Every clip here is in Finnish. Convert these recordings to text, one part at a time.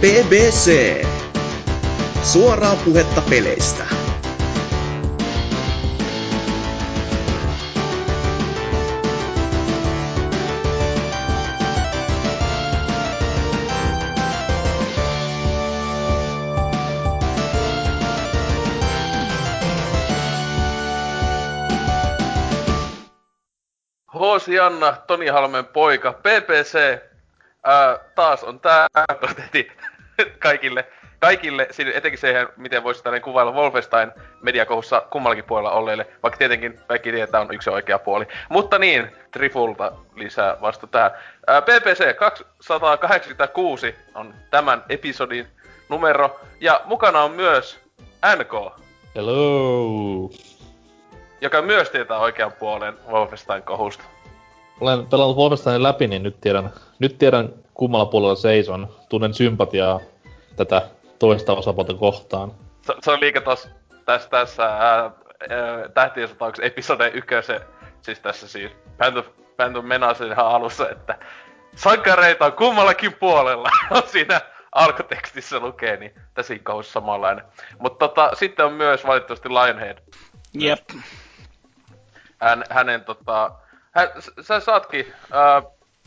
BBC. Suoraa puhetta peleistä. Hosianna, Toni Halmen poika, PPC, ää, taas on tää kaikille, kaikille, etenkin siihen, miten voisi tällainen kuvailla Wolfenstein mediakohussa kummallakin puolella olleille, vaikka tietenkin kaikki tietää on yksi oikea puoli. Mutta niin, Trifulta lisää vasta tähän. Ää, PPC 286 on tämän episodin numero, ja mukana on myös NK. Hello! Joka myös tietää oikean puolen Wolfenstein-kohusta. Olen pelannut Wolfensteinin läpi, niin nyt tiedän, nyt tiedän kummalla puolella seison. Tunnen sympatiaa tätä toista osapuolta kohtaan. Se, se on liikä tos, tässä, tässä ää, tähtien sotauksessa episode ykkösen, siis tässä siis Phantom, Phantom ihan alussa, että sankareita on kummallakin puolella, on siinä alkutekstissä lukee, niin tässä kauhussa samanlainen. Mutta tota, sitten on myös valitettavasti Lionhead. Jep. Hän, hänen tota, hän, sä saatkin ää,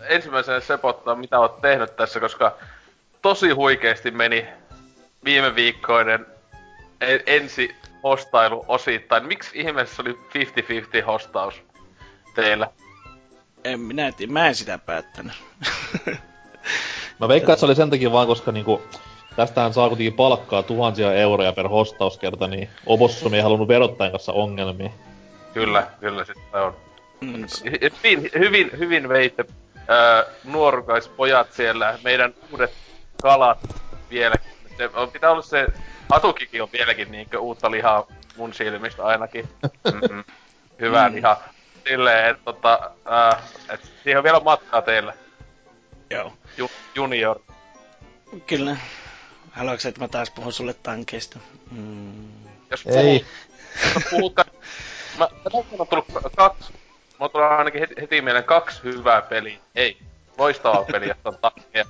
ensimmäisenä sepottaa, mitä oot tehnyt tässä, koska tosi huikeesti meni viime viikkoinen en, ensi hostailu osittain. Miksi ihmeessä oli 50-50 hostaus teillä? En minä tiedä, mä en sitä päättänyt. mä veikkaan, että se oli sen takia vaan, koska niinku, tästähän saa kuitenkin palkkaa tuhansia euroja per hostauskerta, niin Obossumi ei halunnut verottajan kanssa ongelmia. Kyllä, kyllä sitten on. Mm. Hyvin, hyvin, hyvin veitte nuorukaispojat siellä, meidän uudet kalat vielä. Se on, pitää olla se, Atukikin on vieläkin niinkö uutta lihaa mun silmistä ainakin. Mm-hmm. Hyvää mm. lihaa. Silleen, että tota, äh, et siihen on vielä matkaa teille. Joo. Ju, junior. Kyllä. Haluatko että mä taas puhun sulle tankeista? Mm. Jos puhut, Ei. Jos puhut, mä, mä on tullut kaksi Mulla tulee ainakin heti, heti mieleen kaksi hyvää peliä. Ei, loistavaa peliä, on tankkeja.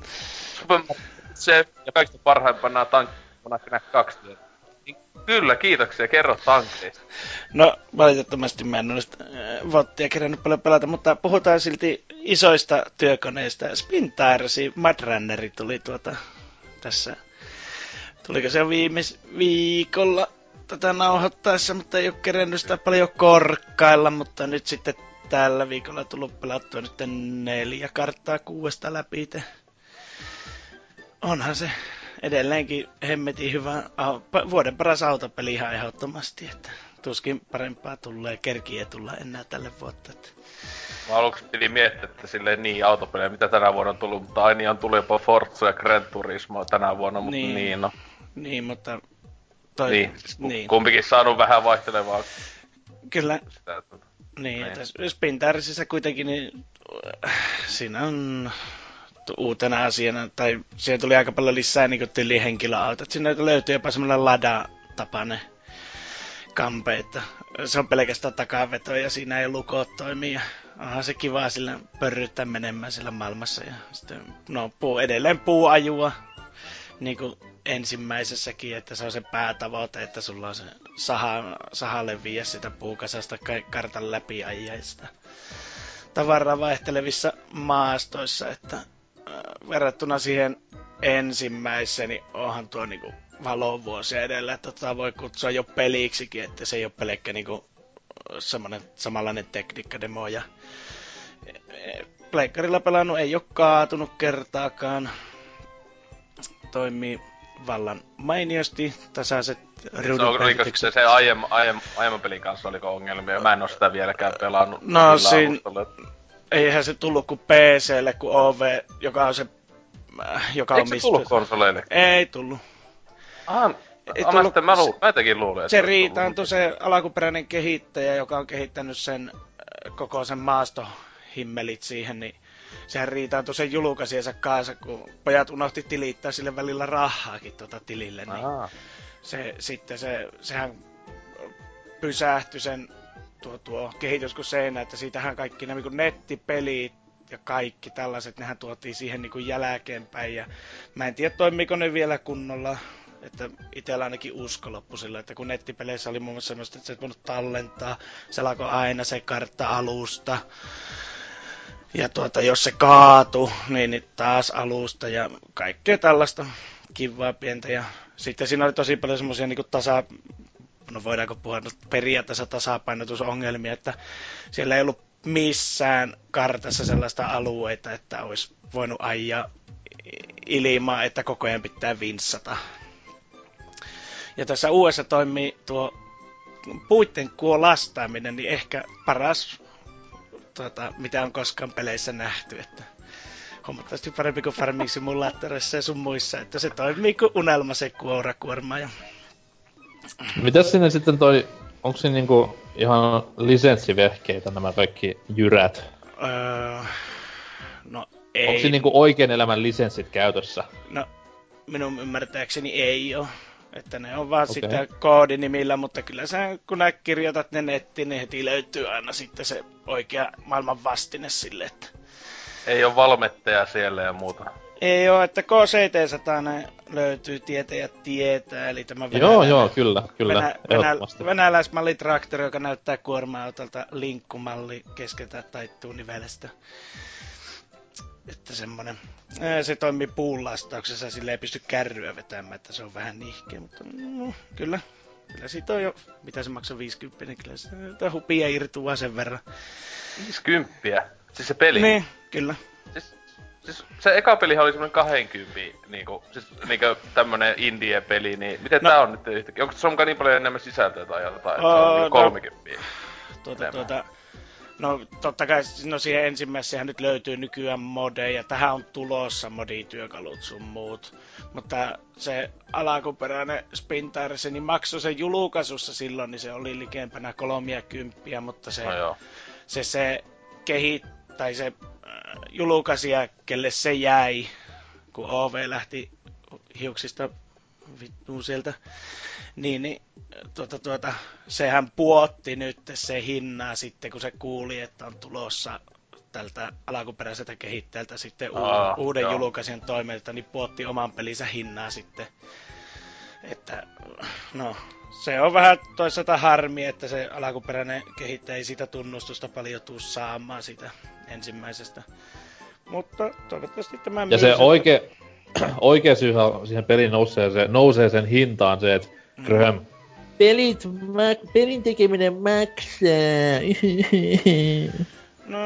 se ja kaikista parhaimpana tankkeja, kaksi tietä. Niin, kyllä, kiitoksia. Kerro tankkeista. No, valitettavasti mä en ole äh, Vottia kerännyt paljon pelata, mutta puhutaan silti isoista työkoneista. Spin Tiresi tuli tuota tässä. Tuliko se viime viikolla tätä nauhoittaessa, mutta ei ole kerännyt sitä paljon korkkailla, mutta nyt sitten tällä viikolla tullut pelattua nyt neljä karttaa kuudesta läpi. Onhan se edelleenkin hemmetin hyvä, vuoden paras autopeli ihan ehdottomasti, että tuskin parempaa tulee, kerkiä tulla enää tälle vuotta. Että. Mä aluksi piti miettiä, että silleen niin autopelejä, mitä tänä vuonna on tullut, mutta aina on tullut jopa Forza ja Gran Turismo tänä vuonna, mutta niin, niin no. Niin, mutta... Toi, niin, niin. kumpikin saanut vähän vaihtelevaa. Kyllä. Sitä, tuota. Niin, niin. tässä Spintarissa kuitenkin, niin äh, siinä on uutena asiana, tai siihen tuli aika paljon lisää niin tyli henkilöautot. Sinne löytyy jopa semmoinen lada-tapainen kampe, että se on pelkästään takaveto ja siinä ei lukot toimi. Ja onhan se kiva sillä pörryttää menemään sillä maailmassa. Ja sitten, no, puu, edelleen puuajua, niin kuin ensimmäisessäkin, että se on se päätavoite, että sulla on se saha, saha leviä sitä puukasasta kartan läpi ajaista tavaraa vaihtelevissa maastoissa, että äh, verrattuna siihen ensimmäiseen, niin onhan tuo niinku valovuosia edellä, että tota voi kutsua jo peliksikin, että se ei ole pelkkä niinku semmoinen samanlainen tekniikkademo ja e, Pleikkarilla pelannut, ei ole kaatunut kertaakaan. Toimii vallan mainiosti, tasaiset se, se, se aiemman, aiemman, aiemman pelin kanssa oliko ongelmia? Mä en ole sitä vieläkään pelannut. No siinä, eihän se tullut kuin PClle, kuin OV, joka on se... Äh, joka Eikö on se mistä... tullut konsoleille? Ei tullut. Ah, ei tullut, mä, sitten, mä, luul, mä tekin luulin, että se riitaantui se alkuperäinen kehittäjä, joka on kehittänyt sen koko sen maastohimmelit siihen, niin sehän riitaantui sen julkaisijansa kanssa, kun pojat unohti tilittää sille välillä rahaakin tuota tilille, niin Aha. se, sitten se, sehän pysähtyi sen tuo, tuo kehitys kuin seinä, että siitähän kaikki nämä niin nettipelit ja kaikki tällaiset, nehän tuotiin siihen niin kuin jälkeenpäin. Ja mä en tiedä, toimiko ne vielä kunnolla. Että itsellä ainakin usko loppu sillä, että kun nettipeleissä oli muun muassa semmoista, että sä et voinut tallentaa, se alkoi aina se kartta alusta. Ja tuota, jos se kaatu, niin, niin taas alusta ja kaikkea tällaista kivaa pientä. Ja sitten siinä oli tosi paljon semmoisia niin tasa, no voidaanko puhua periaatteessa tasapainotusongelmia, että siellä ei ollut missään kartassa sellaista alueita, että olisi voinut ajaa ilmaa, että koko ajan pitää vinssata. Ja tässä uudessa toimii tuo puitten kuolastaaminen, niin ehkä paras, tuota, mitä on koskaan peleissä nähty. Että huomattavasti parempi kuin Farming Simulatorissa ja sun muissa, että se toimii kuin unelma se kuorakuorma. Ja... Mitäs sinne sitten toi, onko se niinku ihan lisenssivehkeitä nämä kaikki jyrät? Öö, no ei. Onko se niinku oikean elämän lisenssit käytössä? No minun ymmärtääkseni ei ole. Että ne on vaan okay. sitten koodinimillä, mutta kyllä sä, kun nää kirjoitat ne nettiin, niin heti löytyy aina sitten se oikea maailman vastine sille, että... Ei ole valmetteja siellä ja muuta. Ei ole, että K700 löytyy tietäjä tietää, eli tämä Joo, joo, kyllä, kyllä, venä, venä, venäläismallitraktori, joka näyttää kuorma-autolta linkkumalli keskeltä taittuu nivelestä. Että semmonen, se toimii puunlastauksessa, sille ei pysty kärryä vetämään, että se on vähän nihkeä, mutta no, kyllä, kyllä siitä on jo, mitä se maksaa 50, niin kyllä se hupia irtuaa sen verran. 50? Siis se peli? Niin, kyllä. Siis, siis se eka peli oli semmonen 20, niinku, siis niinku tämmönen indie-peli, niin miten no. tää on nyt yhtäkkiä? Onko se on niin paljon enemmän sisältöä tai jotain, että oh, se on niinku 30? No, tuota, tuota, No totta kai no siihen ensimmäiseen nyt löytyy nykyään modeja. Tähän on tulossa modityökalut sun muut. Mutta se alkuperäinen Spintarse, niin maksoi sen julkaisussa silloin, niin se oli likempänä 30, mutta se, no se, se kehit, tai se äh, julkaisija, kelle se jäi, kun OV lähti hiuksista vittuun sieltä, niin, niin tuota, tuota, sehän puotti nyt se hinnaa sitten, kun se kuuli, että on tulossa tältä alkuperäiseltä kehittäjältä sitten Aa, uuden joo. julkaisen toimelta, niin puotti oman pelinsä hinnaa sitten. Että, no, se on vähän toisaalta harmi, että se alkuperäinen kehittäjä ei sitä tunnustusta paljon tuu saamaan sitä ensimmäisestä. Mutta toivottavasti tämä Ja se oikea, oikea syy siihen peliin nousee, se, nousee sen hintaan se, että mm. Graham, pelit, mä, pelin tekeminen maksaa. no,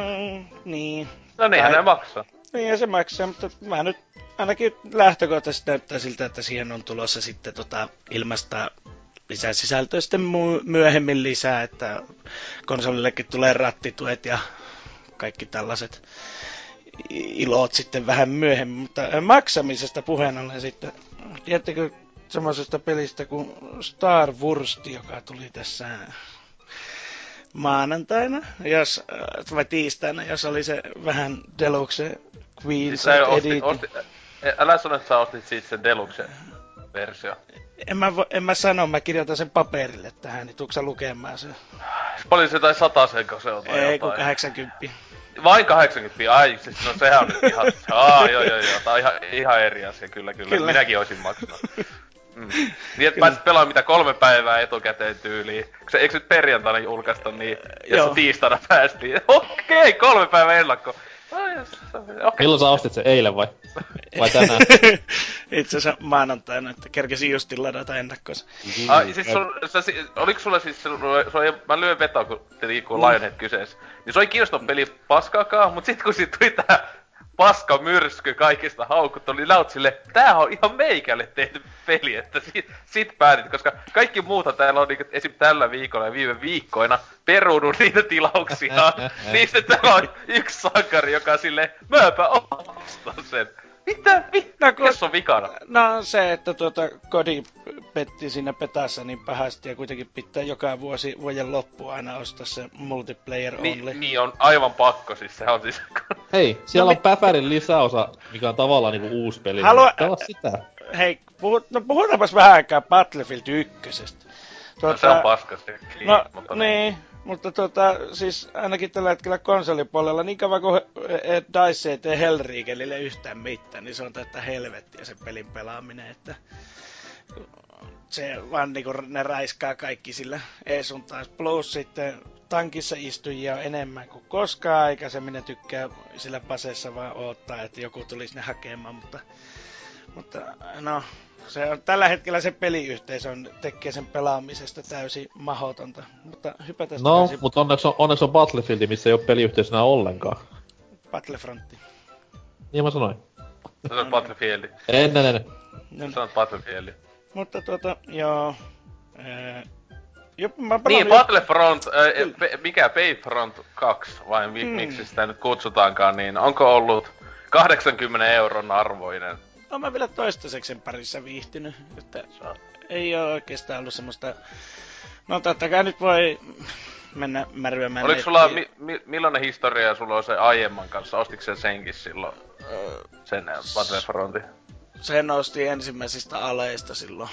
niin. No niin, ne maksaa. Niin, se maksaa, mutta mä nyt ainakin lähtökohtaisesti näyttää siltä, että siihen on tulossa sitten tota ilmasta lisää sisältöä sitten myöhemmin lisää, että konsolillekin tulee rattituet ja kaikki tällaiset ilot sitten vähän myöhemmin, mutta maksamisesta puheen ollen sitten, tiedättekö semmoisesta pelistä kuin Star Wars, joka tuli tässä maanantaina, jos, vai tiistaina, jos oli se vähän Deluxe Queen siis osti, osti, älä sano, että sä ostit siitä sen Deluxe-versio. En mä, en mä sano, mä kirjoitan sen paperille tähän, niin tuuksa lukemaan sen? Paljon se tai sen, kun se on tai Ei, kun 80. Vain 80, ai siis no sehän on nyt ihan, aa joo joo joo, tää on ihan, ihan eri asia, kyllä kyllä, kyllä. minäkin olisin maksanut. Mm. Niin et pääsit pelaamaan mitä kolme päivää etukäteen tyyliin. Se, eikö nyt perjantaina julkaista, niin jos tiistaina päästiin. Okei, okay, kolme päivää ennakko. Okay. Milloin sä ostit sen, eilen vai? Vai tänään? Itse asiassa maanantaina, että kerkesin justin ladata ennakkoon. Ai, siis sul, sä, oliko sulla siis, sul, sul, mä lyön vetoa, kun, kun Lionhead kyseessä. Niin se oli kiinnostunut peli paskaakaan, mut sit kun siitä tuli tää paska myrsky kaikista haukut oli laut sille, tää on ihan meikälle tehty peli, että sit, sit päätit, koska kaikki muuta täällä on niinku, esim. tällä viikolla ja viime viikkoina perunut niitä tilauksia. niin sitten täällä on yksi sankari, joka sille, mäpä ostan sen. Mitä? Mitä? No, Kes on vikana? No se, että tuota kodi petti siinä petässä niin pahasti ja kuitenkin pitää joka vuosi vuoden loppu aina ostaa se multiplayer only. Niin, niin on aivan pakko siis, se on siis... Hei, siellä no, on mi- Päpärin lisäosa, mikä on tavallaan niinku uusi peli. Halua... sitä. Hei, puhut, no puhutaanpas vähän aikaa Battlefield 1. Tuota... No, se on paskasti. No, mutta niin. Mutta tota, siis ainakin tällä hetkellä konsolipuolella, niin kauan kuin DICE ei tee Hellriegelille yhtään mitään, niin se on tätä helvettiä se pelin pelaaminen, että se vaan niinku ne räiskää kaikki sillä eesun taas. Plus sitten tankissa istujia on enemmän kuin koskaan aikaisemmin. Ne tykkää sillä pasessa vaan odottaa, että joku tulisi ne hakemaan, mutta, mutta no, se on, tällä hetkellä se peliyhteisö on, tekee sen pelaamisesta täysin mahotonta. Mutta hypätään No, mutta onneksi on, onneksi on Battlefield, missä ei ole peliyhteisönä ollenkaan. Battlefrontti. Niin mä sanoin. Sanoit Battlefield. Ennen, ennen. No, Sanoit Battlefield. Mutta tuota, joo... Ää, jo, mä niin, Battlefront, äh, mikä Bayfront 2, vai mi- hmm. miksi sitä nyt kutsutaankaan, niin onko ollut 80 euron arvoinen? No mä vielä toistaiseksi sen parissa viihtynyt, että ei ole oikeastaan ollut semmoista... No totta kai nyt voi mennä märväämään Oliko sulla, mi- mi- millainen historia sulla on se aiemman kanssa? Ostitko sen senkin silloin, öö, sen Battlefrontin? Se nosti ensimmäisistä aleista silloin.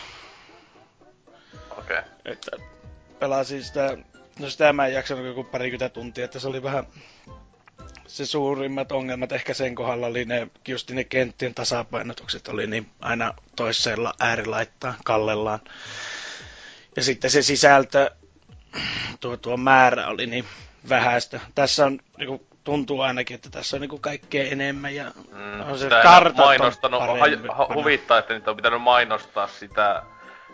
Okei. Okay. Että pelasin sitä, no sitä mä en jaksanut joku parikymmentä tuntia, että se oli vähän se suurimmat ongelmat ehkä sen kohdalla oli ne, just ne kenttien tasapainotukset oli niin aina toisella äärilaittaa kallellaan. Ja sitten se sisältö, tuo, tuo määrä oli niin vähäistä. Tässä on niin tuntuu ainakin, että tässä on niinku kaikkea enemmän ja mm, on se kartat mainostanut, on ha, huvittaa, että niitä on pitänyt mainostaa sitä,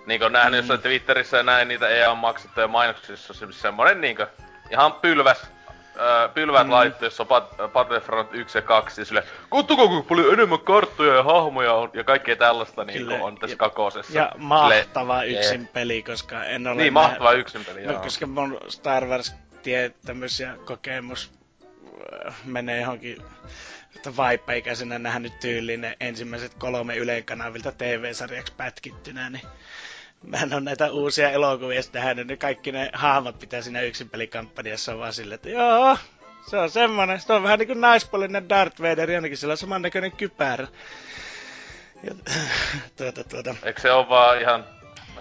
niin kuin nähnyt mm. jossain Twitterissä ja näin niitä EA maksettuja mainoksissa, se semmonen niinku ihan pylväs, äh, pylvät mm. on Bat- Battlefront 1 ja 2, ja sille, kattokaa kuinka paljon enemmän karttoja ja hahmoja on, ja kaikkea tällaista niinku on tässä ja, kakosessa. Ja mahtava sille, yksin yeah. peli, koska en ole... Niin, mahtava yksin peli, no, joo. Koska mun Star Wars tietämys ja kokemus menee johonkin että vaippa-ikäisenä nähnyt tyyliin ne ensimmäiset kolme Ylen kanavilta TV-sarjaksi pätkittynä, niin mä en ole näitä uusia elokuvia nähnyt, niin kaikki ne hahmot pitää siinä yksin pelikampanjassa vaan silleen, että joo, se on semmonen, se on vähän niin kuin naispuolinen Darth Vader, ainakin sillä on samannäköinen kypärä. Ja, tuota, tuota. Eikö se ole vaan ihan,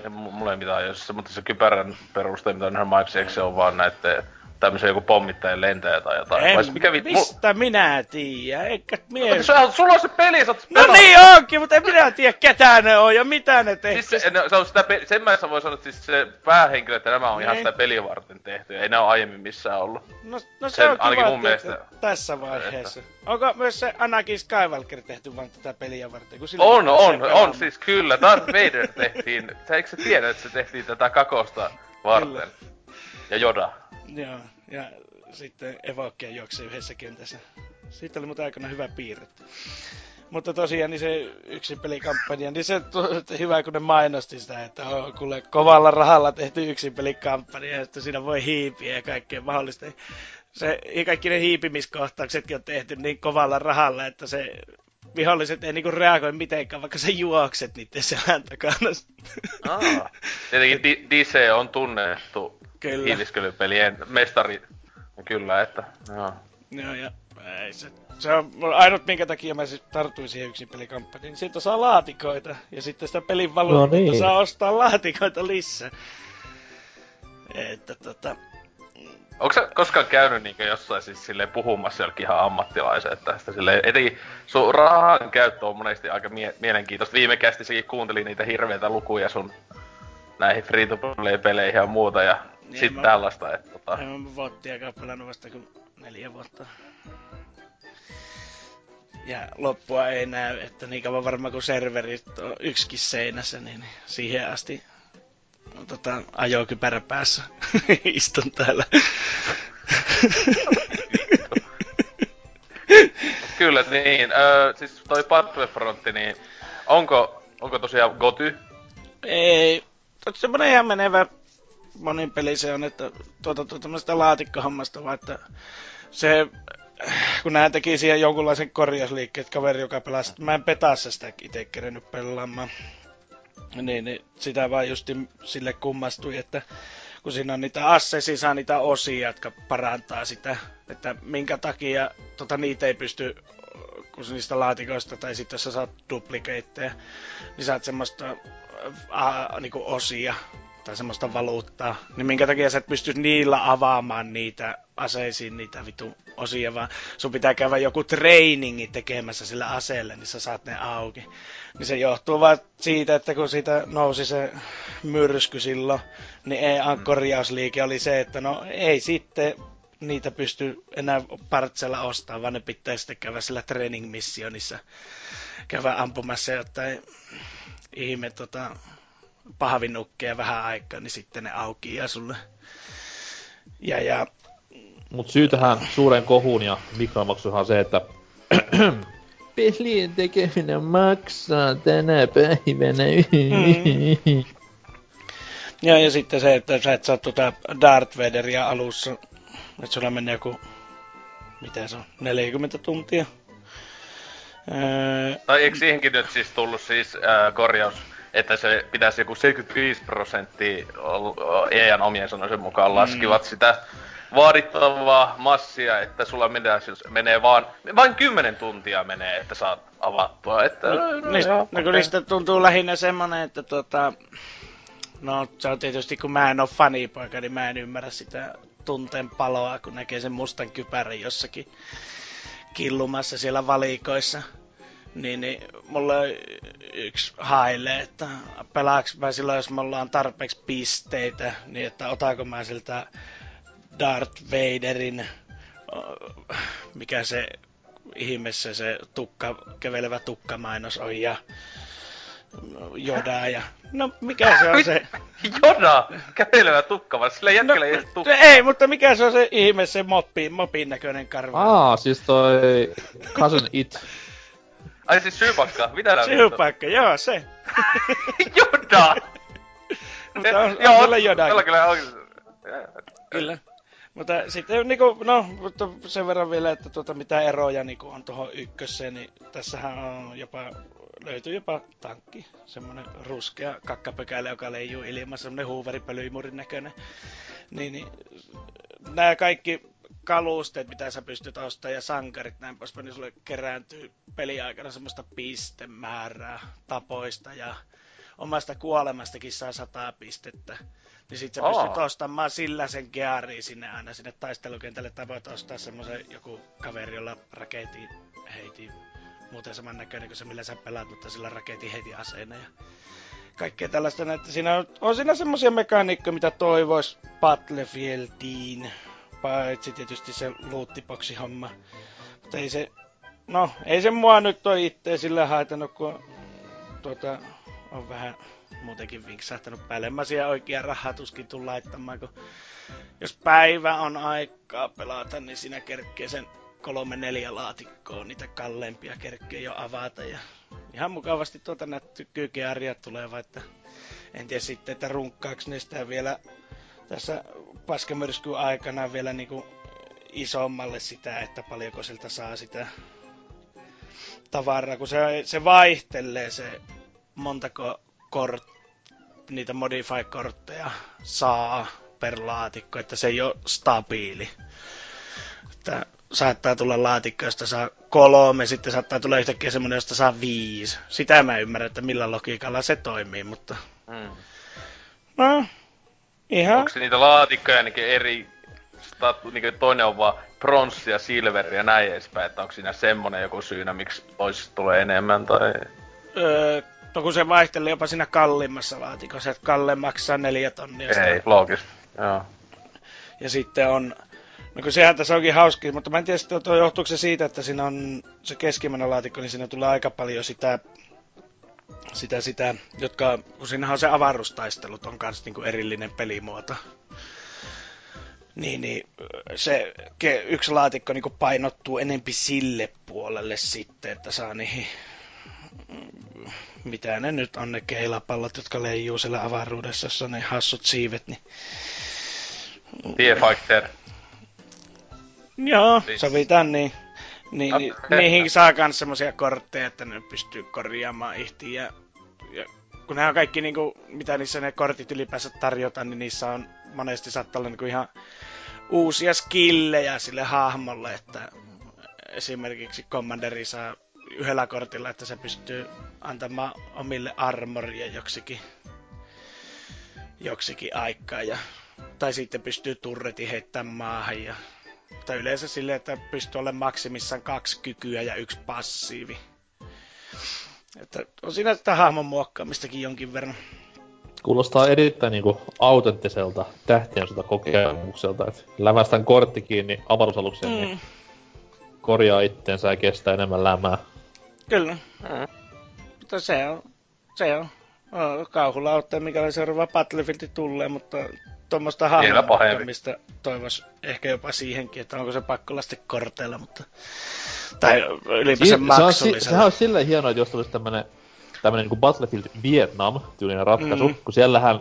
mulla ei mitään, jos mutta se kypärän perusteella, mitä on ihan mainitsi, eikö se ole vaan näette tämmöisen joku pommittajan lentäjä tai jotain. En, Vais, mikä vi- mistä mul... minä tiedä, eikä mie... Sulla, sulla on se peli, sä oot No niin onkin, mutta en minä tiedä ketä ne on ja mitä ne tekee. Siis se, no, se on sitä, pe- sen mä voi sanoa, että siis se päähenkilö, että nämä on niin. ihan sitä peliä varten tehty, ei ne ole aiemmin missään ollut. No, no se sen, on kiva, mun mielestä, tässä vaiheessa. Että... Onko myös se Anakin Skywalker tehty vain tätä peliä varten? Kun on, on, on, on, siis kyllä. Darth Vader tehtiin, sä eikö sä tiedä, että se tehtiin tätä kakosta varten? Kyllä. Ja Joda. Joo, ja sitten Evokia juoksi yhdessä kentässä. Siitä oli muuten aikana hyvä piirre. Mutta tosiaan niin se yksi pelikampanja, niin se hyvä kun ne mainosti sitä, että on kuule kovalla rahalla tehty yksi pelikampanja, että siinä voi hiipiä ja kaikkea mahdollista. Se, ja kaikki ne hiipimiskohtauksetkin on tehty niin kovalla rahalla, että se viholliset ei niinku reagoi mitenkään, vaikka sä juokset niiden selän takana. Aa, tietenkin DC on tunnettu Kyllä. hiiliskelypelien mestari. Kyllä, että joo. Joo, ja ei se, se on ainut minkä takia mä siis tartuin siihen yksin pelikampanjaan. Niin siitä saa laatikoita ja sitten sitä pelin valuutta no niin. saa ostaa laatikoita lisää. Että tota... Onko sä koskaan käynyt niinku jossain siis silleen puhumassa jollekin ihan ammattilaisen tästä silleen, etenkin sun rahan käyttö on monesti aika mie- mielenkiintoista. Viime kästissäkin kuuntelin niitä hirveitä lukuja sun näihin free-to-play-peleihin ja muuta, ja niin, sit mä, tällaista, että tota... En mä vuottiakaan pelannut vasta kuin neljä vuotta. Ja loppua ei näy, että niin kauan varmaan kun serverit on yksikin seinässä, niin siihen asti tota, ajokypärä päässä istun täällä. Kyllä, niin. Öö, siis toi Battlefront, niin onko, onko tosiaan Goty? Ei, semmonen ihan menevä monin peli se on, että tuota, tuota tämmöistä laatikkohommasta vaan, että se, kun nää teki siihen jonkunlaisen korjausliikkeen, kaveri, joka pelasi, mä en petassa sitä itse kerennyt pelaamaan. Niin, niin, sitä vaan just sille kummastui, että kun siinä on niitä assesi, saa niitä osia, jotka parantaa sitä, että minkä takia tota, niitä ei pysty kun niistä laatikoista, tai sitten jos sä saat duplikeitteja, niin saat semmoista äh, niinku osia, tai semmoista valuuttaa, niin minkä takia sä et pysty niillä avaamaan niitä aseisiin niitä vitu osia, vaan sun pitää käydä joku trainingi tekemässä sillä aseelle, niin sä saat ne auki. Niin se johtuu vaan siitä, että kun siitä nousi se myrsky silloin, niin EAN korjausliike oli se, että no ei sitten niitä pysty enää partsella ostamaan, vaan ne pitää sitten käydä sillä training missionissa käydä ampumassa jotain ihme tota, pahvinukkeja vähän aikaa, niin sitten ne auki ja sulle. Ja, ja... Mut syy tähän suureen kohuun ja mikromaksuhan on se, että pelien tekeminen maksaa tänä päivänä. Mm. Ja, ja sitten se, että sä et saa tuota Darth Vaderia alussa, että sulla menee joku, mitä se on, 40 tuntia. Öö, tai eikö siihenkin nyt siis tullut siis äh, korjaus, että se pitäisi joku 75 prosenttia EAN omien sanoisen mukaan mm. laskivat mm. sitä vaadittavaa massia, että sulla menee, siis menee vaan, vain 10 tuntia menee, että saat avattua. Että, no, no, niistä, joo, no, okay. niistä tuntuu lähinnä semmonen, että tota, no se on tietysti kun mä en ole fanipoika, niin mä en ymmärrä sitä tunteen paloa, kun näkee sen mustan kypärän jossakin killumassa siellä valikoissa. Niin, niin mulla yksi haile, että pelaaks mä silloin, jos me ollaan tarpeeksi pisteitä, niin että otaanko mä siltä Darth Vaderin, mikä se ihmeessä se tukka, kevelevä tukkamainos on ja Jodaa ja... No mikä se on se... Joda! Kävelevä tukka, vaan sillä no, ei tukka. Ei, mutta mikä se on se ihme, se moppi, mopin näköinen karva? Aa, siis toi... Cousin It. Ai siis syypakka, mitä nää Syypakka, joo se. Joda! mutta on, on joo, kyllä Joda. Kyllä, kyllä on. Kyllä. Mutta sitten niinku, no, mutta sen verran vielä, että tuota, mitä eroja niinku on tuohon ykköseen, niin tässähän on jopa löytyy jopa tankki, semmonen ruskea kakkapökäile, joka leijuu ilmassa, semmonen huuveripölyimurin näköinen. Niin, niin nämä kaikki kalusteet, mitä sä pystyt ostamaan ja sankarit näin poispäin, niin sulle kerääntyy peliaikana semmoista pistemäärää tapoista ja omasta kuolemastakin saa sataa pistettä. Niin sit sä oh. pystyt ostamaan sillä sen geariin sinne aina sinne taistelukentälle, tai voit ostaa semmoisen joku kaveri, jolla raketin heitin muuten saman näköinen kuin se, millä sä pelaat, mutta sillä raketin heti aseena ja kaikkea tällaista. Että siinä on, on siinä semmoisia mekaniikkoja, mitä toivois Battlefieldiin, paitsi tietysti se loottiboksi homma. Mutta ei se, no, ei se mua nyt ole itse sillä haitannut, kun tuota, on vähän muutenkin vinksahtanut päälle. Mä siellä oikea rahaa tuskin tuu laittamaan, kun jos päivä on aikaa pelata, niin siinä kerkee sen kolme neljä laatikkoa, niitä kalleimpia kerkkejä jo avata. Ja ihan mukavasti tuota näitä kyykearjat tulee, että en tiedä sitten, että runkkaako ne sitä vielä tässä paskemyrskyn aikana vielä niinku isommalle sitä, että paljonko siltä saa sitä tavaraa, kun se, se vaihtelee se montako kort, niitä modify-kortteja saa per laatikko, että se ei ole stabiili. Että saattaa tulla laatikko, josta saa kolme, sitten saattaa tulla yhtäkkiä semmoinen, josta saa viisi. Sitä mä ymmärrän, että millä logiikalla se toimii, mutta... Mm. No, ihan... Onko niitä laatikkoja ainakin eri... Niin toinen on vaan pronssi ja silveri ja näin edespäin, että onko siinä semmonen joku syynä, miksi toisista tulee enemmän tai... Öö, no kun se vaihtelee jopa siinä kalliimmassa laatikossa, että Kalle maksaa neljä tonnia. Ei, loogista, joo. Ja sitten on No kun sehän tässä onkin hauski, mutta mä en tiedä, että johtuuko se siitä, että siinä on se keskimmäinen laatikko, niin siinä tulee aika paljon sitä, sitä, sitä jotka, kun siinä on se avaruustaistelut, on myös niin erillinen pelimuoto. Niin, niin se yksi laatikko niin painottuu enempi sille puolelle sitten, että saa niihin mitä ne nyt on ne keilapallot, jotka leijuu siellä avaruudessa, jossa ne hassut siivet, niin... TIE Fighter. Joo, sovitaan niin. Niin, niin, niihin saa myös semmoisia kortteja, että ne pystyy korjaamaan ihti ja, ja kun nämä on kaikki niinku, mitä niissä ne kortit ylipäänsä tarjotaan, niin niissä on monesti saattaa olla niinku ihan uusia skillejä sille hahmolle, että esimerkiksi Commanderi saa yhdellä kortilla, että se pystyy antamaan omille armoria joksikin joksikin aikaa. Ja, tai sitten pystyy turreti heittämään maahan. Ja, tai yleensä silleen, että pystyy olemaan maksimissaan kaksi kykyä ja yksi passiivi. Että on siinä sitä hahmon muokkaamistakin jonkin verran. Kuulostaa erittäin niinku autenttiselta tähtien sota kokemukselta, että lävästän kortti kiinni avaruusalukseen, niin mm. niin korjaa itteensä ja kestää enemmän lämää. Kyllä. Mm. Mutta se on, se on. Kauhulla ottaa mikä seuraava Battlefield tulee, mutta tuommoista hahmottamista toivois ehkä jopa siihenkin, että onko se pakko lasti korteilla, mutta... Tai ylipäänsä maksullisella. Se sehän on silleen hienoa, että jos tulisi tämmönen, tämmönen niin kuin Battlefield Vietnam-tyylinen ratkaisu, mm. kun siellähän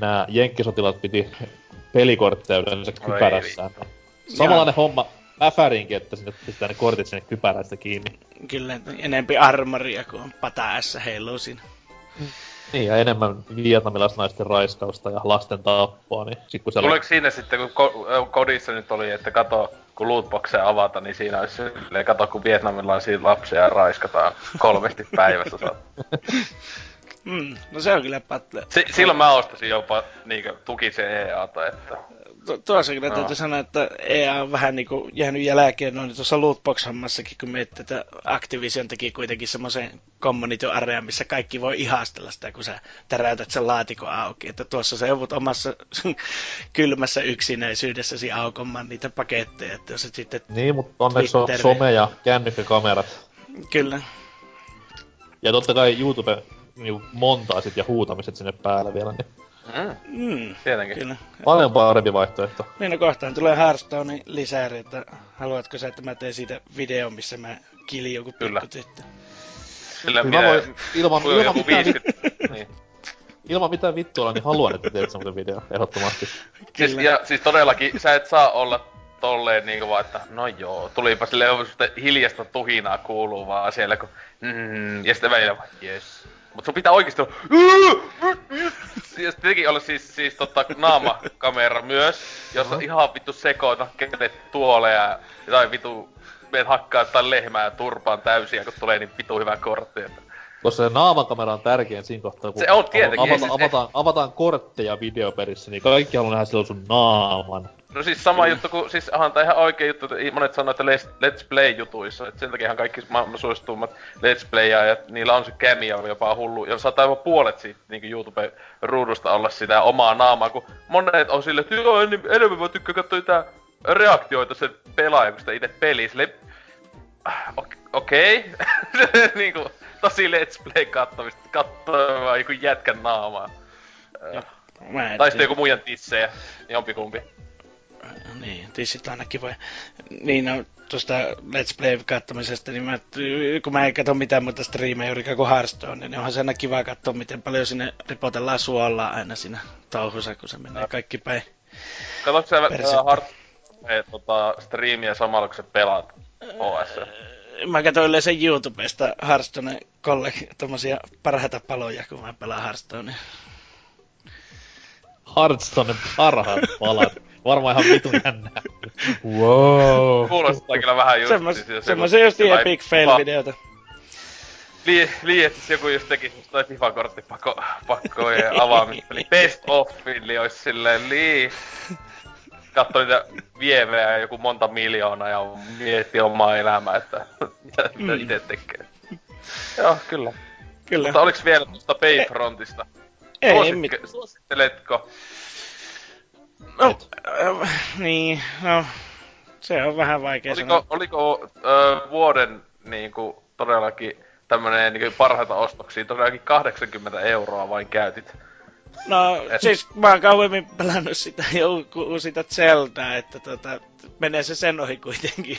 nämä jenkkisotilaat piti pelikortteja yleensä kypärässään. Samanlainen homma Äfärinkin, että sinne pistää ne kortit sinne kypärästä kiinni. Kyllä, enempi armoria kuin pata S heiluu siinä. Niin, ja enemmän vietnamilaisnaisten raiskausta ja lasten tappoa, niin sit kun Tuleeko oli... siinä sitten, kun ko- kodissa nyt oli, että kato, kun lootboxeja avata, niin siinä olisi silleen, kato, kun vietnamilaisia lapsia raiskataan kolmesti päivässä. mm, no se on kyllä. Si- silloin mä ostasin jopa niinkö tukisen EAta, että tuossa kyllä täytyy sanoa, että EA on vähän niin kuin jäänyt jälkeen noin tuossa lootbox-hommassakin, kun miettii, että Activision teki kuitenkin semmoisen community area, missä kaikki voi ihastella sitä, kun sä täräytät sen laatikon auki. Että tuossa sä joudut omassa kylmässä yksinäisyydessäsi aukomaan niitä paketteja, että jos et sitten... Niin, mutta onneksi on some ja kännykkäkamerat. Kyllä. Ja totta kai YouTube niin montaasit ja huutamiset sinne päälle vielä, niin Mm. Tietenkin. Kyllä. Paljon parempi vaihtoehto. Niin no kohtaan tulee Hearthstone lisääri, että haluatko sä, että mä teen siitä videon, missä mä kilin joku pikkutyttö? Kyllä minä, mä voin, ilman, ilman, mitään, niin. ilman mitään vittua, niin haluan, että teet semmoisen video, ehdottomasti. Siis, ja, siis todellakin, sä et saa olla tolleen niinku vaan, että no joo, tulipa silleen hiljasta tuhinaa kuuluu vaan siellä, kun mm, ja sitten välillä vaan, yes, Mut sun pitää oikeesti olla... Ja tietenkin olla siis, siis tota, naamakamera myös, jossa uh-huh. ihan vittu sekoita kädet tuoleja tai vittu meet hakkaa tai lehmää turpaan täysiä, kun tulee niin vittu hyvä kortti. Koska se naamakamera on tärkein siinä kohtaa, kun se on tietenkin, avata, siis avataan, avataan kortteja videoperissä, niin kaikki haluaa nähdä silloin sun naaman. No siis sama mm. juttu kuin, siis onhan tää ihan oikea juttu, että monet sanoo, että let's, play-jutuissa, että sen takia kaikki maailman suosituimmat let's playajat, niillä on se cameo jopa hullu, ja saattaa jopa puolet siitä niin YouTube-ruudusta olla sitä omaa naamaa, kun monet on sille, että joo, enemmän mä tykkään katsoa tää reaktioita se pelaaja, kun sitä itse peli, sille, okei, okay. niinku, tosi let's play kattomista, kattoo vaan joku jätkän naamaa. tai sitten joku muijan tissejä, jompikumpi niin, tissit ainakin voi. Niin, no, tuosta Let's Play katsomisesta, niin mä, kun mä en katso mitään muuta striimejä juuri kuin Hearthstone, niin onhan se aina kiva katsoa, miten paljon sinne ripotellaan suolaa aina siinä touhussa, kun se menee kaikki päin. Katsotko sä Hearthstone tota, striimiä samalla, kun sä pelaat OS? Mä katson yleensä YouTubesta Hearthstone kollegi, tommosia parhaita paloja, kun mä pelaan Hearthstonea. Hearthstone parhaat palat. Varmaan ihan vitun jännää. wow. Kuulostaa kyllä vähän just... Semmos, siis, semmoisen just epic fail-videota. Lii, lii, että siis joku just teki toi FIFA-kortti pakko, pakkojen avaamista. Eli best of niin olisi silleen lii. Katso niitä vievejä joku monta miljoonaa ja mietti omaa elämää, että mitä mm. itse tekee. Joo, kyllä. Kyllä. Mutta oliks vielä tuosta Bayfrontista? Ei, Suositte, mit... Suositteletko No, äh, niin, no, se on vähän vaikea oliko, sanoa. Oliko äh, vuoden niinku todellakin tämmönen niinku parhaita ostoksia, todellakin 80 euroa vain käytit? No, Et... siis mä oon kauemmin pelannut sitä joku sitä Zeldaa, että tota, menee se sen ohi kuitenkin.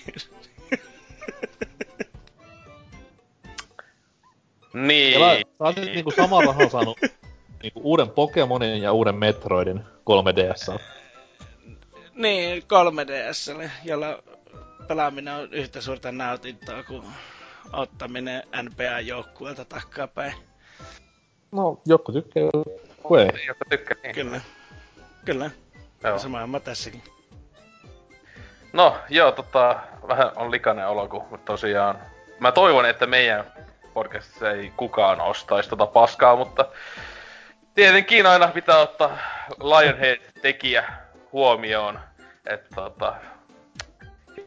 niin. sä oot nyt niinku saman rahan saanut niinku uuden Pokemonin ja uuden Metroidin 3DS. Niin, 3DS, jolla pelaaminen on yhtä suurta nautintoa kuin ottaminen NBA-joukkueelta takkapäin. No, joku tykkää, ei. Joku tykkää, niin. Kyllä. Kyllä. Joo. Sama homma tässäkin. No, joo, tota, vähän on likainen olo, kun tosiaan... Mä toivon, että meidän podcastissa ei kukaan ostaisi tota paskaa, mutta tietenkin aina pitää ottaa Lionhead-tekijä huomioon. Että tota,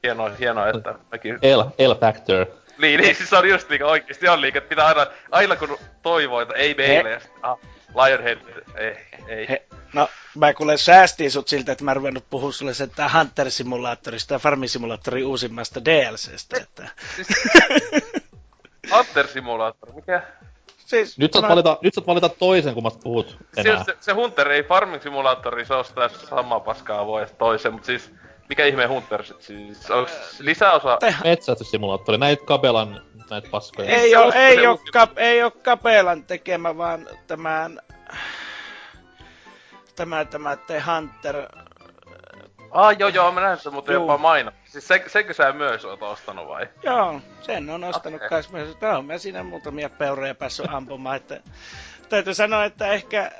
hienoa, hienoa, että mäkin... L, L Factor. Niin, niin, siis on just niinku oikeesti on liikaa, että pitää aina, aina kun toivoo, että ei meille, ja ah, Lionhead, ei, ei. He, no, mä kuule säästin sut siltä, että mä ruvennut puhua sulle sen tää Hunter Simulaattorista ja Farming Simulaattorin uusimmasta DLCstä, että... Siis, Hunter Simulaattori, mikä? Siis, nyt, saat mä... valita, nyt saat valita toisen, kun mä puhut enää. Siis se, se Hunter ei Farming Simulaattori, se on sitä samaa paskaa voi toisen, mutta siis mikä ihme Hunter sit siis? Onks lisäosa? Metsästyssimulaattori, näitä Kabelan näitä paskoja. Ei, oo, ei, oo, kap, ei oo Kapelan tekemä, vaan tämän... Tämä, tämä The Hunter... Ah, joo, joo, mä näen sen, mutta jopa maino. Siis se, senkö sä myös oot ostanut vai? Joo, sen on ostanut okay. kans myös. Tää on mä siinä muutamia peuroja päässyt ampumaan, että... Täytyy sanoa, että ehkä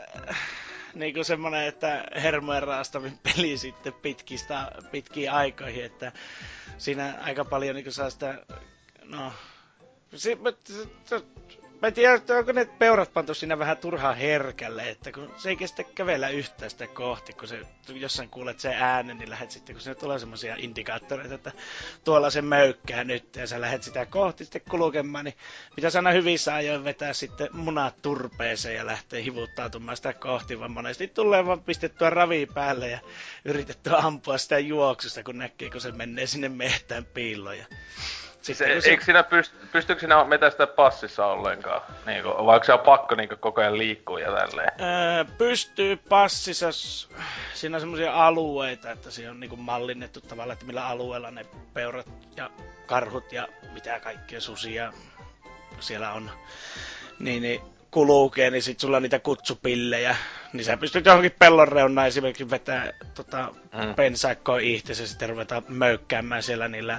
niinku semmonen, että hermojen raastavin peli sitten pitkistä, pitkiin aikoihin, että siinä aika paljon niinku saa sitä, no, se, se, Mä en tiedä, onko ne peurat pantu siinä vähän turhaa herkälle, että kun se ei kestä kävellä yhtään sitä kohti, kun se jossain kuulet sen äänen, niin lähdet sitten, kun sinne tulee semmoisia indikaattoreita, että tuolla se möykkää nyt, ja sä lähdet sitä kohti sitten kulkemaan, niin pitäisi aina hyvissä ajoin vetää sitten munat turpeeseen ja lähteä hivuttautumaan sitä kohti, vaan monesti tulee vaan pistettyä ravi päälle ja yritettyä ampua sitä juoksusta, kun näkee, kun se menee sinne mehtään piiloon. Sitten, se, eikö sinä pyst, pystyykö sinä metästä passissa ollenkaan? Niin kuin, vai onko se pakko niin kuin, koko ajan liikkua ja tälleen? Öö, pystyy passissa, siinä on semmoisia alueita, että siinä on niin kuin mallinnettu tavallaan, että millä alueella ne peurat ja karhut ja mitä kaikkea susia siellä on. Niin, niin kulukee, niin sit sulla on niitä kutsupillejä, niin sä pystyt johonkin pellon reunaan esimerkiksi vetää tota, mm. pensaikkoa itse ja sitten ruveta möykkäämään siellä niillä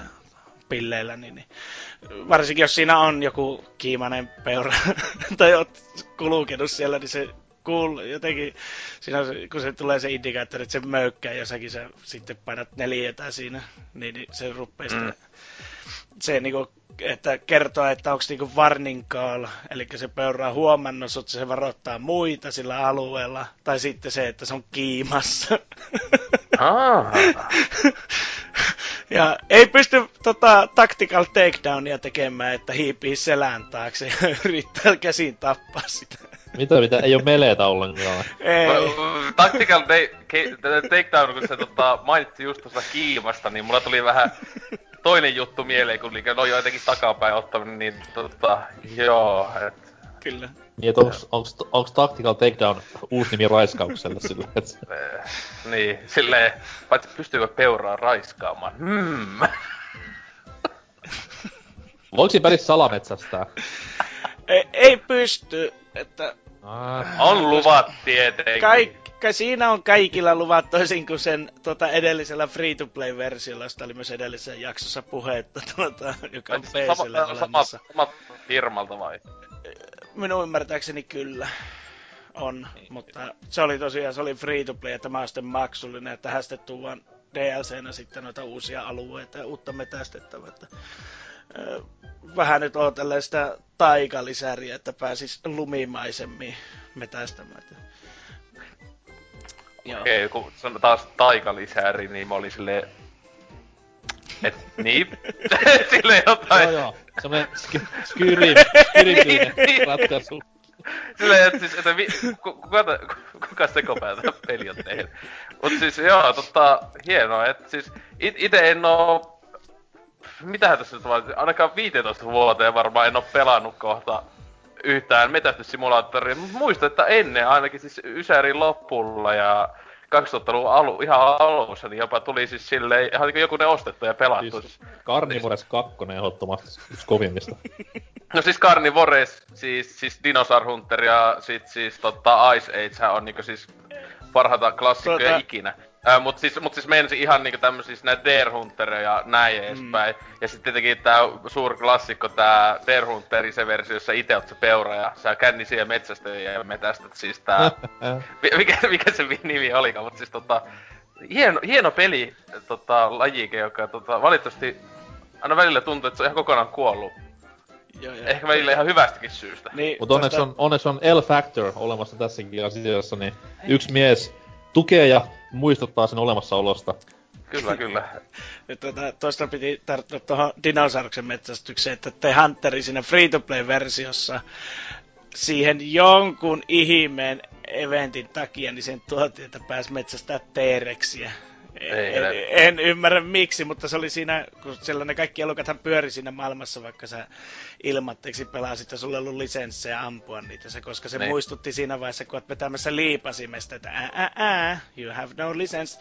pilleillä, niin, niin varsinkin jos siinä on joku kiimainen peura tai oot kulkenut siellä, niin se kuul, jotenkin, siinä, kun se tulee se indikaattori, että se möykkää jossakin, sä sitten painat neljätä siinä, niin, niin se rupeaa mm. se niinku, että kertoo, että onko niinku warning call, eli se peura on huomannut, että se varoittaa muita sillä alueella, tai sitten se, että se on kiimassa. Ah. Ja ei pysty tota, tactical takedownia tekemään, että hiipii selän taakse ja yrittää käsin tappaa sitä. Mitä, mitä? Ei oo meleitä ollenkaan. Ei. Tactical takedown, kun se tota, mainitsi just tuosta kiimasta, niin mulla tuli vähän toinen juttu mieleen, kun no jotenkin takapäin ottaminen, niin tota, joo, et Kyllä. Niin, että onks, onks, onks Tactical Takedown uusi nimi raiskaukselle sille, et... Eh, niin, silleen, paitsi pystyykö peuraa raiskaamaan? Hmm. Voiko siinä välissä salametsästää? Ei, ei pysty, että... Ah, on luvat tietenkin. Kaikki, siinä on kaikilla luvat toisin kuin sen tota, edellisellä free-to-play-versiolla, josta oli myös edellisessä jaksossa puhetta, tuota, joka on PCllä sama, sama, sama firmalta vai? Minun ymmärtääkseni kyllä on, niin. mutta se oli tosiaan, se oli free to play, että tämä on sitten maksullinen, että tähän sitten tuodaan DLCnä sitten noita uusia alueita ja uutta metästettävää. Että, vähän nyt odotelleen sitä taikalisäriä, että pääsis lumimaisemmin metästämään. Okei, okay, kun sanotaan taas taikalisäri, niin mä olin silleen, et niin. Sille jotain. Joo joo. Semmoinen sk- skyrim, skyrityinen niin. ratkaisu. Silleen, että siis, että vi, kuka, kuka sekopäätä peli on tehnyt. Mut siis joo, tota, hienoa, että siis it, ite en oo... Mitähän tässä nyt vaan, ainakaan 15 vuoteen varmaan en oo pelannut kohta yhtään metästyssimulaattoria, mutta muistan, että ennen ainakin siis Ysärin lopulla ja 2000-luvun alu, ihan alussa, niin jopa tuli siis silleen, ihan niin joku ne ostettu ja pelattu. Siis Carnivores 2 ehdottomasti yksi kovimmista. No siis Carnivores, siis, siis Dinosaur Hunter ja sit siis tota Ice Age on niinku siis parhaita klassikkoja tuota... ikinä. Äh, mut siis, mut siis menisi ihan niinku tämmösiä näitä Dare Hunteria ja näin mm. edespäin. Ja sitten tietenkin tää suur klassikko tää Dare Hunteri se versio, jossa ite oot se peura ja sä kännisiä ja metsästä ja metästät siis tää... mikä, mikä se nimi olikaan, mut siis tota... Hieno, hieno peli, tota, lajike, joka tota, valitettavasti aina välillä tuntuu, että se on ihan kokonaan kuollut Joo, joo. Ehkä välillä ihan hyvästäkin syystä. Niin, Mutta onneksi, on, onneksi on L-Factor olemassa tässäkin asiassa, niin yksi mies tukee ja muistuttaa sen olemassaolosta. Kyllä, kyllä. tuota, tuosta piti tarttua tuohon dinosauruksen metsästykseen, että te Hunteri siinä free-to-play-versiossa siihen jonkun ihmeen eventin takia, niin sen tuotiin, että pääsi metsästää T-reksiä. En, en, ymmärrä miksi, mutta se oli siinä, kun siellä ne kaikki elukathan pyöri siinä maailmassa, vaikka sä ilmatteeksi pelasit ja sulla ollut lisenssejä ampua niitä, se, koska se ne. Niin. muistutti siinä vaiheessa, kun oot vetämässä liipasimesta, että ää, ää, ää, you have no license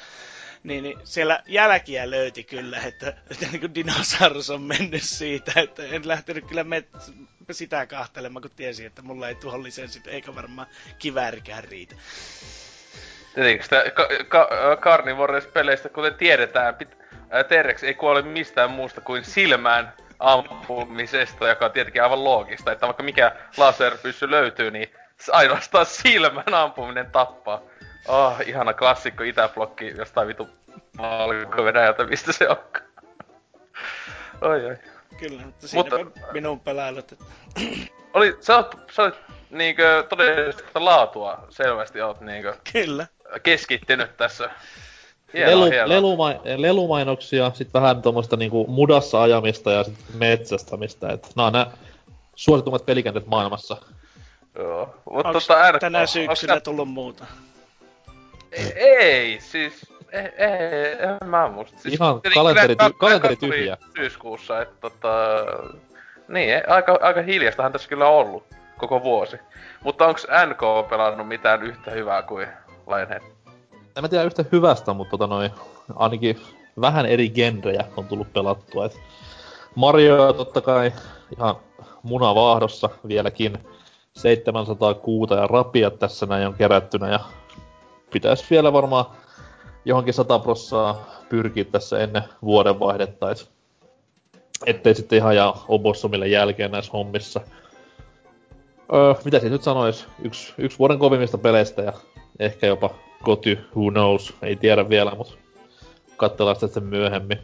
niin, niin siellä jälkiä löyti kyllä, että, että niin kuin dinosaurus on mennyt siitä, että en lähtenyt kyllä met- sitä kahtelemaan, kun tiesin, että mulla ei tuohon lisenssit, eikä varmaan kiväärikään riitä. Tietenkin sitä ka- ka- Carnivores-peleistä, kuten tiedetään, pit- T-Rex ei kuole mistään muusta kuin silmään ampumisesta, joka on tietenkin aivan loogista, että vaikka mikä laserpyssy löytyy, niin ainoastaan silmän ampuminen tappaa. Oh, ihana klassikko Itäblokki jostain vitu valko Venäjältä, mistä se onkaan. oi oi. Kyllä, mutta siinä mutta, minun pelailut. Että... oli, sä oot, sä oot niinkö todellista laatua selvästi oot niinkö... Kyllä. Keskittynyt tässä. Hienoa, Lelu, hienoa. Leluma, lelumainoksia, sit vähän tuommoista niinku mudassa ajamista ja sit metsästämistä, et nää on nää suositummat pelikentät maailmassa. Joo, mutta tota Tänä syksynä onks... tullut muuta? Ei, ei siis... Ei, ei, en mä muista. Siis, Ihan kalenteri, ty- kalenteri tyhjä. Syyskuussa, että tota... Niin, aika, aika hiljastahan tässä kyllä on ollut koko vuosi. Mutta onks NK pelannut mitään yhtä hyvää kuin Lionhead? En mä tiedä yhtä hyvästä, mutta tota noin, ainakin vähän eri genrejä on tullut pelattua. Et Mario totta kai ihan munavaahdossa vieläkin. 706 ja rapia tässä näin on kerättynä ja pitäisi vielä varmaan johonkin 100 prossaa pyrkiä tässä ennen vuodenvaihdetta, et, ettei sitten ihan jää obossomille jälkeen näissä hommissa. Öö, mitä siis nyt sanois? Yksi, yksi vuoden kovimmista peleistä ja ehkä jopa koty, who knows, ei tiedä vielä, mutta katsellaan sitä sitten myöhemmin.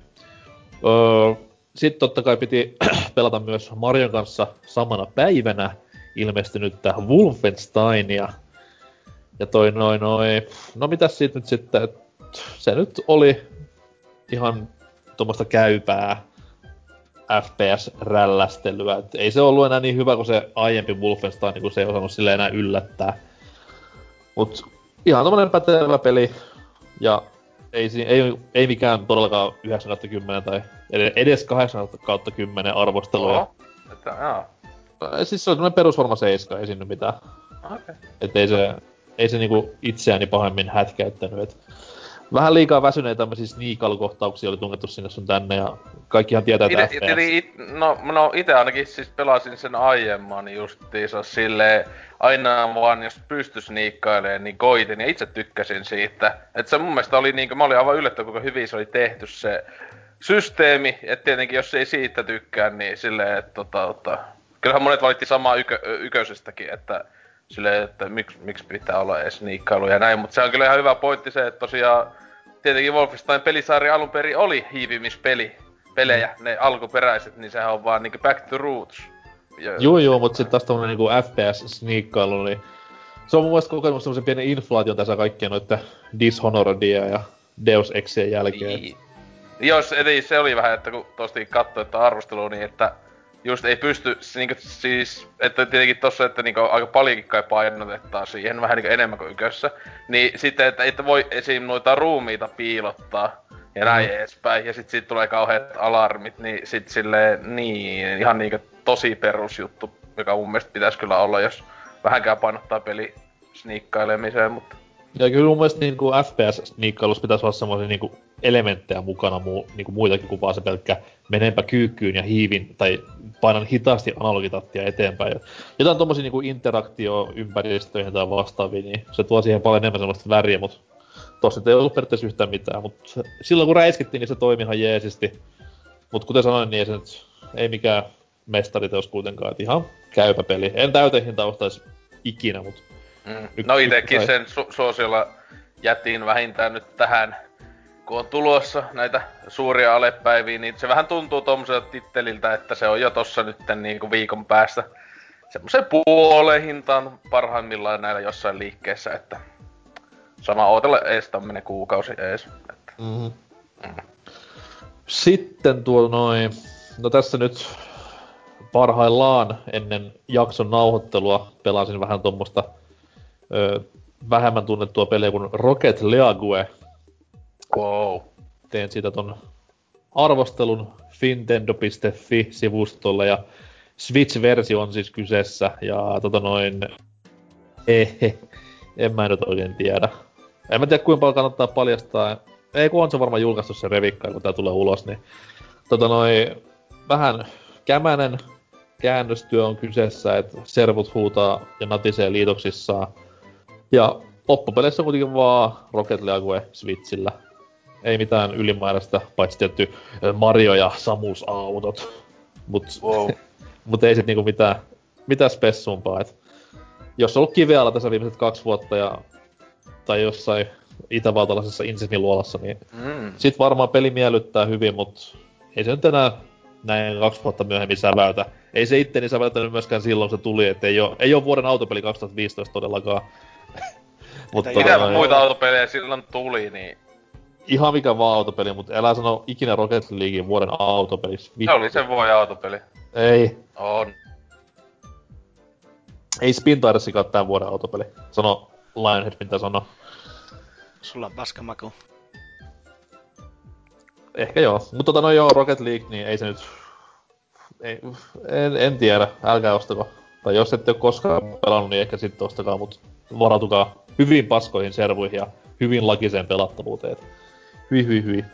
Öö, sitten totta kai piti pelata myös Marion kanssa samana päivänä ilmestynyttä Wolfensteinia, ja toi noin noin, no mitäs siitä nyt sitten, että se nyt oli ihan tuommoista käypää FPS-rällästelyä. Et ei se ollut enää niin hyvä kuin se aiempi Wolfenstein, niin kun se ei osannut sille enää yllättää. Mut ihan tommonen pätevä peli. Ja ei, ei, ei mikään todellakaan 9 10 tai edes 8 kautta 10 arvostelua. Oho. Että, jaa. Siis se on perusforma 7, ei sinne mitään. Okay. Et ei se, ei se niinku itseäni pahemmin hätkäyttänyt. Et vähän liikaa väsyneitä tämmöisiä sniikalukohtauksia oli tungettu sinne sun tänne ja kaikkihan tietää, ite, FPS. It, no, no ite ainakin siis pelasin sen aiemman justiinsa silleen, aina vaan jos pysty sniikkailemaan, niin koitin ja itse tykkäsin siitä. Että se mun mielestä oli niinku, mä olin aivan yllättynyt, kuinka hyvin se oli tehty se systeemi, että tietenkin jos ei siitä tykkää, niin silleen, että tota, tota, kyllähän monet valitti samaa ykö, yköisestäkin, että silleen, että miksi, miksi pitää olla edes niikkailu ja näin, mutta se on kyllä ihan hyvä pointti se, että tosiaan tietenkin Wolfenstein pelisarja alun perin oli hiivimispeli, pelejä, ne alkuperäiset, niin sehän on vaan niinku back to roots. Joo joo, mutta sitten taas tommonen niinku FPS-sniikkailu, niin se on mun mielestä kokenut semmosen pienen inflaation tässä kaikkien noitten Dishonoredia ja Deus Exien jälkeen. Niin. Jos, eli se oli vähän, että kun tosti katsoi, että arvostelu, niin että just ei pysty, niinku, siis, että tietenkin tossa, että niinku, aika paljonkin kai painotetaan siihen, vähän niinku enemmän kuin ykössä. Niin sitten, että, että voi esim. noita ruumiita piilottaa ja näin mm. edespäin, ja sit siitä tulee kauheat alarmit, niin sit silleen, niin, ihan niinku tosi perusjuttu, joka mun mielestä pitäisi kyllä olla, jos vähänkään painottaa peli sniikkailemiseen, mutta... Ja kyllä mun mielestä niin FPS-sniikkailussa pitäisi olla semmoisia niin elementtejä mukana muu, niin kuin muitakin kuin vaan se pelkkä menenpä kyykkyyn ja hiivin tai painan hitaasti analogitattia eteenpäin. Jotain tommosia niin interaktio-ympäristöihin tai vastaaviin, niin se tuo siihen paljon enemmän semmoista väriä, mutta tossa ei ollut periaatteessa yhtään mitään, mutta silloin kun räiskittiin, niin se toimi ihan jeesisti. Mutta kuten sanoin, niin ei se nyt, ei mikään mestariteos kuitenkaan, että ihan käypä peli. En täytehinta ostaisi ikinä, mutta Mm. no itekin sen su- suosiolla jätin vähintään nyt tähän kun on tulossa näitä suuria alepäiviä, niin se vähän tuntuu tommoselta titteliltä, että se on jo tossa nyt niin kuin viikon päästä semmoisen puoleen hintaan parhaimmillaan näillä jossain liikkeessä, että sama ootella ees tämmönen kuukausi ees. Että. Mm-hmm. Mm. Sitten tuo noin, no tässä nyt parhaillaan ennen jakson nauhoittelua pelasin vähän tuommoista vähemmän tunnettua peliä kuin Rocket League. Wow. Teen siitä ton arvostelun fintendo.fi-sivustolle ja Switch-versio on siis kyseessä ja tota noin... Ehe, en mä nyt oikein tiedä. En mä tiedä kuinka paljon kannattaa paljastaa. Ei kun on se varmaan julkaistu se revikka, kun tää tulee ulos, niin tota noin, vähän kämänen käännöstyö on kyseessä, että servut huutaa ja natisee liitoksissaan. Ja loppupeleissä on kuitenkin vaan Rocket League Switchillä. Ei mitään ylimääräistä, paitsi tietty Mario ja Samus autot. Mut, wow. mut ei sit niinku mitään, mitään spessumpaa. Et jos on ollut kivealla tässä viimeiset kaksi vuotta ja, tai jossain itävaltalaisessa inseniluolassa, niin mm. sit varmaan peli miellyttää hyvin, mut ei se nyt enää näin kaksi vuotta myöhemmin säväytä. Ei se itteni säväytänyt myöskään silloin se tuli, että ei oo, ei oo vuoden autopeli 2015 todellakaan. mutta mitä tota, muita autopelejä silloin tuli, niin... Ihan mikä vaan autopeli, mutta älä sano ikinä Rocket Leaguein vuoden autopeli. Se oli sen vuoden autopeli. Ei. On. Ei Spin Tiresikaan tämän vuoden autopeli. Sano Lionhead, mitä sano. Sulla on paskamaku. Ehkä joo. Mutta tota no joo, Rocket League, niin ei se nyt... Ei, en, en tiedä, älkää ostako. Tai jos ette ole koskaan pelannut, niin ehkä sitten ostakaa, mutta varautukaa hyvin paskoihin servuihin ja hyvin lakiseen pelattavuuteen. Hyi, hyi, hyi.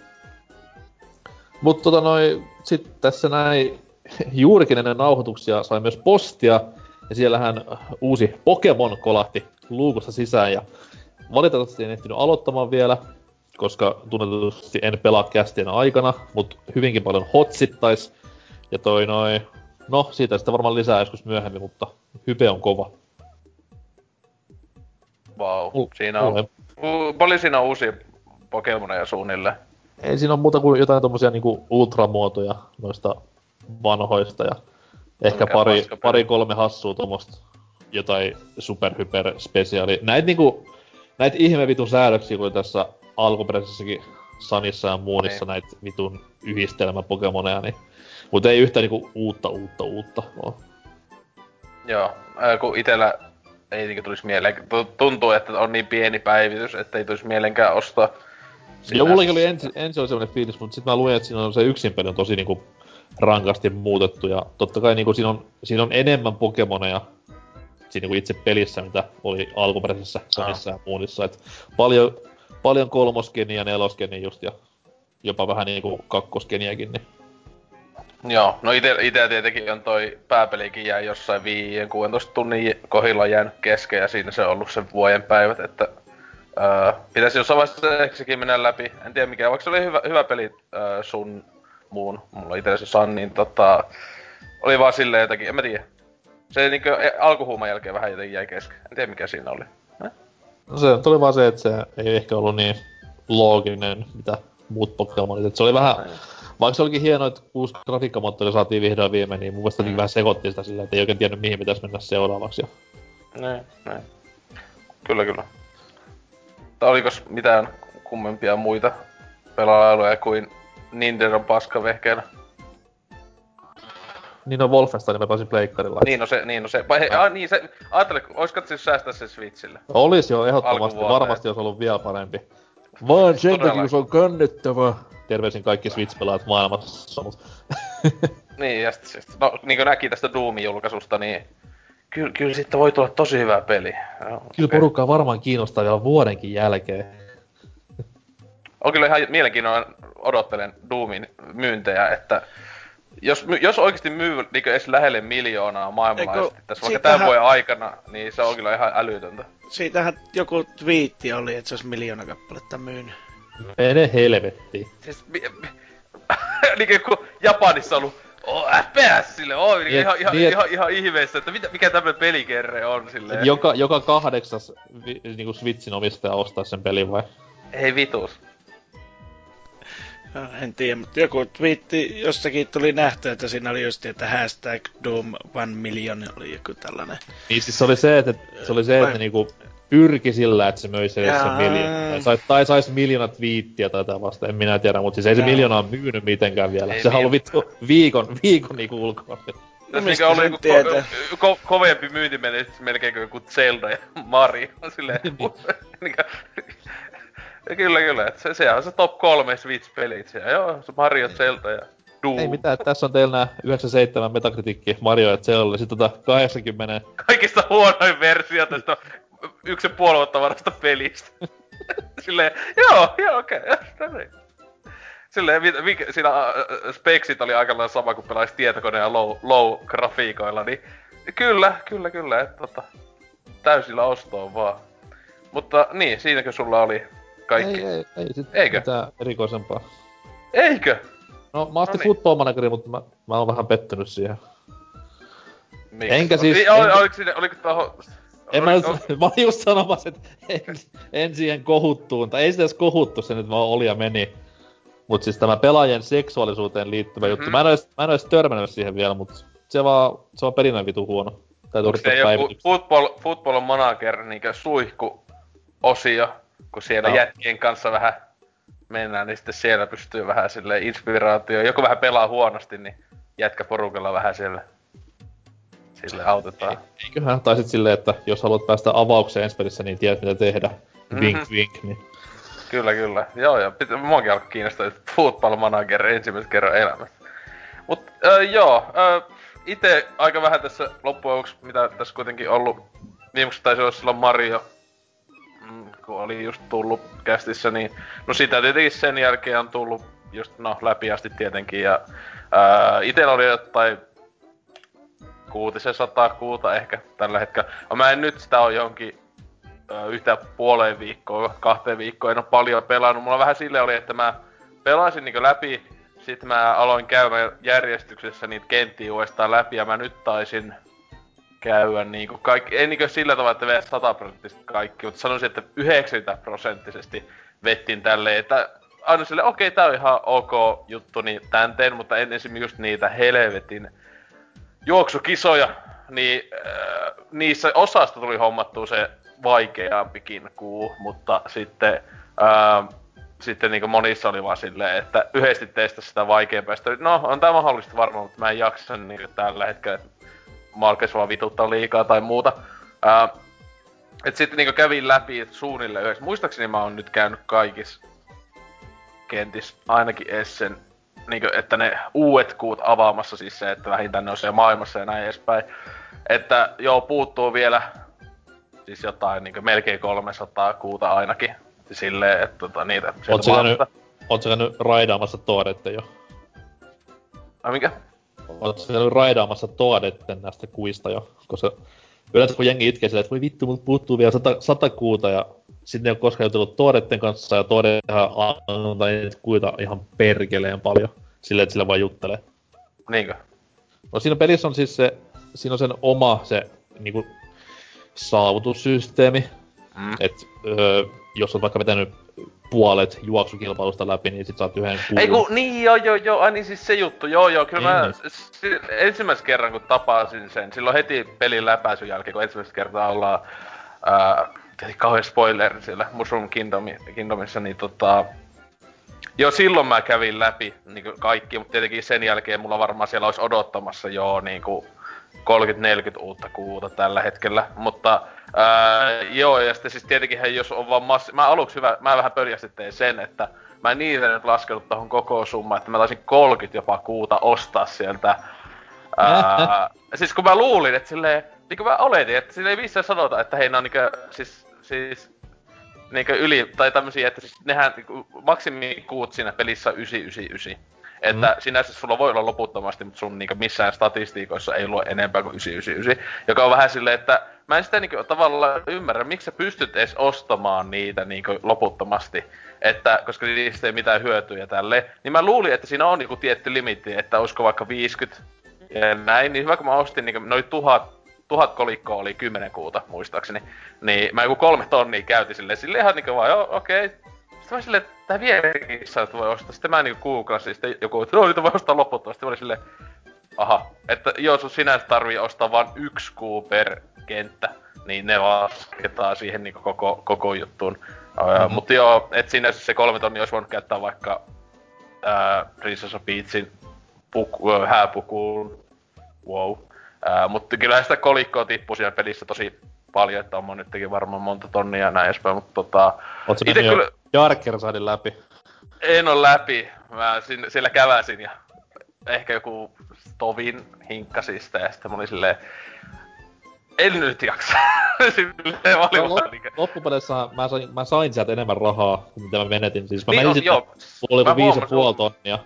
Mutta tota noin, sit tässä näin juurikin ennen nauhoituksia sai myös postia, ja siellähän uusi Pokemon kolahti luukusta sisään, ja valitettavasti en ehtinyt aloittamaan vielä, koska tunnetusti en pelaa kästien aikana, mutta hyvinkin paljon hotsittais. Ja toi noin, no siitä sitten varmaan lisää joskus myöhemmin, mutta hype on kova. Vau, wow. siinä on, paljon siinä on uusia Pokemoneja suunnilleen? Ei siinä on muuta kuin jotain tommosia niinku ultramuotoja noista vanhoista ja ehkä pari, pari kolme hassua tuommoista jotain superhyper spesiaali. Näitä niinku, näitä ihme vitun säädöksiä, kun tässä alkuperäisessäkin Sanissa ja Muunissa niin. näitä vitun yhdistelmä Pokemoneja, niin... Mutta ei yhtä niinku uutta, uutta, uutta oo. Joo, äh, kun itellä ei niinku tulisi mieleen, tuntuu, että on niin pieni päivitys, että ei tulisi mielenkään ostaa. Joo, mullakin oli ensi, ensi oli semmonen fiilis, mutta sitten mä luin, että siinä on se yksin peli on tosi niinku rankasti muutettu, ja totta kai niinku siinä on, siinä on enemmän Pokemoneja siinä niinku itse pelissä, mitä oli alkuperäisessä Sonissa ja Moonissa, et paljon paljon kolmoskeniä ja neloskeniä just ja jopa vähän niinku kakkoskeniäkin, niin Joo, no ite, ite tietenkin on toi pääpelikin jäi jossain 5-16 tunnin kohdilla jäänyt kesken ja siinä se on ollut sen vuoden päivät, että öö, pitäisi jossain vaiheessa sekin mennä läpi. En tiedä mikä, vaikka se oli hyvä, hyvä peli öö, sun muun, mulla itse se Sun, niin tota, oli vaan silleen jotakin, en mä tiedä. Se niinku alkuhuuman jälkeen vähän jotenkin jäi kesken. En tiedä mikä siinä oli. No se tuli vaan se, että se ei ehkä ollut niin looginen, mitä muut Pokemonit. Et se oli vähän, vaikka se olikin hienoa, että uusi grafiikkamoottori saatiin vihdoin viimein, niin mun mielestä mm. vähän sekoitti sitä sillä, että ei oikein tiennyt mihin pitäisi mennä seuraavaksi. Näin, näin. Kyllä, kyllä. Tai olikos mitään kummempia muita pelailuja kuin Nintendon paskavehkeenä? Niin on Wolfenstein, mä pääsin pleikkarilla. Niin no se, niin no se. Vai, he, ah, niin se, ajattele, katsoisi säästää sen Switchille. Olis jo, ehdottomasti. Varmasti olisi ollut vielä parempi. Vaan sen takia, kun se on kannettava. Terveisin kaikki Switch-pelaajat maailmassa, mut... niin, ja sit, sit, no, niin kuin näki tästä Doomin julkaisusta, niin kyllä, kyllä sitten voi tulla tosi hyvä peli. No, kyllä okay. porukkaa varmaan kiinnostaa vielä vuodenkin jälkeen. on kyllä ihan mielenkiinnolla odottelen Doomin myyntejä, että jos, jos oikeasti myy niin edes lähelle miljoonaa maailmanlaajuisesti Eikö, tässä vaikka tämän vuoden aikana, niin se on kyllä ihan älytöntä. Siitähän joku twiitti oli, että se olisi miljoona kappaletta myynyt. Mene helvettiin. Siis, mi, mi, niin kuin Japanissa on ollut oh, FPS sille, oh, niin, ihan, ihan, niin, ihan, ihan, ihmeessä, että mitä, mikä tämmönen pelikerre on silleen. Joka, joka kahdeksas vi, niinku Switchin omistaja ostaa sen pelin vai? Ei vitus. en tiedä, mutta joku twiitti, jostakin tuli nähty, että siinä oli just, että hashtag Doom 1 million oli joku tällainen. Niin siis se oli se, että, se oli se, että Vai... niinku pyrki sillä, että se möi se, se miljoona. Tai, tai sais miljoona twiittiä tai tätä vasta, en minä tiedä, mutta siis ei se miljoonaa myynyt mitenkään vielä. Ei se haluaa vittu viikon, viikon niinku ulkoa. No mikä oli joku ko- ko- kovempi myyntimenestys melkein kuin joku Zelda ja Mario. Silleen, niin. kyllä, kyllä. Et se, se on se top kolme Switch-pelit. Se, joo, se Mario, Zelda ja Doom. Ei mitään, tässä on teillä nää 97 metakritiikki Mario ja Zelda, sitten tota 80... Kaikista huonoin versio tästä yksi puoli vuotta vanhasta pelistä. Silleen, joo, joo, okei, okay. Silleen, mikä, siinä uh, speksit oli aika sama kuin pelaisi tietokoneen low, low grafiikoilla, niin kyllä, kyllä, kyllä, että tota, täysillä ostoon vaan. Mutta niin, siinäkö sulla oli kaikki? Ei, ei, ei sit Eikö? mitään erikoisempaa. Eikö? No, mä ostin no niin. Football Manageri, mutta mä, mä oon vähän pettynyt siihen. Miksi? Enkä siis... Ei, enkä... Oliko, siinä, oliko toho... En mä, oliko... mä olin just sanomassa, että en, en siihen kohuttuun, tai ei sitä edes kohuttu se nyt vaan oli ja meni. Mut siis tämä pelaajien seksuaalisuuteen liittyvä mm-hmm. juttu, mä en, ois, mä en ois törmännyt siihen vielä, mut se vaan, se on perinnön vitu huono. Täytyy Onko se joku football, football manager niinkö suihku osio, kun siellä no. jätkien kanssa vähän mennään, niin sitten siellä pystyy vähän sille inspiraatio. Joku vähän pelaa huonosti, niin jätkä porukalla vähän siellä sille autetaan. Eiköhän, tai sit silleen, että jos haluat päästä avaukseen ensi pelissä, niin tiedät mitä tehdä. Mm-hmm. Wink, wink, niin. Kyllä, kyllä. Joo, ja pitä, muakin alkoi kiinnostaa, että football manager ensimmäisen kerran elämässä. Mut äh, joo, äh, itse aika vähän tässä loppujen mitä tässä kuitenkin ollut, viimeksi taisi olla silloin Mario, mm, kun oli just tullut kästissä, niin no sitä tietenkin sen jälkeen on tullut just no läpi asti tietenkin, ja ää, itellä oli jotain kuutisen sataa kuuta ehkä tällä hetkellä. Mä en nyt sitä ole jonkin yhtä puoleen viikkoa, kahteen viikkoa, en ole paljon pelannut. Mulla vähän sille oli, että mä pelasin niin läpi, sitten mä aloin käymään järjestyksessä niitä kenttiä uudestaan läpi, ja mä nyt taisin käydä niinku kaikki, ei niinku sillä tavalla, että vedät 100 prosenttisesti kaikki, mutta sanoisin, että 90 prosenttisesti vettin tälleen, että aina sille, okei, okay, tää on ihan ok juttu, niin tän teen, mutta en esimerkiksi just niitä helvetin juoksukisoja, niin äh, niissä osasta tuli hommattua se vaikeampikin kuu, mutta sitten, äh, sitten niin monissa oli vaan silleen, että yhdesti testasi sitä vaikeampaa. no, on tämä mahdollista varmaan, mutta mä en jaksa niin tällä hetkellä, että mä vaan vituttaa liikaa tai muuta. Äh, et sitten niin kävin läpi suunnilleen yhdessä. Muistaakseni mä oon nyt käynyt kaikissa kentissä, ainakin Essen niin kuin, että ne uudet kuut avaamassa, siis se, että vähintään ne on siellä maailmassa ja näin edespäin. Että joo, puuttuu vielä siis jotain niin melkein 300 kuuta ainakin. Silleen, että tota, niitä Ootko käynyt, ootko käynyt raidaamassa tuodetten jo? Ai mikä? Ootko käynyt raidaamassa tuodetten näistä kuista jo? Koska yleensä kun jengi itkee silleen, että voi vittu, mut puuttuu vielä sata, sata kuuta ja sitten ne on koskaan jutellut Toodetten kanssa ja Toodetehan antaa kuita ihan perkeleen paljon. Silleen, että sillä vaan juttelee. Niinkö? No siinä pelissä on siis se, siinä on sen oma se niinku saavutussysteemi. Mm. Et öö, jos olet vaikka vetänyt puolet juoksukilpailusta läpi, niin sit saat yhden kuun. Ei kun, niin joo joo joo, ai niin siis se juttu, joo joo, kyllä niin, mä niin. S- ensimmäisen kerran kun tapasin sen, silloin heti pelin läpäisyn jälkeen, kun ensimmäistä kertaa ollaan ää, kauhean spoiler siellä Mushroom Kingdomi, Kingdomissa, niin tota... Jo silloin mä kävin läpi niin kaikki, mutta tietenkin sen jälkeen mulla varmaan siellä olisi odottamassa jo niin 30-40 uutta kuuta tällä hetkellä. Mutta ää, joo, ja sitten siis tietenkin jos on vaan massi... Mä aluksi hyvä, mä vähän pöljästi tein sen, että mä en niitä nyt laskenut tuohon koko summaan, että mä taisin 30 jopa kuuta ostaa sieltä. Ää, siis kun mä luulin, että silleen, niin kuin mä oletin, että sille ei missään sanota, että hei, ne on niinkö, siis siis niinkö yli, tai tämmösiä, että siis nehän niinku, maksimikuut siinä pelissä on 999. Että mm. sinänsä sulla voi olla loputtomasti, mutta sun niinkö missään statistiikoissa ei lue enempää kuin 999. Joka on vähän silleen, että mä en sitä niinkö tavallaan ymmärrä, miksi sä pystyt edes ostamaan niitä niinkö loputtomasti. Että, koska niistä ei mitään hyötyjä tälle. Niin mä luulin, että siinä on niinku tietty limitti, että olisiko vaikka 50 ja näin. Niin hyvä kun mä ostin niinkö noin tuhat tuhat kolikkoa oli kymmenen kuuta, muistaakseni. Niin mä joku kolme tonnia käytin silleen, silleen ihan niinku vaan, joo, okei, okay, Sitten mä silleen, että tää vieläkin että voi ostaa. Sitten mä niinku googlasin, sitten joku, että no niitä voi ostaa loputtomasti. Sitten mä olin silleen, aha, että joo, sun sinänsä tarvii ostaa vain yksi kuu per kenttä. Niin ne lasketaan siihen niinku koko, koko juttuun. Mm-hmm. mutta joo, et sinänsä se kolme tonni olisi voinut käyttää vaikka ää, Princess of Peachin puku, hääpukuun. Wow. Ää, mutta kyllä sitä kolikkoa tippuu siinä pelissä tosi paljon, että on nytkin varmaan monta tonnia ja näin edespäin, mutta tota... Ootko kyllä... Jarkersadin läpi? En ole läpi. Mä sin, siellä käväsin ja ehkä joku Tovin hinkkasi sitä ja sitten mä olin silleen... En nyt jaksa. silleen mä olin no, lop- Loppupeleissä mä sain, mä sain sieltä enemmän rahaa, kuin mitä mä menetin. Siis mä niin menin on, sitten, mulla oli viisi puoli tonnia.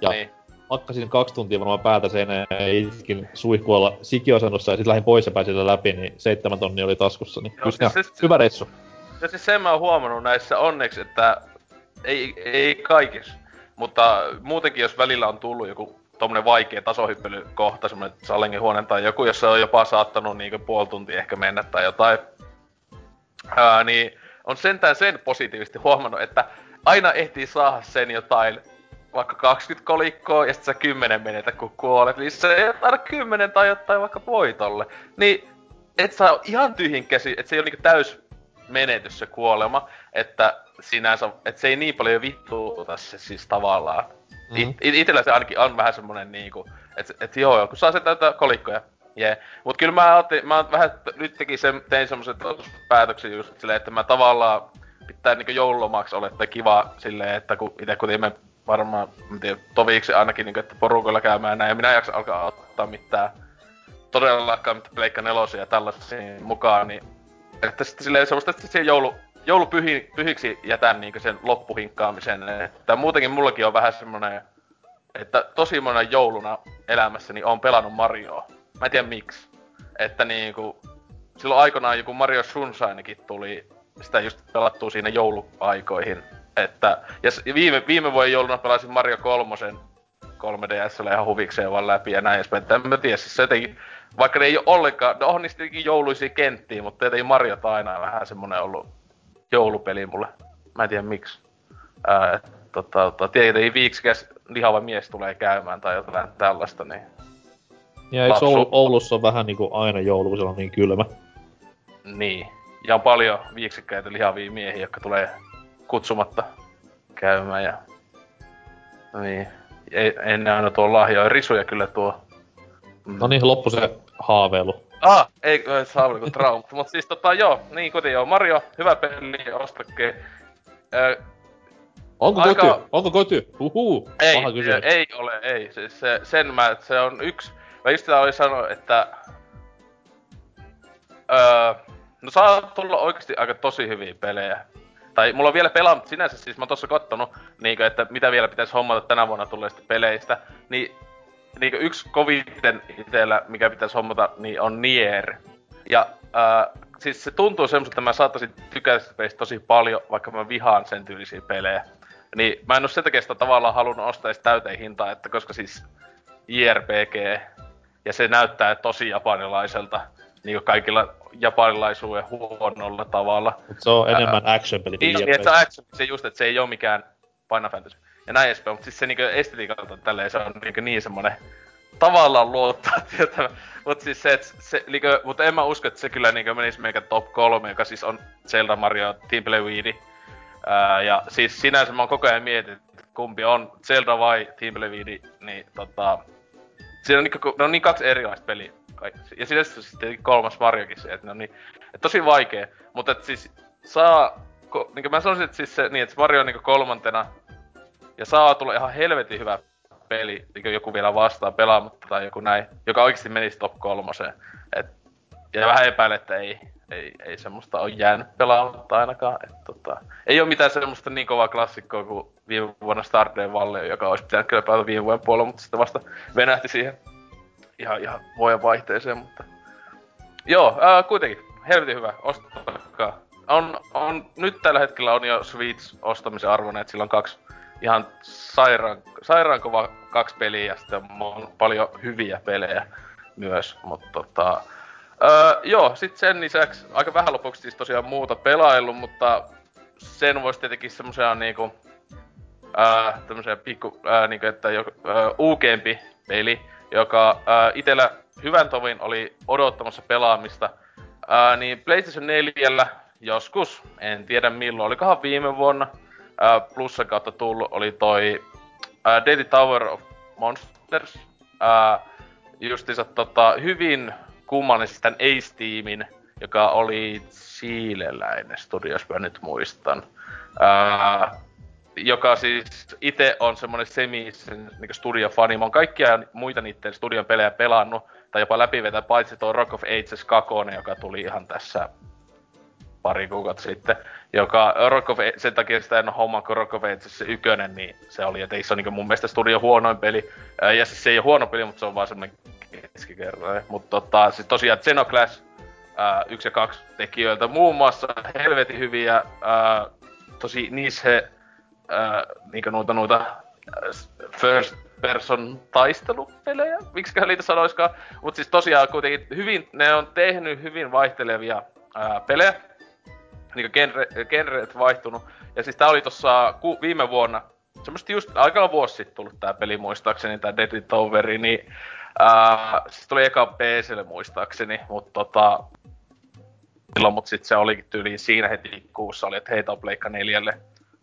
Ja niin hakkasin kaksi tuntia varmaan päätä seinään ja itkin suihkualla sikiosennossa ja sitten lähdin pois ja pääsin läpi, niin seitsemän tonnia oli taskussa. Niin Joo, siis, siis, hyvä reissu. Ja siis sen mä oon huomannut näissä onneksi, että ei, ei kaikissa, mutta muutenkin jos välillä on tullut joku tommonen vaikea tasohyppelykohta, semmonen salengihuone tai joku, jossa on jopa saattanut niinku puoli tuntia ehkä mennä tai jotain, ää, niin on sentään sen positiivisesti huomannut, että aina ehtii saada sen jotain vaikka 20 kolikkoa ja sitten sä 10 menetä kun kuolet, niin se ei aina 10 tai jotain vaikka voitolle. Niin et saa ihan tyhjin käsi, että se ei ole niinku täys menetys se kuolema, että sinänsä, että se ei niin paljon vittuuta se siis tavallaan. Mm. It, it, itellä se ainakin on vähän semmonen niinku, että et joo, kun saa se täyttää kolikkoja, jee. Yeah. Mut kyllä mä, otin, mä vähän nyt tekin sen, tein semmoset päätöksen just silleen, että mä tavallaan pitää niinku joululomaksi olla, että kiva silleen, että kun itse kun mä varmaan, mä tiedän, toviksi ainakin, niin, että porukoilla käymään näin, ja minä en jaksa alkaa ottaa mitään todellakaan mitään pleikka nelosia ja tällaisia mukaan, niin että sitten silleen semmoista, että se joulu, joulupyhi, pyhiksi jätän niin sen loppuhinkkaamisen. Että muutenkin mullakin on vähän semmonen, että tosi monen jouluna elämässäni on pelannut Marioa. Mä en tiedä miksi. Että niinku, silloin aikanaan joku Mario Sunshinekin tuli sitä just pelattua siinä jouluaikoihin. Että, ja viime, viime vuoden jouluna pelasin Mario 3 3DS ihan huvikseen vaan läpi ja näin edespäin. En mä tiedä, siis se jotenkin, vaikka ne ei ole ollenkaan, no on niistä jouluisia kenttiä, mutta jotenkin Mario aina vähän semmonen ollut joulupeli mulle. Mä en tiedä miksi. Ää, tota, tota, tietenkin viiksikäs lihava mies tulee käymään tai jotain tällaista, niin... Ja eikö Oulu, Oulussa on vähän niinku aina joulu, kun se on niin kylmä? Niin. Ja on paljon viiksikkäitä lihavia miehiä, jotka tulee kutsumatta käymään ja... Niin. Ei, ennen aina tuo lahjoja. Risuja kyllä tuo. Mm. No niin, loppu se haaveilu. Ah, ei, ei haaveilu kuin trauma. Mutta siis tota joo, niin kuten joo. Mario, hyvä peli, ostakke. Ö, Onko aika... koty? Onko koty? Huhuu. Ei, ei ole, ei. Siis se, sen mä, se on yksi... Mä just sitä olin sanonut, että... Öö, no saa tulla oikeasti aika tosi hyviä pelejä tai mulla on vielä pelaamatta sinänsä, siis mä oon tossa kattonut, niin että mitä vielä pitäisi hommata tänä vuonna tulleista peleistä, niin niin yksi koviten itsellä, mikä pitäisi hommata, niin on Nier. Ja äh, siis se tuntuu semmoista, että mä saattaisin tykätä sitä tosi paljon, vaikka mä vihaan sen tyylisiä pelejä. Niin mä en oo sen takia sitä tavallaan halunnut ostaa edes täyteen hintaa, että koska siis JRPG, ja se näyttää tosi japanilaiselta, niin kuin kaikilla japanilaisuuden huonolla tavalla. Mut se on enemmän Ää, action peli niin, niin, se on action, se just, että se ei ole mikään Final Fantasy. Ja näin edespäin, mutta siis se niinku estetiikalta tälleen se on niinku niin semmonen tavallaan luottaa tietä. Mut siis se, että se, niinku, mutta en mä usko, että se kyllä niinku menisi meikä top 3, joka siis on Zelda, Mario, Timberlake Ää, ja siis sinänsä mä oon koko ajan mietin, kumpi on Zelda vai Timberlake niin tota... Siinä on, niinku, ne on niin kaksi erilaista peliä kaikki. Ja sitten siis tietenkin kolmas Mariokin se, että no niin, että tosi vaikea. Mutta että siis saa, ko, niin mä sanoisin, että siis se, niin, että Mario on niin kolmantena, ja saa tulla ihan helvetin hyvä peli, niin joku vielä vastaa pelaamatta tai joku näin, joka oikeasti menisi top kolmoseen. Et, ja vähän epäilen, että ei, ei, ei semmoista ole jäänyt pelaamatta ainakaan. Et, tota, ei ole mitään semmoista niin kovaa klassikkoa kuin viime vuonna Stardew Valley, joka olisi pitänyt kyllä pelata viime vuoden puolella, mutta sitten vasta venähti siihen ihan, ihan vuoden vaihteeseen, mutta... Joo, ää, kuitenkin, helvetin hyvä, ostakaa. On, on, nyt tällä hetkellä on jo Switch ostamisen arvoinen, että sillä on kaksi ihan sairaan, sairaan kova kaksi peliä ja sitten on paljon hyviä pelejä myös, mutta tota... Öö, joo, sitten sen lisäksi aika vähän lopuksi siis tosiaan muuta pelaillut, mutta sen voisi tietenkin semmosia niinku, tämmösiä pikku, ää, niinku, että jo, ää, uukeempi peli, joka ää, itellä hyvän tovin oli odottamassa pelaamista, ää, niin PlayStation 4 joskus, en tiedä milloin, olikohan viime vuonna, ää, plussan kautta tullut, oli toi ää, Daily Tower of Monsters, ää, justiinsa tota, hyvin kummallisesti tämän Ace-tiimin, joka oli siileläinen studio, jos mä nyt muistan. Ää, joka siis itse on semmonen semi niin studio-fani. Mä oon kaikkia muita niiden studion pelejä pelannut, tai jopa läpivetä, paitsi tuo Rock of Ages 2, joka tuli ihan tässä pari kuukautta sitten, joka Rock of, sen takia sitä en homma, kun Rock of Ages se ykönen, niin se oli, että se on niin mun mielestä studio huonoin peli. Ja siis se ei ole huono peli, mutta se on vaan semmonen keskikerroin. Mutta tota, siis tosiaan Xenoclass ää, yksi ja kaksi tekijöiltä muun muassa helvetin hyviä ää, tosi niissä ää, niinkö noita, noita first person taistelupelejä, miksiköhän niitä sanoiskaan. Mutta siis tosiaan kuitenkin hyvin, ne on tehnyt hyvin vaihtelevia ää, pelejä. Niinku genre, genret vaihtunut. Ja siis tää oli tossa ku, viime vuonna, semmoisesti just aika vuosi sitten tullut tää peli muistaakseni, tää Deadly Toweri, niin ää, siis tuli eka PClle muistaakseni, mutta tota, silloin, mutta sitten se olikin tyyliin siinä heti kuussa oli, että heitä on Pleikka neljälle.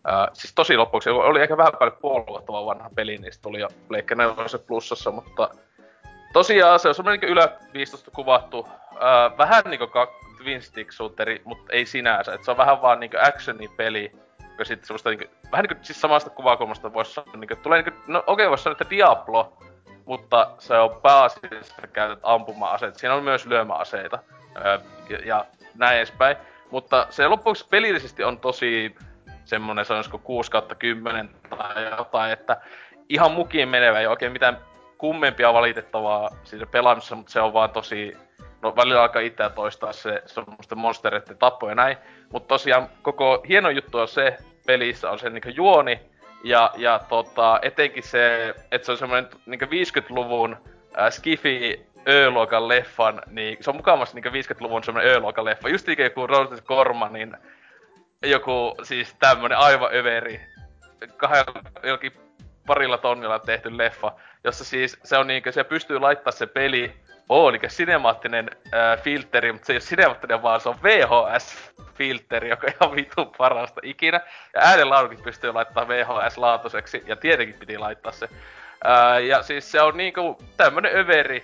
Uh, siis tosi loppuksi, oli ehkä vähän paljon puoluettava vanha peli, niin tuli jo Pleikka 4 plussassa, mutta tosiaan se on semmoinen niin ylä 15 kuvattu, uh, vähän niinku twin stick shooteri, mutta ei sinänsä, että se on vähän vaan niinku actioni peli, joka sitten semmoista niinku, vähän niinku siis samasta kuvakulmasta voisi sanoa, niinku, tulee niinku, no okei okay, voisi sanoa, että Diablo, mutta se on pääasiassa käytät ampuma-aseet. Siinä on myös lyömäaseita. Uh, ja, ja näin edespäin. Mutta se loppuksi pelillisesti on tosi semmonen sanoisiko 6 kautta 10 tai jotain, että ihan mukiin menevä, ei oikein mitään kummempia valitettavaa siinä pelaamisessa, mutta se on vaan tosi, no välillä alkaa itseä toistaa se semmoista monstereiden tappo ja näin, mutta tosiaan koko hieno juttu on se pelissä on se niinku juoni, ja, ja tota, etenkin se, että se on semmoinen niinku 50-luvun äh, skifi Ö-luokan leffan, niin se on mukavasti niin 50-luvun semmonen Ö-luokan leffa. Just niin joku Roses niin joku siis tämmönen aivan överi, kahdella parilla tonnilla tehty leffa, jossa siis se on niinkö, se pystyy laittaa se peli, oo niinkö sinemaattinen äh, filteri, mutta se ei ole sinemaattinen vaan se on VHS-filteri, joka on ihan vitun parasta ikinä. Ja äänenlaudukin pystyy laittaa VHS-laatuiseksi, ja tietenkin piti laittaa se. Äh, ja siis se on niinku tämmönen överi,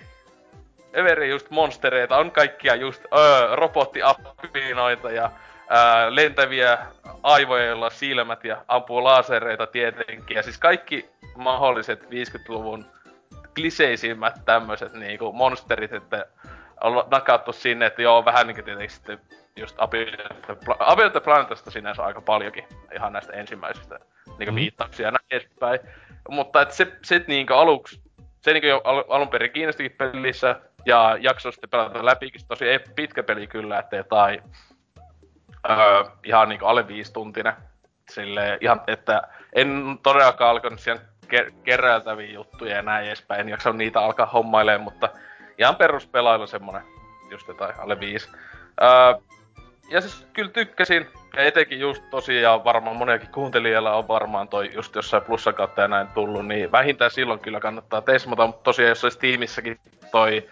överi just monstereita, on kaikkia just öö, robottiapinoita ja öö, lentäviä aivoja, joilla silmät ja ampuu lasereita tietenkin. Ja siis kaikki mahdolliset 50-luvun kliseisimmät tämmöiset niinku monsterit, että on nakattu sinne, että joo, vähän niinku tietenkin sitten just Abiot the Planetasta sinänsä aika paljonkin, ihan näistä ensimmäisistä niinku mm. viittauksia ja näin edespäin. Mutta et se, se niinku aluksi, se niinku jo al- alun perin kiinnostikin pelissä, ja jakso sitten pelata läpi, tosi ei pitkä peli kyllä, että jotain öö, ihan niinku alle viisi tuntinen. Sille ihan, että en todellakaan alkanut siellä ker- keräiltäviä juttuja ja näin edespäin, en jaksa niitä alkaa hommailemaan, mutta ihan peruspelailla semmonen just jotain alle viisi. Öö, ja siis kyllä tykkäsin, ja etenkin just tosiaan varmaan moniakin kuuntelijalla on varmaan toi just jossain plussan kautta ja näin tullut, niin vähintään silloin kyllä kannattaa tesmata, mutta tosiaan jos olisi tiimissäkin toi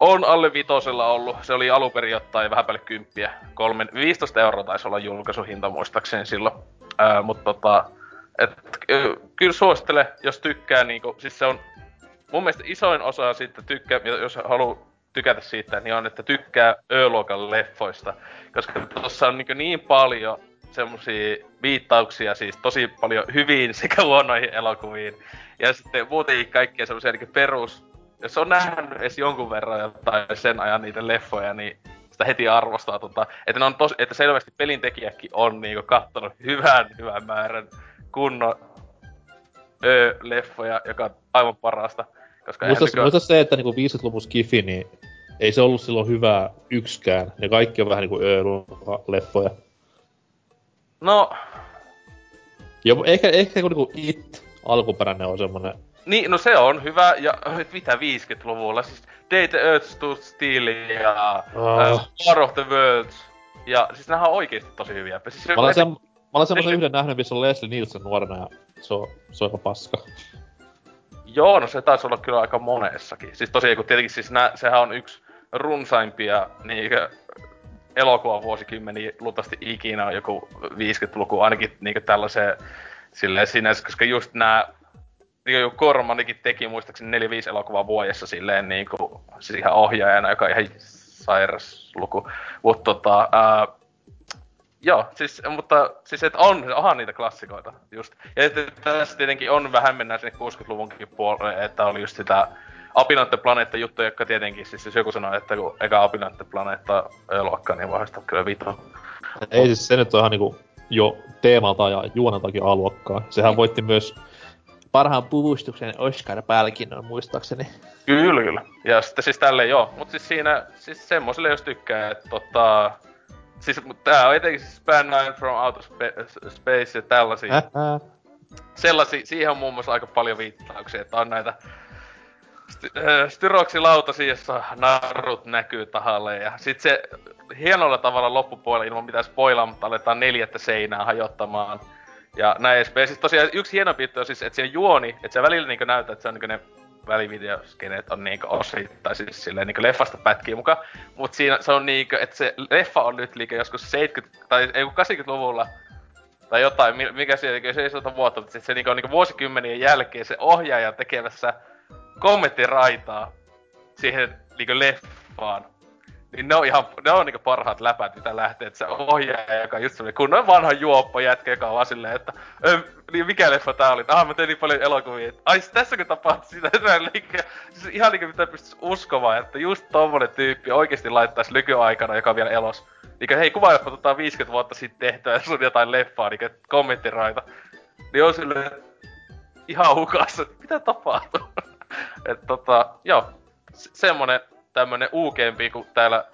on alle vitosella ollut. Se oli alun jotain vähän päälle kymppiä. Kolmen, 15 euroa taisi olla julkaisuhinta muistaakseni silloin. Ää, mutta tota, et, kyllä suosittele, jos tykkää niinku, siis se on mun mielestä isoin osa sitten tykkää, jos haluaa tykätä siitä, niin on, että tykkää Ö-luokan leffoista. Koska tuossa on niin, niin paljon semmosia viittauksia, siis tosi paljon hyviin sekä huonoihin elokuviin. Ja sitten muutenkin kaikkia semmosia niin perus jos on nähnyt edes jonkun verran jotain sen ajan niitä leffoja, niin sitä heti arvostaa, tota, että, ne on tos, että selvästi pelintekijäkin on niinku kattonut hyvän, hyvän määrän kunnon ö-leffoja, joka on aivan parasta. Koska muista, nykyään... muista se, että niinku 50-luvun skifi, niin ei se ollut silloin hyvää yksikään. Ne kaikki on vähän niinku ö-leffoja. No... Jo, ehkä, ehkä niinku It alkuperäinen on semmonen niin, no se on hyvä, ja mitä 50-luvulla, siis Day the Earth Stood Still ja oh. uh, War of the Worlds, ja siis nämä on oikeesti tosi hyviä. Siis mä, olen sen, olen semmoisen yhden nähnyt, missä on Leslie Nielsen nuorena ja se on, se on paska. Joo, no se taisi olla kyllä aika monessakin. Siis tosiaan, kun tietenkin siis nää, sehän on yksi runsaimpia niinkö elokuvan vuosikymmeniä luultavasti ikinä on joku 50-luku ainakin niinkö tällaiseen silleen sinänsä, koska just nää niin kuin Kormanikin teki muistaakseni 4-5 elokuvaa vuodessa silleen niinku, siis ihan ohjaajana, joka on ihan sairas luku. Mutta tota, ää, Joo, siis, mutta siis et on, onhan niitä klassikoita just. Ja että tässä tietenkin on vähän mennään sinne 60-luvunkin puolelle, että oli just sitä Apinantte Planeetta juttu, joka tietenkin, siis jos joku sanoo, että kun eka Apinantte Planeetta luokka, niin vahvistaa kyllä vito. Ei siis se nyt on ihan niinku jo teemalta ja juoneltakin A-luokkaa. Sehän voitti myös parhaan puvustuksen Oscar-palkinnon muistaakseni. Kyllä, kyllä. Ja sitten siis tälleen joo. Mut siis siinä, siis semmoselle jos tykkää, että tota, Siis tää on etenkin siis Span 9 from Outer Space ja tällaisia. Sellaisia, siihen on muun muassa aika paljon viittauksia, että on näitä st- styroksilautasia, jossa narut näkyy tahalle. Ja sit se hienolla tavalla loppupuolella ilman mitään spoilaa, mutta aletaan neljättä seinää hajottamaan. Ja näin edespäin. Siis tosiaan yksi hieno piirto on siis, että siinä juoni, että se välillä niinku näyttää, että se on niinku ne välivideoskeneet on niinku osittain siis silleen niinku leffasta pätkiä mukaan. Mut siinä se on niinku, että se leffa on nyt liikä joskus 70- tai ei 80-luvulla tai jotain, mikä se, se ei sota vuotta, mutta se niinku on niinku vuosikymmenien jälkeen se ohjaaja tekemässä kommenttiraitaa siihen niinku leffaan niin ne on ihan, ne on niinku parhaat läpät, mitä lähtee, että se ohjaaja, joka just semmonen kunnon vanha juoppo jätkä, joka on vaan silleen, että niin mikä leffa tää oli? Ah, mä tein niin paljon elokuvia, että ai tässäkö tapahtui sitä, että siis ihan niinku mitä pystyis uskomaan, että just tommonen tyyppi oikeesti laittaisi nykyaikana, joka on vielä elos. Niin hei, kuvaileffa tota 50 vuotta sitten tehtyä, sun jotain leffaa, niin kommenttiraita. Niin on silleen, ihan hukassa, mitä tapahtuu? että tota, joo, semmonen tämmönen uukempi, kun täällä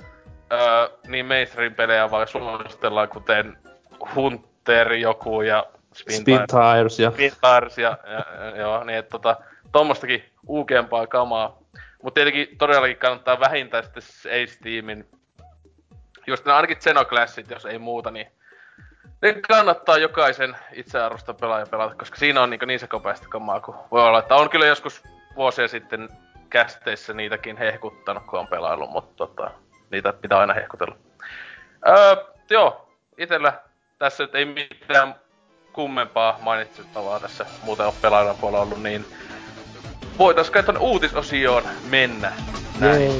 öö, niin mainstream-pelejä vaan suositellaan, kuten Hunter joku ja Spin, Spin Tires ja... Spin Tires ja, ja, ja joo, niin että tota, tommostakin uukempaa kamaa. Mut tietenkin todellakin kannattaa vähintään sitten Ace-tiimin, just ne ainakin Xenoclassit, jos ei muuta, niin ne kannattaa jokaisen itsearvosta pelaaja pelata, koska siinä on niin, niin se kopeasti kamaa, kun voi olla, että on kyllä joskus vuosia sitten kästeissä niitäkin hehkuttanut, kun on pelailu, mutta tota, niitä pitää aina hehkutella. Öö, joo, itellä tässä ei mitään kummempaa mainitsettavaa tässä muuten on pelaajan puolella ollut, niin voitais kai ton uutisosioon mennä. Näin.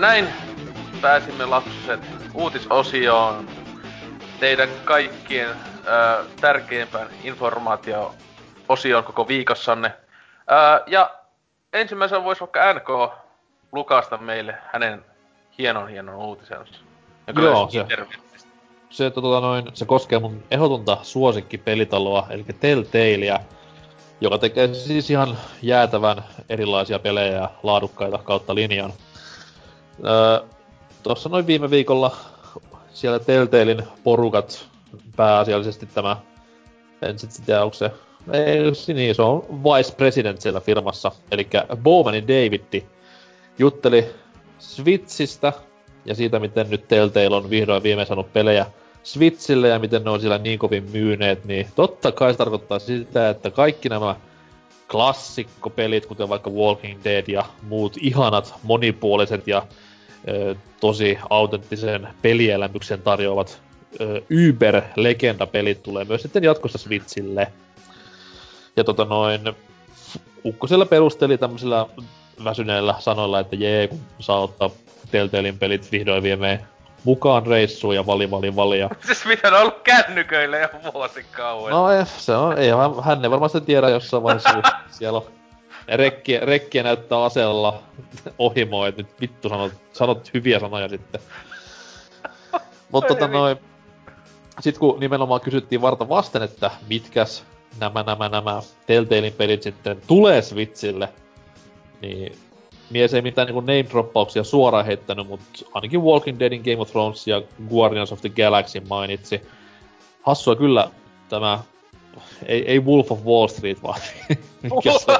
Näin pääsimme lapsuset uutisosioon. Teidän kaikkien ö, tärkeimpään informaatio-osioon koko viikossanne. Ö, ja ensimmäisenä voisi vaikka NK lukasta meille hänen hienon hienon uutisensa. Joo, se, se, tota noin, se koskee mun ehdotonta suosikkipelitaloa, eli Telltalea, joka tekee siis ihan jäätävän erilaisia pelejä ja laadukkaita kautta linjan. Öö, Tuossa noin viime viikolla siellä Telltalein porukat pääasiallisesti tämä, en sit tiedä onko se, ei niin, se on vice president siellä firmassa, eli Bowmanin Davitti jutteli Switchistä ja siitä, miten nyt Telltale on vihdoin viimein saanut pelejä Switchille ja miten ne on siellä niin kovin myyneet, niin totta kai se tarkoittaa sitä, että kaikki nämä klassikkopelit, kuten vaikka Walking Dead ja muut ihanat, monipuoliset ja tosi autenttisen pelielämyksen tarjoavat Uber-legenda-pelit tulee myös sitten jatkossa Switchille. Ja tota noin, Ukko siellä perusteli tämmöisillä väsyneillä sanoilla, että jee, kun saa ottaa Telltalein pelit vihdoin viemeen mukaan reissuun ja vali vali valia. siis mitä on ollut kännyköille jo vuosikauan. No ei, se on, ei hän ei varmasti tiedä jossain vaiheessa siellä on rekkiä, rekkiä näyttää aseella ohimoa, että nyt vittu sanot, sanot hyviä sanoja sitten. Mutta tota noin, sit kun nimenomaan kysyttiin varta vasten, että mitkäs nämä, nämä, nämä Telltalein pelit sitten tulee Switchille, niin mies ei mitään niinku name-droppauksia suoraan heittänyt, mutta ainakin Walking Deadin Game of Thrones ja Guardians of the Galaxy mainitsi. Hassua kyllä tämä, ei, ei Wolf of Wall Street vaan, mikä se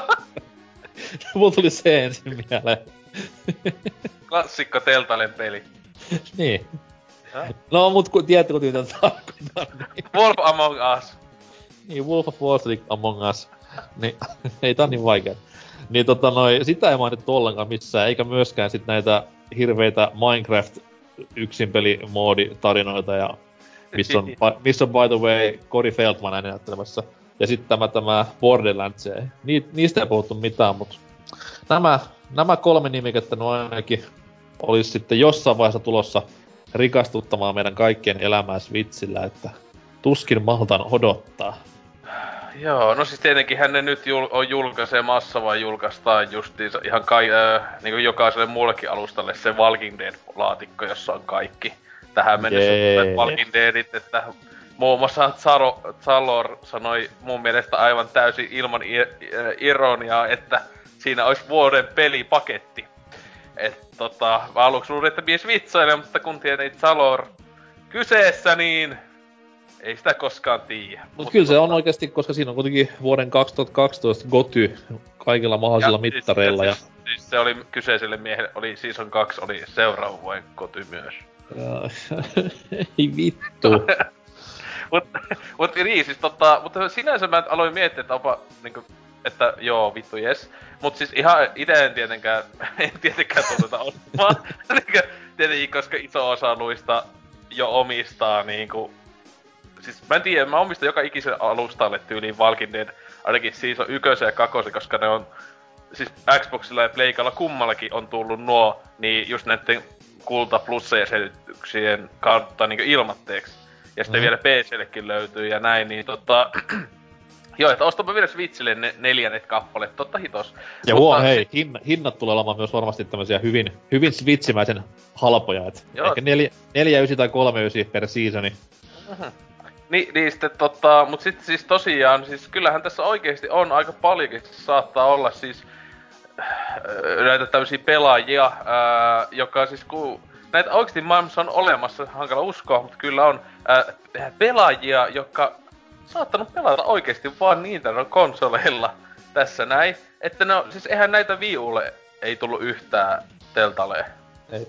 Mulla tuli se ensin mieleen. Klassikko Teltalen peli. niin. Ja? No, mut kun tiedätkö, kun tarkoitan. Niin. Wolf Among Us. Niin, Wolf of Wall Street Among Us. Niin, ei tää niin vaikea. Niin tota noi, sitä ei mainittu ollenkaan missään, eikä myöskään sit näitä hirveitä Minecraft yksinpelimooditarinoita ja missä on, missä on by the way Cory Feldman ääninäyttelemässä. Ja sitten tämä, tämä Borderlands, Ni, niistä ei puhuttu mitään, mutta nämä, nämä kolme nimikettä no ainakin olisi sitten jossain vaiheessa tulossa rikastuttamaan meidän kaikkien elämää Switchillä, että tuskin maltan odottaa. Joo, no siis tietenkin hän ne nyt jul- on julkaisemassa vai julkaistaan justiinsa ihan kai, äh, niin kuin jokaiselle muullekin alustalle se Walking Dead-laatikko, jossa on kaikki. Tähän mennessä. Walking Deadit, että muun muassa Zaro, Zalor sanoi mun mielestä aivan täysin ilman ironiaa, että siinä olisi vuoden pelipaketti. Et tota, mä aluksi luulin, että mies vitsailee, mutta kun tiedät Zalor kyseessä, niin ei sitä koskaan tiedä. Mut, Mut kyllä se on oikeasti, koska siinä on kuitenkin vuoden 2012 Goty kaikilla mahdollisilla ja, siis- mittareilla. Siis, ja... siis, se oli kyseiselle miehelle, oli Season 2, oli seuraavan vuoden Goty myös. ei vittu. mut, mut niin, siis tota, mutta sinänsä mä aloin miettiä, että onpa niinku, että joo, vittu jes. Mut siis ihan ite en tietenkään, en tietenkään tuota ostamaan. tietenkin, koska iso osa luista jo omistaa niinku siis mä en tiedä, mä omistan joka ikisen alustalle tyyliin Walking Dead, ainakin siis on ykösen ja kakosen, koska ne on, siis Xboxilla ja Playkalla kummallakin on tullut nuo, niin just näiden kulta plussajäsenyksien kautta niin ilmatteeksi. Ja sitten mm. vielä PCllekin löytyy ja näin, niin tota... Joo, että ostapa vielä Switchille ne neljännet kappaleet, totta hitos. Ja Mutta, hei, hin, hinnat tulee olemaan myös varmasti tämmöisiä hyvin, hyvin Switchimäisen halpoja, et Joo. ehkä 4, 4, 9 tai 3, 9 per seasoni. Mm-hmm. Niin, niin sitten tota, mut sitten siis tosiaan, siis kyllähän tässä oikeesti on aika paljonkin saattaa olla siis äh, näitä tämmöisiä pelaajia, ää, joka siis ku, näitä oikeesti maailmassa on olemassa, hankala uskoa, mutta kyllä on ää, pelaajia, jotka saattanut pelata oikeesti vaan Nintendo konsoleilla tässä näin. Että no, siis eihän näitä viulle ei tullut yhtään teltaleen. Ei.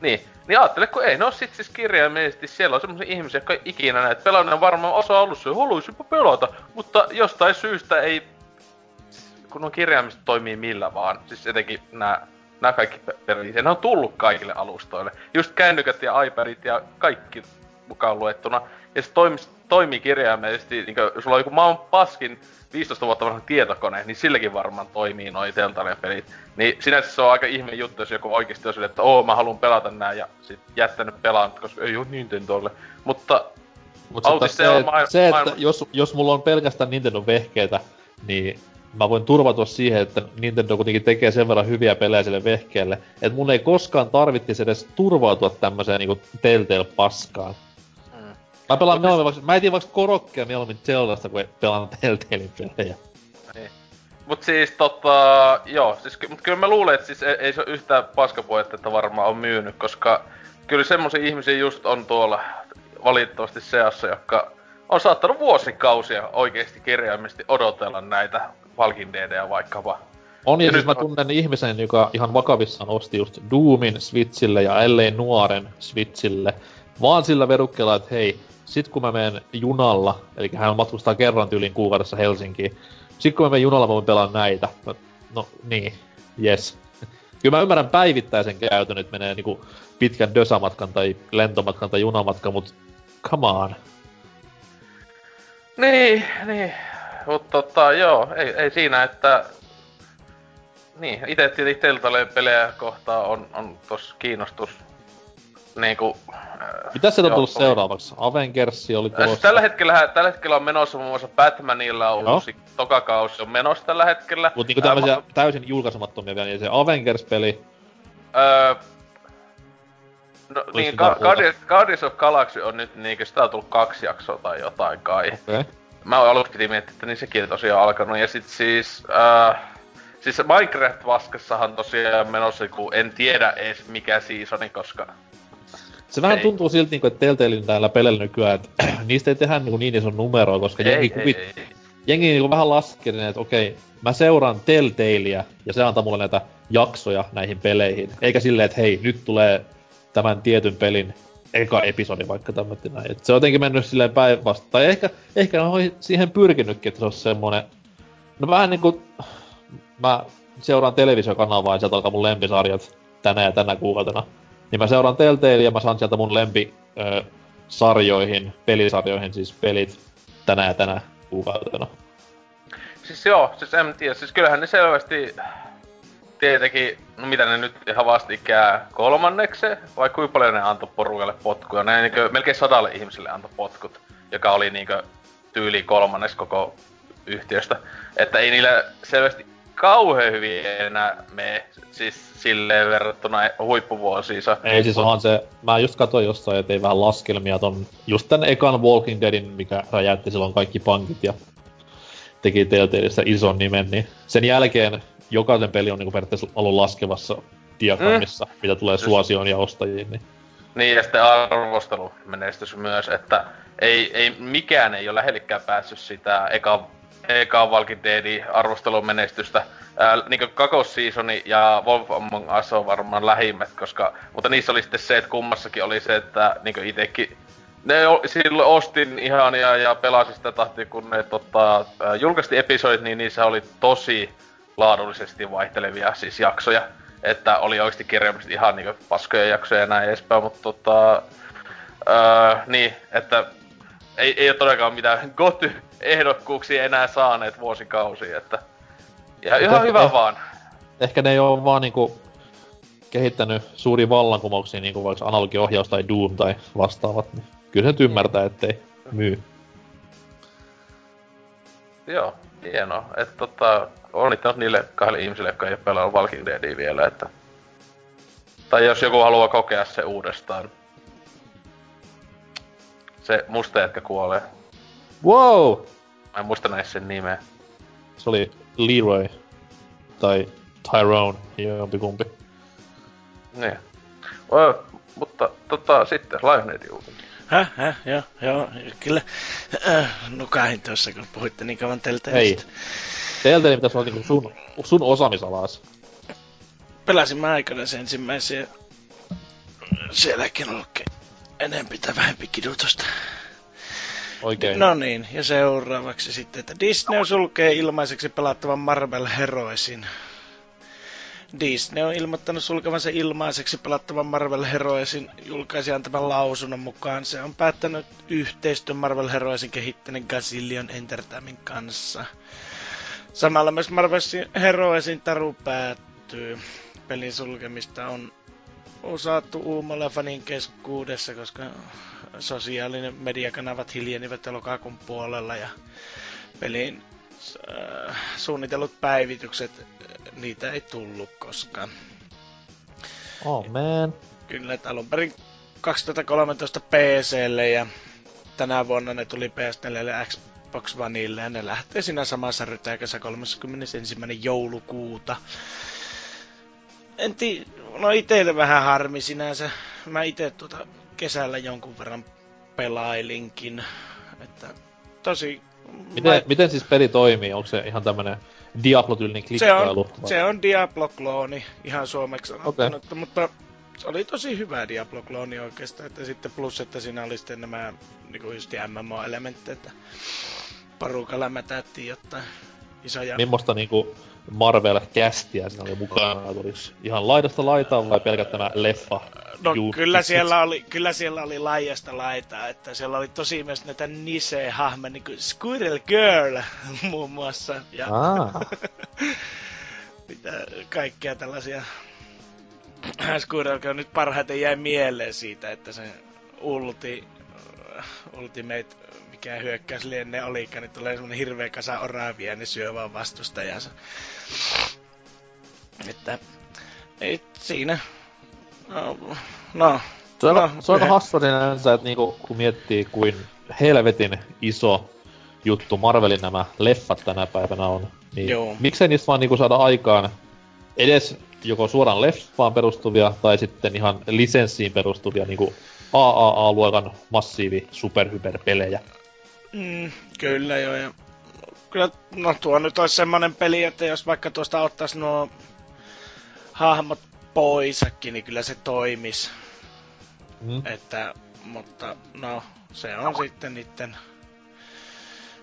Niin, niin ajattele, kun ei ne oo sit siis kirjaimellisesti, siellä on semmosia ihmisiä, jotka ikinä näet pelannut, varmaan osa ollut se, haluaisipa pelata, mutta jostain syystä ei, kun on kirjaimista toimii millä vaan, siis etenkin nämä nämä kaikki pelit, ne on tullut kaikille alustoille. Just kännykät ja iPadit ja kaikki mukaan luettuna. Ja se toimii, toimii kirjaimellisesti, niin kuin, sulla on joku maan paskin 15 vuotta vanha tietokone, niin silläkin varmaan toimii noi Teltaren pelit. Niin sinänsä se on aika ihme juttu, jos joku oikeesti on että oo mä haluan pelata nää ja sit jättänyt pelaamatta, koska ei oo Nintendolle. Mutta Mut se, se, on maailma, se, että maailma... jos, jos mulla on pelkästään Nintendo-vehkeitä, niin mä voin turvautua siihen, että Nintendo kuitenkin tekee sen verran hyviä pelejä sille vehkeelle, että mun ei koskaan tarvittisi edes turvautua tämmöiseen niinku Telltale-paskaan. Mä pelaan mieluummin vaikka, mä etin vaikka korokkia mieluummin Zeldasta, kun pelaan Telltalein pelejä. Niin. Mut siis tota, joo, siis mut kyllä mä luulen, että siis ei, ei se ole yhtään paskapuetta, että varmaan on myynyt, koska kyllä semmoisia ihmisiä just on tuolla valitettavasti seassa, jotka on saattanut vuosikausia oikeesti kirjaimisesti odotella näitä Walking Deadia vaikkapa. On, ja, ja siis mä tunnen ihmisen, joka ihan vakavissaan osti just Doomin Switchille ja ellei nuoren Switchille, vaan sillä verukkeella, että hei, sit kun mä menen junalla, eli hän matkustaa kerran tyyliin kuukaudessa Helsinkiin, sit kun mä menen junalla, mä voin pelaa näitä. No, no niin, yes. Kyllä mä ymmärrän päivittäisen käytön, että menee niinku pitkän dösamatkan tai lentomatkan tai junamatkan, mut come on. Niin, niin. Mutta tota, joo, ei, ei siinä, että... Niin, itse tietenkin Teltaleen pelejä kohtaa on, on tos kiinnostus niinku... Mitä sieltä on tullut seuraavaksi? Avengers oli tulossa. Siis tällä hetkellä, tällä hetkellä on menossa muun muassa Batmanilla on uusi tokakausi on menossa tällä hetkellä. Mut niinku tämmösiä ma- täysin julkaisemattomia vielä, niin se Avengers-peli. Öö, No niin, Guardians, Guardians of Galaxy on nyt niinkö sitä on tullut kaksi jaksoa tai jotain kai. Okay. Mä aluksi piti miettiä, että niin sekin on tosiaan alkanut. Ja sit siis... Äh, siis Minecraft-vaskassahan tosiaan menossa, kun en tiedä edes mikä seasoni, koska... Se vähän ei. tuntuu siltä, niinku, että Telltalein täällä pelellä nykyään, että niistä ei tehdä niin, niin iso numeroa, koska ei, jengi, kuvit... ei, ei. jengi niin vähän laskee, että okei, mä seuraan Telltaleia ja se antaa mulle näitä jaksoja näihin peleihin. Eikä silleen, että hei, nyt tulee tämän tietyn pelin eka episodi vaikka tämmöinen näin. Et se on jotenkin mennyt silleen päinvastoin. Tai ehkä, ehkä on siihen pyrkinytkin, että se on semmonen... No vähän niinku... Mä seuraan televisiokanavaa ja sieltä alkaa mun lempisarjat tänä ja tänä kuukautena. Niin mä seuraan Telltale ja mä saan sieltä mun lempi ö, sarjoihin, pelisarjoihin siis pelit tänä ja tänä kuukautena. Siis joo, siis en tiedä, siis kyllähän ne selvästi tietenkin, no mitä ne nyt ihan vastikää kolmanneksi, vai kuinka paljon ne antoi porukalle potkuja? Ne niinkö, melkein sadalle ihmiselle antoi potkut, joka oli niinkö tyyli kolmanneksi koko yhtiöstä. Että ei niillä selvästi kauhean hyvin enää me siis silleen verrattuna huippuvuosiinsa. Ei siis onhan se, mä just katsoin jostain, että ei vähän laskelmia ton, just tän ekan Walking Deadin, mikä räjäytti silloin kaikki pankit ja teki Telltaleista ison nimen, niin sen jälkeen jokaisen peli on niinku periaatteessa ollut laskevassa diagrammissa, mm. mitä tulee siis- suosioon ja ostajiin. Niin. niin, ja sitten arvostelumenestys myös, että ei, ei, mikään ei ole lähellekään päässyt sitä eka, eka Walking Deadin arvostelun menestystä. Ää, niin kakosseasoni ja Wolf Among Us on varmaan lähimmät, koska, mutta niissä oli sitten se, että kummassakin oli se, että niin itekin ne silloin ostin ihania ja pelasin sitä tahtia, kun ne tota, julkaisti episodit, niin niissä oli tosi laadullisesti vaihtelevia siis jaksoja. Että oli oikeasti kirjaimisesti ihan niinku paskoja jaksoja ja näin edespäin, mutta tota... Öö, niin, että ei, ei ole todellakaan mitään goty-ehdokkuuksia enää saaneet vuosikausia, että... Ja ihan hyvä eh, vaan. Ehkä ne ei ole vaan niinku kehittänyt suuria vallankumouksia, niinku vaikka analogiohjaus tai Doom tai vastaavat, niin kyllä se ymmärtää, ettei myy. Joo, hienoa. Että tota, onnittelut niille kahdelle ihmisille, jotka ei ole pelannut Walking Deadia vielä, että... Tai jos joku haluaa kokea se uudestaan. Se musta jätkä kuolee. Wow! Mä en muista näissä sen nimeä. Se oli Leroy. Tai Tyrone, jompikumpi. Niin. Oh, mutta tota, sitten Lionheadin uutinen. Häh, häh, joo, joo, kyllä äh, nukahin tuossa, kun puhuitte niin kauan Telltaleista. Hei, Telltale pitäisi olla niinku sun, sun osaamisalas. Pelasin mä aikana sen ensimmäisiä. Sielläkin on enempi tai vähempi kidutusta. Oikein. No niin, ja seuraavaksi sitten, että Disney sulkee ilmaiseksi pelattavan Marvel Heroesin Disney on ilmoittanut sulkevansa ilmaiseksi pelattavan Marvel Heroesin julkaisijan tämän lausunnon mukaan. Se on päättänyt yhteistyön Marvel Heroesin kehittäneen Gazillion Entertainment kanssa. Samalla myös Marvel Heroesin taru päättyy. Pelin sulkemista on osattu uumalla fanin keskuudessa, koska sosiaalinen mediakanavat hiljenivät lokakuun puolella ja pelin suunnitellut päivitykset niitä ei tullut koskaan. Oh man. Kyllä, että alun perin 2013 PClle ja tänä vuonna ne tuli PS4 ja Xbox Oneille ja ne lähtee siinä samassa rytäkässä 31. joulukuuta. En tii, no itelle vähän harmi sinänsä. Mä itse tuota kesällä jonkun verran pelailinkin. Että tosi... Miten, mä... miten siis peli toimii? Onko se ihan tämmönen Diablo-tyylinen klikkailu. Se on, se on Diablo-klooni, ihan suomeksi sanottuna, okay. mutta se oli tosi hyvä Diablo-klooni oikeastaan, että sitten plus, että siinä oli sitten nämä niinku just MMO-elementit, että porukalla mätättiin jotain isoja... Mimmosta niinku Marvel-kästiä siinä oli mukana? Tulis ihan laidasta laitaan vai pelkät tämä leffa? No kyllä siellä, oli, kyllä siellä oli laajasta laitaa, että siellä oli tosi myös näitä nise-hahmoja, niin kuin Squirrel Girl muun muassa. Ja mitä kaikkea tällaisia Squirrel nyt parhaiten jäi mieleen siitä, että se ulti, Ultimate, mikä hyökkäys lienne olikaan, niin tulee semmonen hirveä kasa oravia ja ne syö vaan vastustajansa. Että ei siinä. No, no se on, no, se on hassu sinänsä, että niinku, kun miettii kuin helvetin iso juttu Marvelin nämä leffat tänä päivänä on, niin Joo. miksei niistä vaan niinku saada aikaan edes joko suoraan leffaan perustuvia tai sitten ihan lisenssiin perustuvia niinku AAA-luokan massiivi superhyperpelejä. Mm, kyllä joo, ja kyllä no tuo nyt olisi semmonen peli, että jos vaikka tuosta ottaisi nuo hahmot poisakin, niin kyllä se toimis. Mm. Että, mutta no, se on sitten niitten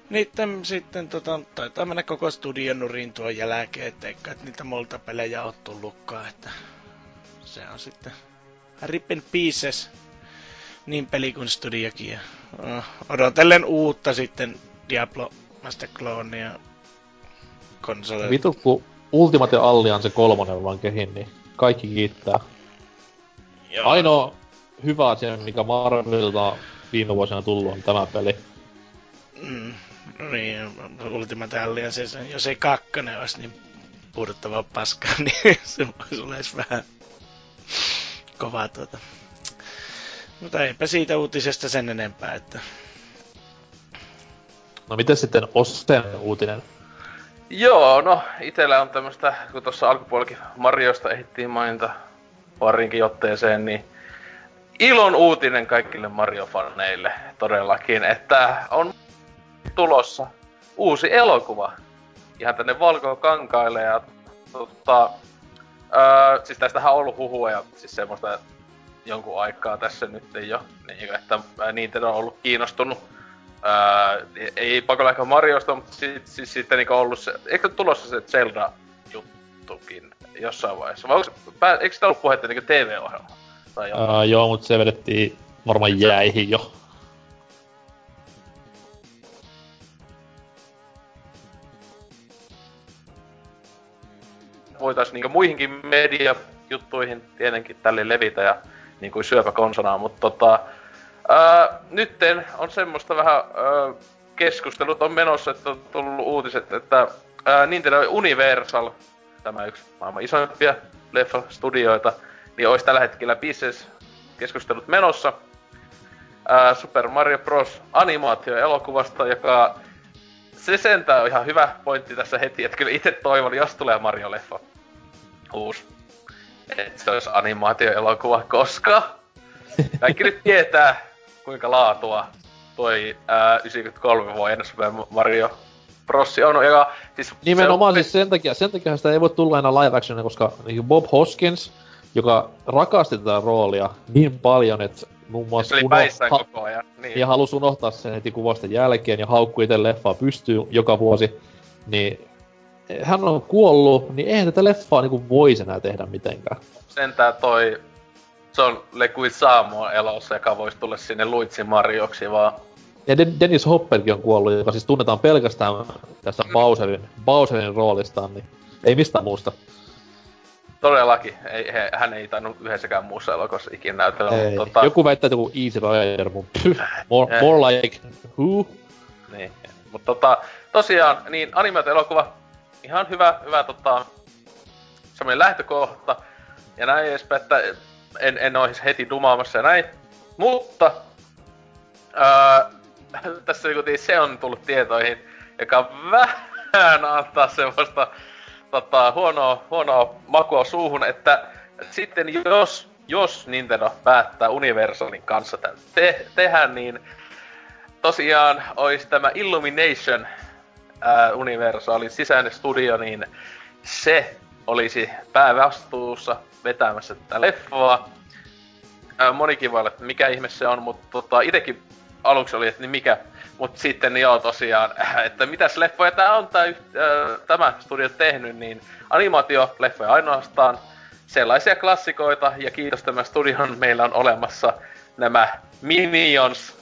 niitten sitten tota, taitaa mennä koko studion nurin tuon jälkeen, ettei että niitä multa pelejä ole tullutkaan, että se on sitten rip in pieces, niin peli kuin studiokin. Ja, uh, odotellen uutta sitten Diablo Master Clonea konsolille. Vitu, kun Ultimate Alliance kolmonen vaan kehin, niin kaikki kiittää. Joo. Ainoa hyvä asia, mikä Marvelilta viime vuosina tullut, on tämä peli. Mm, niin, Ultimate Alliance, jos ei kakkonen olisi niin pudottava paskaa, niin se voisi olla edes vähän kovaa tuota. Mutta eipä siitä uutisesta sen enempää, että... No miten sitten Osten uutinen? Joo, no itellä on tämmöstä, kun tuossa alkupuolikin Mariosta ehittiin mainita parinkin otteeseen, niin ilon uutinen kaikille Mario-faneille todellakin, että on tulossa uusi elokuva ihan tänne Valkokankaille ja tota, öö, siis tästähän on ollut huhua ja siis semmoista jonkun aikaa tässä nyt jo, niin, että Nintendo on ollut kiinnostunut Öö, ei pakolla ehkä Mariosta, mutta sit, siis sitten niinku ollut se... Eikö tulossa se Zelda-juttukin jossain vaiheessa? Vai onko, pää, eikö sitä ollut puhetta niinku TV-ohjelma? Tai uh, joo, mutta se vedettiin varmaan jäihin jo. Voitais niinku muihinkin media-juttuihin tietenkin tälle levitä ja niinku syöpäkonsonaa, mutta tota, Ää, nytten on semmoista vähän ää, keskustelut on menossa, että on tullut uutiset, että ää, Nintendo Universal, tämä yksi maailman isoimpia leffa-studioita, niin olisi tällä hetkellä business keskustelut menossa. Ää, Super Mario Bros. animaatio-elokuvasta, joka se sentään on ihan hyvä pointti tässä heti, että kyllä itse toivon, jos tulee Mario-leffa uusi, että se olisi animaatioelokuva, koska kaikki nyt tietää, kuinka laatua toi ää, 93 vuoden Super Mario Bros. on, joka siis... Nimenomaan on... siis sen takia, sen takia sitä ei voi tulla enää live actionia, koska niin Bob Hoskins, joka rakasti tätä roolia niin paljon, että muun muassa se uno... koko ajan. Niin. Ja halusi unohtaa sen heti kuvasta jälkeen ja haukkui itse leffaa pystyy joka vuosi. Niin hän on kuollut, niin eihän tätä leffaa niinku voisi enää tehdä mitenkään. Sentään toi John Leguizamo elossa, joka voisi tulla sinne Luitsin Marioksi vaan. Ja Den- Dennis Hopperkin on kuollut, joka siis tunnetaan pelkästään tästä mm. Bowserin, Bowserin roolistaan, niin ei mistään muusta. Todellakin. Ei, he, hän ei tainnut yhdessäkään muussa elokuvassa ikinä näytellä. Ei. Tota... Joku väittää, että joku Easy Rider, mutta more, more like who? Niin. Mutta tota, tosiaan, niin animaatio-elokuva, ihan hyvä, hyvä tota, semmoinen lähtökohta. Ja näin edespäin, että en, en olisi heti dumaamassa ja näin. Mutta ää, tässä kuitenkin se on tullut tietoihin, joka vähän antaa semmoista tota, huonoa, huonoa makua suuhun, että sitten jos, jos Nintendo päättää Universalin kanssa te- tehdä, niin tosiaan olisi tämä Illumination ää, Universalin sisäinen studio, niin se olisi päävastuussa vetämässä tätä leffaa. Ää, monikin voi olla, että mikä ihme se on, mutta tota, itekin aluksi oli, että niin mikä. Mutta sitten joo tosiaan, että mitäs leffoja tää on tää, ää, tämä studio tehnyt, niin animaatioleffoja ainoastaan. Sellaisia klassikoita, ja kiitos tämän studion, meillä on olemassa nämä Minions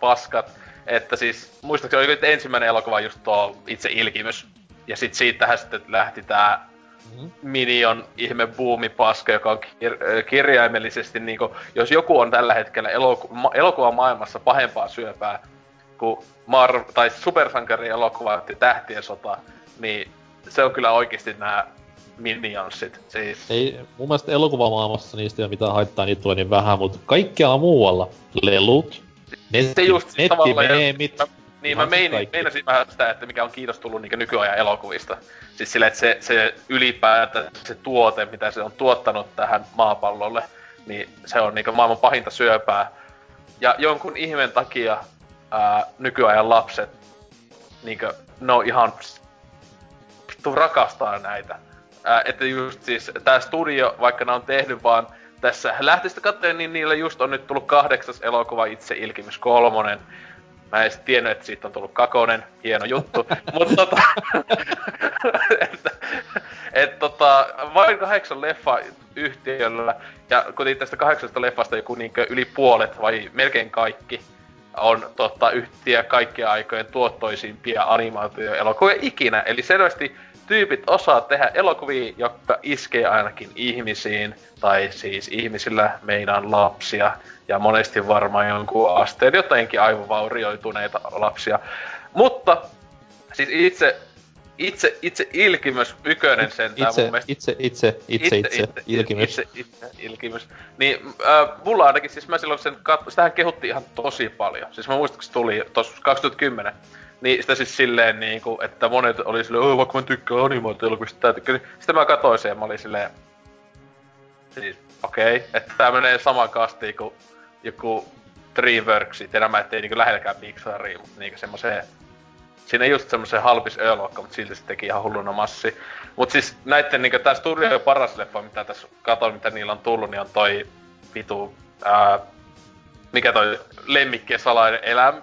paskat. Että siis, muistaakseni oli ensimmäinen elokuva just tuo itse ilkimys. Ja sit siitähän sitten lähti tää mm-hmm. Minion ihme buumipaska, joka on kir- kirjaimellisesti niinku, jos joku on tällä hetkellä eloku- ma- elokuvan maailmassa pahempaa syöpää kuin Mar- tai supersankari elokuva Tähtien sota, niin se on kyllä oikeasti nämä Minionsit. Siis. Ei, mun mielestä elokuvamaailmassa niistä ei ole mitään haittaa, niitä tulee niin vähän, mutta kaikkialla muualla, lelut, netti, just nettimeemit, niin, mä mein, meinasin vähän sitä, että mikä on kiitos tullut niin nykyajan elokuvista. Siis sillä, että se, se ylipäätään se tuote, mitä se on tuottanut tähän maapallolle, niin se on niin maailman pahinta syöpää. Ja jonkun ihmeen takia ää, nykyajan lapset, niin kuin, ne on ihan vittu rakastaa näitä. Ää, että just siis tää studio, vaikka ne on tehnyt vaan tässä lähtistä katsoen, niin niillä just on nyt tullut kahdeksas elokuva itse Ilkimys kolmonen. Mä en edes tiennyt, että siitä on tullut kakonen. Hieno juttu. Mutta tota... että, et, tota, vain kahdeksan leffa yhtiöllä. Ja kun tästä kahdeksasta leffasta joku niinkö yli puolet vai melkein kaikki on tota, yhtiö kaikkien aikojen tuottoisimpia animaatioelokuvia ikinä. Eli selvästi tyypit osaa tehdä elokuvia, jotka iskee ainakin ihmisiin, tai siis ihmisillä meidän lapsia, ja monesti varmaan jonkun asteen jotenkin aivovaurioituneita lapsia. Mutta siis itse itse, itse Ilkimys Ykönen sen itse, mun mielestä... Itse, itse, itse, itse, itse, Ilkimys. Itse, itse, Ilkimys. Niin äh, mulla ainakin, siis mä silloin sen katso, sitähän kehuttiin ihan tosi paljon. Siis mä muistan, se tuli tuossa 2010. Niin sitä siis silleen niinku, että monet oli silleen, vaikka mä tykkään animaatio-elokuvista, tää tykkää, niin sitten mä katsoin sen ja mä olin silleen, siis okei, okay, että tää menee samaan kastiin kuin joku Dreamworks, ja nämä ettei niinku lähelläkään Pixaria, mutta niinku semmoseen siinä just semmoisen halpis öölokka, mutta silti se teki ihan hulluna massi. Mut siis näitten niinku tää studio paras leffa, mitä tässä katon, mitä niillä on tullut, niin on toi vitu, ää, mikä toi lemmikkien salainen elämä,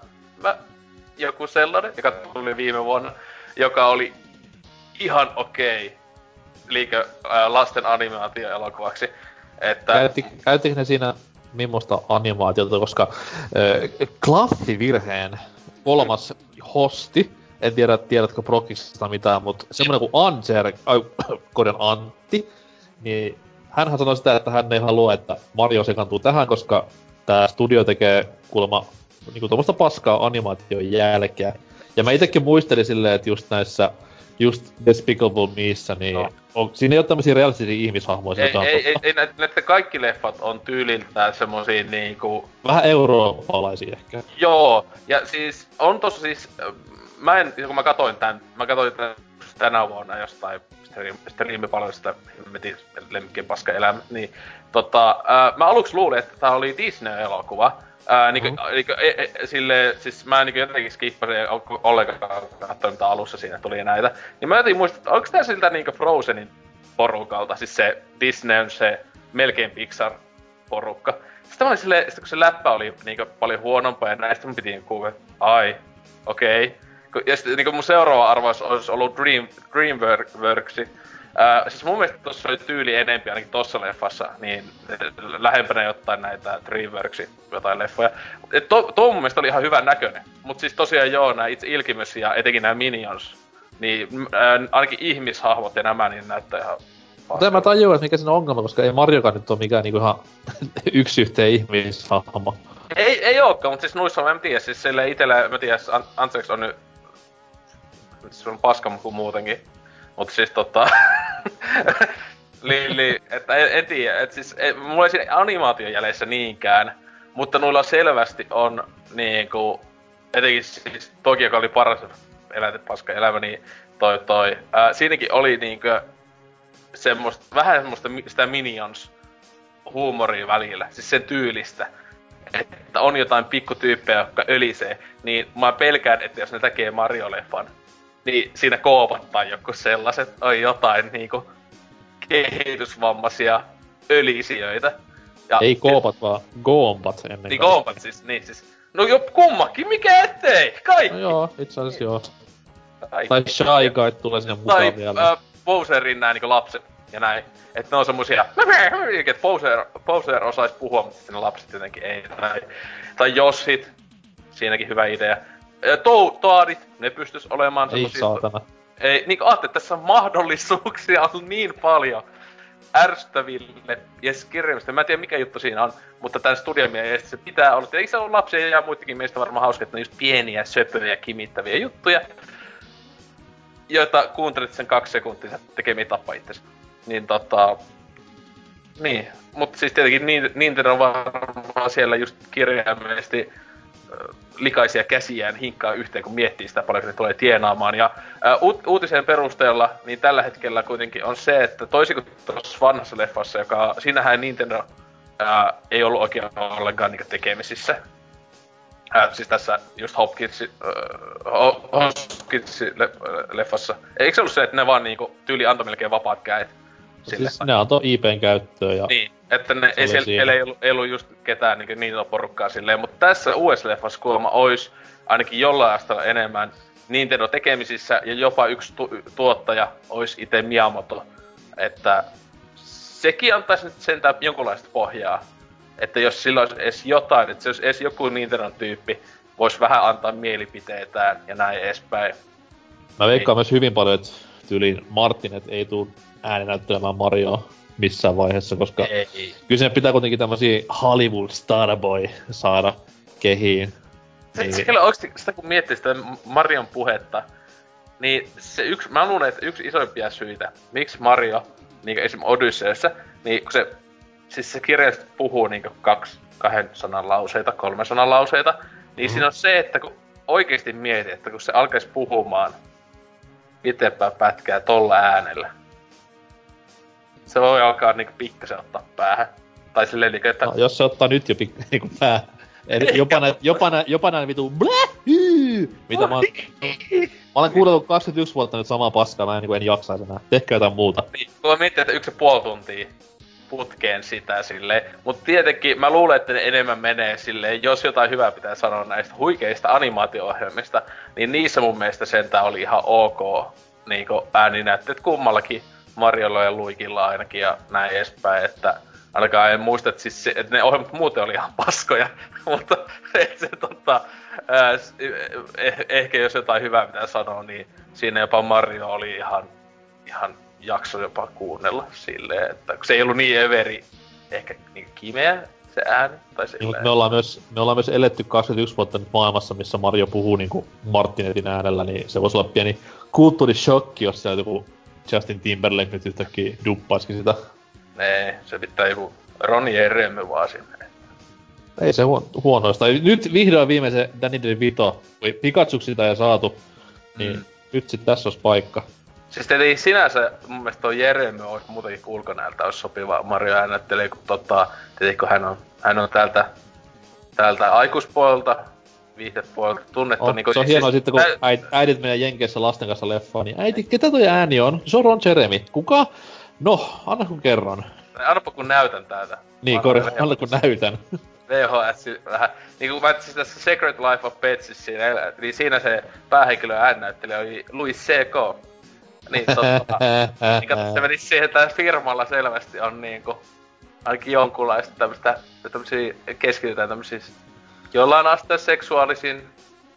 joku sellainen, joka tuli viime vuonna, joka oli ihan okei okay, lasten animaatioelokuvaksi. Että... Käytti, ne siinä millaista animaatiota, koska äh, klaffivirheen kolmas hosti, en tiedä, tiedätkö Prokiksesta mitään, mutta semmoinen kuin Anser, äh, koden Antti, niin hänhän sanoi sitä, että hän ei halua, että Mario sekantuu tähän, koska tämä studio tekee kuulemma niinku tuommoista paskaa animaation jälkeä. Ja mä itekin muistelin silleen, että just näissä just Despicable Meissa, niin no. on, siinä ei ole tämmösiä realistisia ihmishahmoja. Ei, ei, ei, ei, näitä kaikki leffat on tyyliltään semmosia niinku... Vähän eurooppalaisia ehkä. Joo, ja siis on tossa siis... Mä en, kun mä katoin tän, mä katoin tän tänä vuonna jostain striimipalvelusta hemmetin lemmikkien paska elämä, niin tota, ää, mä aluksi luulin, että tää oli Disney-elokuva, Ää, niinku, mm-hmm. niinku, e, e, sille, siis mä niinku jotenkin skippasin ollenkaan katsoin mitä alussa siinä tuli näitä. Niin mä jotenkin muistin, että onko tää siltä niinku Frozenin porukalta, siis se Disney on se melkein Pixar porukka. Sitten mä olin silleen, sit kun se läppä oli niinku paljon huonompaa ja näistä mun piti niinku, ai, okei. Okay. Ja sitten niinku mun seuraava arvaus olisi ollut Dream, Dreamworks, Äh, siis mun mielestä tossa oli tyyli enempi ainakin tossa leffassa, niin lähempänä jotain näitä Dreamworksin jotain leffoja. Et to, to mun mielestä oli ihan hyvän näköinen. Mut siis tosiaan joo, nää itse Ilkimys ja etenkin nämä Minions, niin äh, ainakin ihmishahmot ja nämä, niin näyttää ihan mutta mä tajua, että mikä siinä on ongelma, koska ei Marjokaan nyt ole mikään niinku ihan yksi yhteen ihmishahmo. Ei, ei ookaan, mutta siis nuissa mä en tiedä, siis sille itellä, mä tiedän, Antseks on nyt, se on paska kuin muutenkin. Mut siis tota... Lili, että en, en tiedä, et siis, et, mulla ei siinä animaation jäljessä niinkään, mutta noilla selvästi on niinku, etenkin siis toki, joka oli paras eläinten paska elämä, niin toi toi, ää, siinäkin oli niinku semmoista, vähän semmoista sitä Minions huumoria välillä, siis sen tyylistä. Että on jotain pikkutyyppejä, jotka ölisee, niin mä pelkään, että jos ne tekee Mario-leffan, niin siinä koopattaa joku sellaiset, on jotain niinku kehitysvammaisia ölisijöitä. Ja, Ei koopat, et, vaan goompat ennen Niin goompat siis, niin siis. No jo kummakin, mikä ettei, kaikki! No joo, itse asiassa joo. Kaikki. Tai Shy Guy tulee sinne mukaan tai, vielä. Tai äh, Bowserin nää niinku lapset ja näin. Että ne on semmosia, että Bowser, Bowser osais puhua, mutta sitten lapset jotenkin ei. Tai, tai Joshit, siinäkin hyvä idea to- toadit, ne pystys olemaan Ei saatana. ei, niin kuin että tässä mahdollisuuksia on niin paljon ärsyttäville ja kirjallisesti. Mä en tiedä mikä juttu siinä on, mutta tämän studion mielestä se pitää olla. Eikö se ole lapsia ja muitakin meistä varmaan hauska, että ne just pieniä, söpöjä, kimittäviä juttuja, joita kuuntelet sen kaksi sekuntia tekemiä tappa itsesi. Niin tota... Niin, mutta siis tietenkin Nintendo on varmaan siellä just kirjaimellisesti likaisia käsiään hinkkaa yhteen, kun miettii sitä paljon, ne tulee tienaamaan. Ja ää, uut, uutisen perusteella, niin tällä hetkellä kuitenkin on se, että toisin kuin tuossa vanhassa leffassa, joka, siinähän Nintendo ää, ei ollut oikein ollenkaan niin tekemisissä. Ää, siis tässä just Hopkins, Hopkins le, leffassa. Eikö se ollut se, että ne vaan niinku tyyli antoi melkein vapaat käet? Siis ne antoi IPn käyttöön ja... Niin, että ne, ei, siellä, ei, ollut, ei ollut just ketään niin, niin porukkaa silleen, mutta tässä US-leffassa kuulemma olisi ainakin jollain astalla enemmän Nintendo tekemisissä ja jopa yksi tu- tuottaja olisi itse Miyamoto. Että sekin antaisi nyt sentään jonkunlaista pohjaa. Että jos sillä olisi edes jotain, että se olisi edes joku Nintendo tyyppi, voisi vähän antaa mielipiteitään ja näin edespäin. Mä veikkaan niin. myös hyvin paljon, että tyyliin Martinet ei tule ääninäyttelemään Marioa missään vaiheessa, koska ei. kyllä sinne pitää kuitenkin tämmösiä Hollywood Starboy saada kehiin. Se, niin. Siellä oikeesti, sitä kun miettii sitä Marion puhetta, niin se yksi, mä luulen, että yksi isoimpia syitä, miksi Mario, niin esimerkiksi Odysseessa, niin kun se, siis se kirjallisesti puhuu niin kaksi, kahden sanan lauseita, kolme sanan lauseita, niin mm. siinä on se, että kun oikeasti mietit, että kun se alkaisi puhumaan pitempää pätkää tolla äänellä, se voi alkaa niinku pikkasen ottaa päähän. Tai silleen niinku, että... No, jos se ottaa nyt jo pik- niinku päähän. Eli jopa näin, jopa näin, jopa näin vitu blähyy, mitä mä oon... Mä olen kuunnellut 21 vuotta nyt samaa paskaa, mä en, niin en jaksaisi enää. Tehkää jotain muuta. Niin, kun mä mietin, että yksi ja puoli tuntia putkeen sitä silleen. Mut tietenkin mä luulen, että ne enemmän menee silleen, jos jotain hyvää pitää sanoa näistä huikeista animaatio-ohjelmista, niin niissä mun mielestä sentään oli ihan ok niinku ääninäytteet kummallakin Mariolla ja Luikilla ainakin ja näin edespäin, että ainakaan en muista, että, siis se, että ne ohjelmat muuten oli ihan paskoja, mutta se tota, ää, eh, ehkä jos jotain hyvää pitää sanoa, niin siinä jopa Mario oli ihan, ihan jakso jopa kuunnella silleen, että se ei ollut niin everi, ehkä niin kimeä se ääni. Tai niin, me, ollaan myös, me ollaan myös eletty 21 vuotta nyt maailmassa, missä Mario puhuu niin kuin Martinetin äänellä, niin se voisi olla pieni kulttuurishokki, jos siellä joku Justin Timberlake nyt yhtäkkiä duppaisikin sitä. Nee, se pitää joku Roni Eremme vaan sinne. Ei se huon, huonoista. Nyt vihdoin viimeisen Danny DeVito, Pikachu sitä ei saatu, niin mm. nyt sit tässä olisi paikka. Siis eli sinänsä mun mielestä tuo Jeremy olisi muutenkin ulkonäöltä olisi sopiva Mario äänettelee, kun tota, tietenkin hän on, hän on täältä, täältä aikuispuolelta viihdepuolelta tunnettu. On, niin se on siis hienoa sitten, kun äid, äidit menee Jenkeissä lasten kanssa leffaan, niin äiti, ketä toi ääni on? Se on Ron Jeremy. Kuka? No, anna kun kerran. Annapa kun näytän täältä. Niin, korjaa, anna kun näytän. VHS vähän. Niin kuin mä siis tässä Secret Life of Pets, siinä, niin siinä se päähenkilö äännäyttelijä oli Louis C.K. Niin totta. niin katso, se meni siihen, että firmalla selvästi on niinku ainakin jonkunlaista tämmöstä, tämmösiä keskitytään tämmösiä jollain asteella seksuaalisiin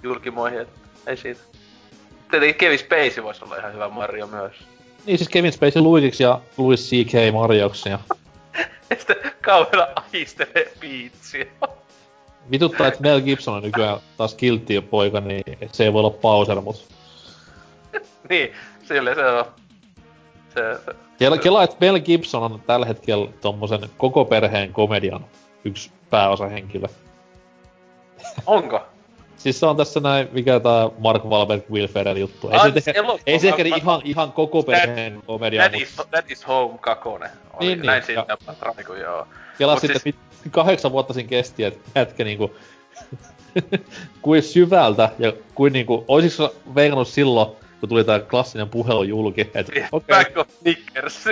julkimoihin, että ei siitä. Tietenkin Kevin Spacey voisi olla ihan hyvä Mario myös. Niin siis Kevin Spacey Luisiksi ja Louis C.K. Marioksi ja... sitten kauheena ahistelee piitsiä. Vituttaa, että Mel Gibson on nykyään taas kiltti poika, niin se ei voi olla Bowser, mut... niin, sille se on. Se, se, Kela, kela, että Mel Gibson on tällä hetkellä tommosen koko perheen komedian yksi pääosahenkilö. Onko? Siis se on tässä näin, mikä tää Mark Wahlberg Will Ferrell juttu. Ei, se, ehkä, ei se ehkä mä, ihan, ihan koko perheen komedia. That, is, that is Home kakone. Oli niin, näin niin, siinä niinku joo. Kela Mut sitten siis... kahdeksan vuotta siinä kesti, että jätkä niinku... kuin syvältä ja kuin niinku... Oisitko veikannut silloin, kun tuli tää klassinen puhelu julki, että okei. Okay. Back of Nickers.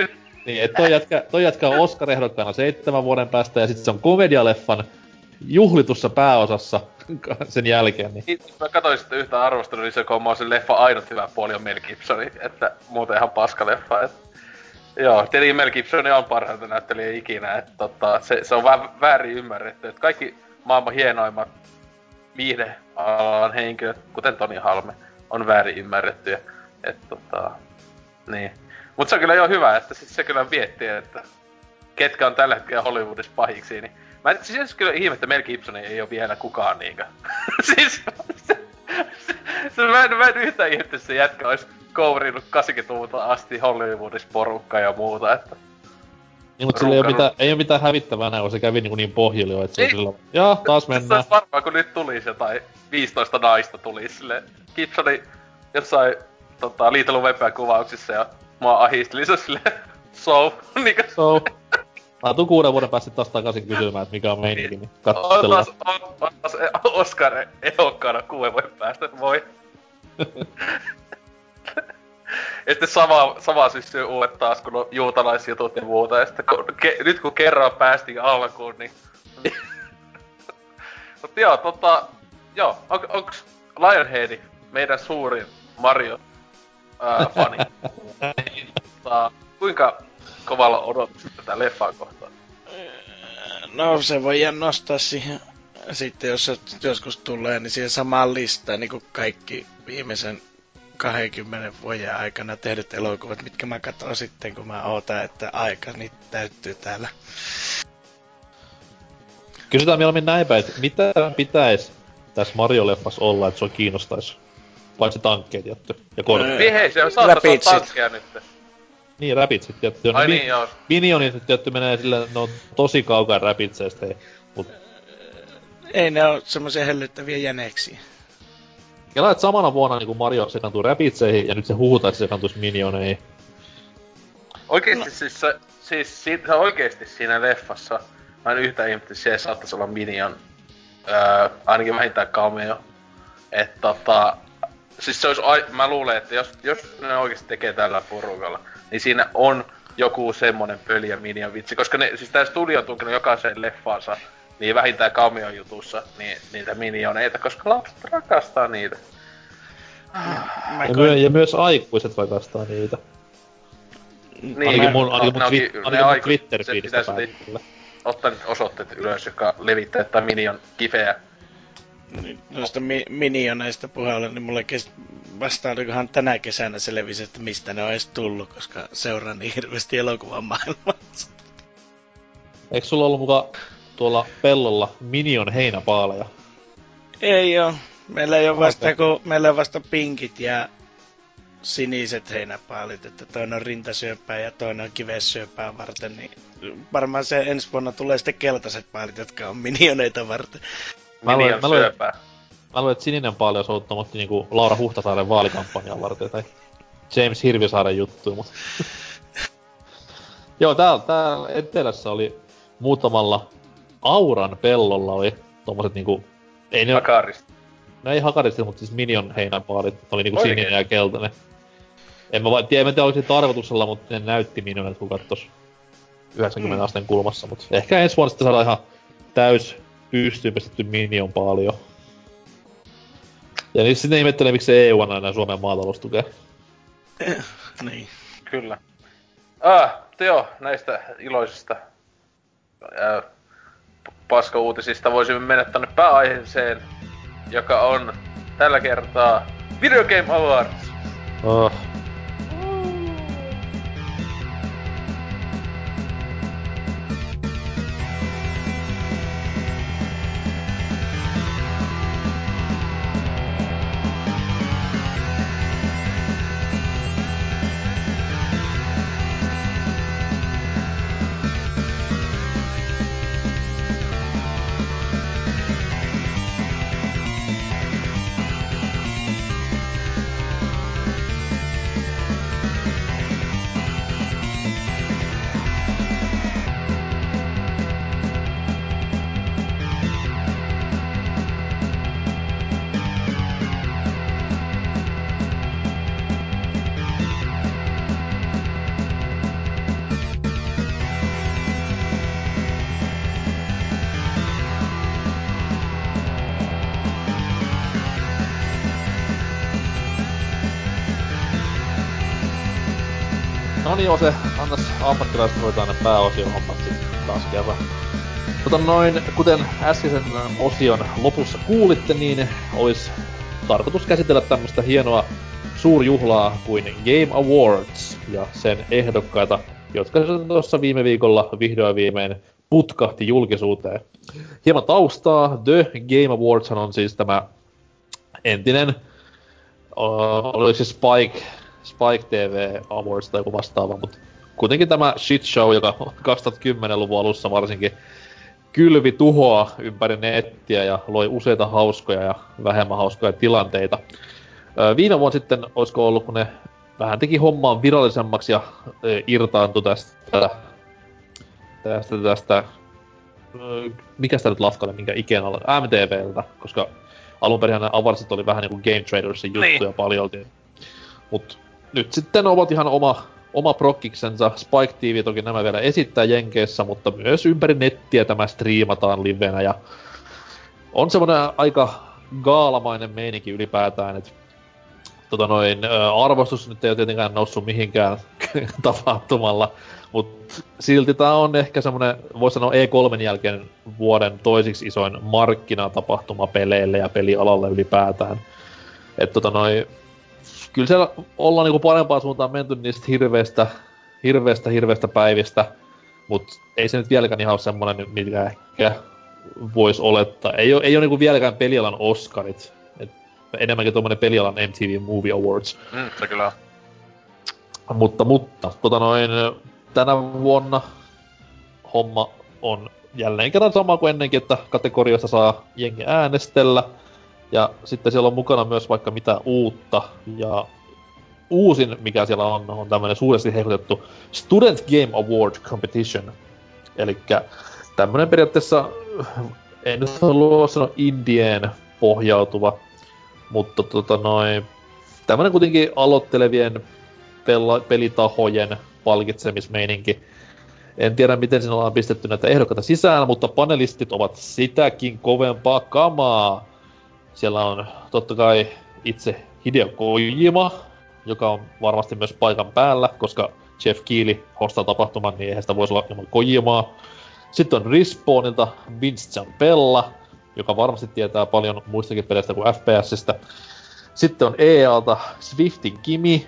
Niin, että toi jätkä, toi jätkä on Oscar-ehdokkaana seitsemän vuoden päästä ja sitten se on komedialeffan juhlitussa pääosassa sen jälkeen. Niin. Itse mä katsoin sitten yhtä arvostelua, niin se kun se leffa ainut hyvä puoli on Mel Gibsoni, että muuten ihan paska leffa. Et... Joo, tietenkin Mel Gibson on parhaita näyttelijä ikinä, että tota, se, se, on vähän väärin ymmärretty, että kaikki maailman hienoimmat viihdealan henkilöt, kuten Toni Halme, on väärin ymmärretty. Et tota, niin. Mut se on kyllä jo hyvä, että siis se kyllä viettii, että ketkä on tällä hetkellä Hollywoodissa pahiksi, niin Mä en, siis kyllä ihme, että Mel Gibson ei ole vielä kukaan niinkö. siis se, se, se, mä, en, mä en yhtään ihme, että se jätkä olisi kourinut 80-luvulta asti Hollywoodissa porukkaa ja muuta, että... Niin, mutta sillä ei ole, mitään, ei ole mitään hävittävää näin, kun se kävi niin, niin pohjille, että se on sillä... Joo, taas mennään. Se varmaan, kun nyt tulisi jotain 15 naista tuli sille Gibsoni jossain tota, liitelun kuvauksissa ja mua ahisteli se sille so, niinkö? So. Mä tuun kuuden vuoden päästä taas takaisin kysymään, että mikä on meininki, niin katsellaan. Taas, taas Oscar ehokkaana kuuden vuoden päästä, voi. ja sitten sama, sama syssy uudet taas, kun on juutalaisjutut ja muuta. Ja sitten kun, ke, nyt kun kerran päästiin alkuun, niin... Mutta joo, tota... Joo, on, onks Lionhead meidän suurin Mario ää, fani? tota, kuinka kovalla odotuksella tätä leffaa kohtaan? No se voi nostaa siihen sitten, jos se joskus tulee, niin siihen samaan listaan niin kuin kaikki viimeisen 20 vuoden aikana tehdyt elokuvat, mitkä mä katson sitten, kun mä ootan, että aika niitä täyttyy täällä. Kysytään mieluummin näin päin, että mitä pitäisi tässä Mario-leffassa olla, että se on kiinnostaisi? Paitsi tankkeet jätty ja. Niin hei, se on saattaa tankkeja nyt. Niin, Rapidsit tietty. Ai niin, joo. Minionit tietty menee sille, no tosi kaukaa Rapidseista, mut... Ei ne oo semmosia hellyttäviä jäneksiä. Kela, että samana vuonna niin Mario sekantuu Rapitseihin ja nyt se huutaa, että se sekantuisi Minioneihin. Oikeesti no. siis se, siis siitä, oikeesti siinä leffassa, mä en yhtään ihmettä, että se saattaisi olla Minion, öö, ainakin vähintään cameo. Että tota, siis se olisi, mä luulen, että jos, jos ne oikeesti tekee tällä porukalla, siinä on joku semmonen pöliä Minion vitsi, koska ne, siis tää studio on tunkenut jokaiseen leffaansa, niin vähintään Camion jutussa, niin niitä minioneita, koska lapset rakastaa niitä. Ja, myö, ja myös aikuiset rakastaa niitä. Niin, ainakin mun, ainakin mun, no, twi- no, ainakin mun Twitter-feedistä. Ottaa nyt osoitteet ylös, joka levittää tätä Minion kifeä. Niin, noista mi- minioneista puheella, niin mulle kes- vasta olikohan tänä kesänä selvisi, että mistä ne on edes tullut, koska seuraan niin hirveästi elokuvan maailmassa. Eikö sulla ollut mukaan tuolla pellolla Minion heinäpaaleja? Ei oo. Meillä ei ole vasta, kun meillä on vasta pinkit ja siniset heinäpaalit, että toinen on rintasyöpää ja toinen on kivessyöpää varten, niin varmaan se ensi vuonna tulee sitten keltaiset paalit, jotka on minioneita varten. Mä luulen, mä luulen, mä luulen, että sininen olisi ollut niinku Laura Huhtasaaren vaalikampanjan varten tai James Hirvisaaren juttu, mutta... Joo, täällä, täällä etelässä oli muutamalla Auran pellolla oli tommoset niinku... Ei ne... Hakarista. No ei hakarista, mutta siis Minion heinäpaalit oli niinku Oikein. sininen ja keltainen. En mä, vaan, tiedä, en tiedä, oliko se tarkoituksella, mutta ne näytti Minionet, kun kattos 90 mm. asteen kulmassa, mutta ehkä ensi vuonna sitten saadaan ihan täys pystyyn pistetty Minion paljon. Ja niin sitten ihmettelee, miksi EU on aina Suomen maataloustukea. niin. Kyllä. Ah, Teo, näistä iloisista ää, paska-uutisista voisimme mennä tänne pääaiheeseen, joka on tällä kertaa Video Game Awards. Oh. Ammattilaiset hoitaa ne pääosion hommat sitten taas kerran. Mutta noin, kuten äskeisen osion lopussa kuulitte, niin olisi tarkoitus käsitellä tämmöistä hienoa suurjuhlaa kuin Game Awards ja sen ehdokkaita, jotka tuossa viime viikolla vihdoin viimein putkahti julkisuuteen. Hieman taustaa. The Game Awards on siis tämä entinen, oliko se Spike, Spike TV Awards tai joku vastaava, mutta kuitenkin tämä shit show, joka 2010-luvun alussa varsinkin kylvi tuhoa ympäri nettiä ja loi useita hauskoja ja vähemmän hauskoja tilanteita. Viime vuonna sitten, olisiko ollut, kun ne vähän teki hommaa virallisemmaksi ja irtaantui tästä, tästä, tästä mikä sitä nyt lafkalle, minkä ikinä olla, MTVltä, koska alun perin ne avarsit oli vähän niinku Game Tradersin juttuja niin. paljolti. Mut nyt sitten ovat ihan oma oma prokkiksensa. Spike TV toki nämä vielä esittää Jenkeissä, mutta myös ympäri nettiä tämä striimataan livenä ja on semmoinen aika gaalamainen meininki ylipäätään, että tota noin, arvostus nyt ei ole tietenkään noussut mihinkään tapahtumalla, mutta silti tämä on ehkä semmoinen, voisi sanoa E3 jälkeen vuoden toisiksi isoin markkinatapahtuma peleille ja pelialalle ylipäätään. Että tota noin, kyllä siellä ollaan niinku parempaan suuntaan menty niistä hirveistä, hirveistä, hirveistä päivistä, mutta ei se nyt vieläkään ihan ole semmoinen, mikä ehkä voisi olettaa. Ei ole, ei ole niinku vieläkään pelialan Oscarit, et enemmänkin tuommoinen pelialan MTV Movie Awards. Mm, se kyllä Mutta, mutta, tota noin, tänä vuonna homma on jälleen kerran sama kuin ennenkin, että kategoriasta saa jengi äänestellä – ja sitten siellä on mukana myös vaikka mitä uutta. Ja uusin, mikä siellä on, on tämmöinen suuresti hehkutettu Student Game Award Competition. Eli tämmöinen periaatteessa, en nyt halua sanoa Indien pohjautuva, mutta tota noin, tämmöinen kuitenkin aloittelevien pel- pelitahojen palkitsemismeininki. En tiedä, miten siinä ollaan pistetty näitä ehdokkaita sisään, mutta panelistit ovat sitäkin kovempaa kamaa. Siellä on totta kai itse Hideo Kojima, joka on varmasti myös paikan päällä, koska Jeff Keely hostaa tapahtuman, niin eihän sitä voisi olla ilman Kojimaa. Sitten on Respawnilta Vince Pella, joka varmasti tietää paljon muistakin peleistä kuin FPSistä. Sitten on EAlta Swiftin Kimi.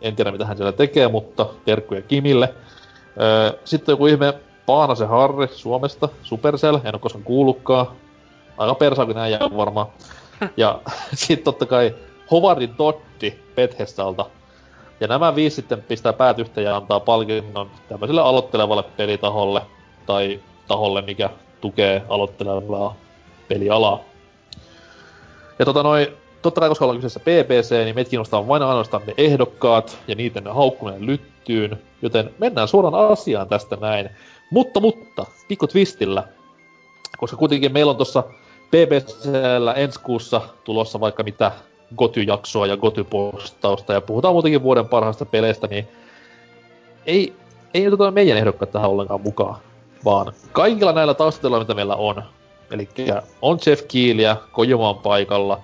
En tiedä mitä hän siellä tekee, mutta terkkuja Kimille. Sitten joku ihme Paanasen Harri Suomesta, Supercell, en ole koskaan kuullutkaan aika persaakin näin varmaan. Ja sitten totta kai Hovardin Totti Bethesdalta. Ja nämä viisi sitten pistää päät yhteen ja antaa palkinnon tämmöiselle aloittelevalle pelitaholle tai taholle, mikä tukee aloittelevaa pelialaa. Ja tota noin, totta kai koska ollaan kyseessä PPC, niin meitä kiinnostaa vain ainoastaan ne ehdokkaat ja niiden haukkuminen lyttyyn, joten mennään suoraan asiaan tästä näin. Mutta, mutta, pikku twistillä, koska kuitenkin meillä on tuossa BBCllä ensi kuussa tulossa vaikka mitä Goty-jaksoa ja Goty-postausta ja puhutaan muutenkin vuoden parhaista peleistä, niin ei, ei tota meidän ehdokkaat tähän ollenkaan mukaan, vaan kaikilla näillä taustalla, mitä meillä on, eli on Jeff Keelyä, Kojima on paikalla,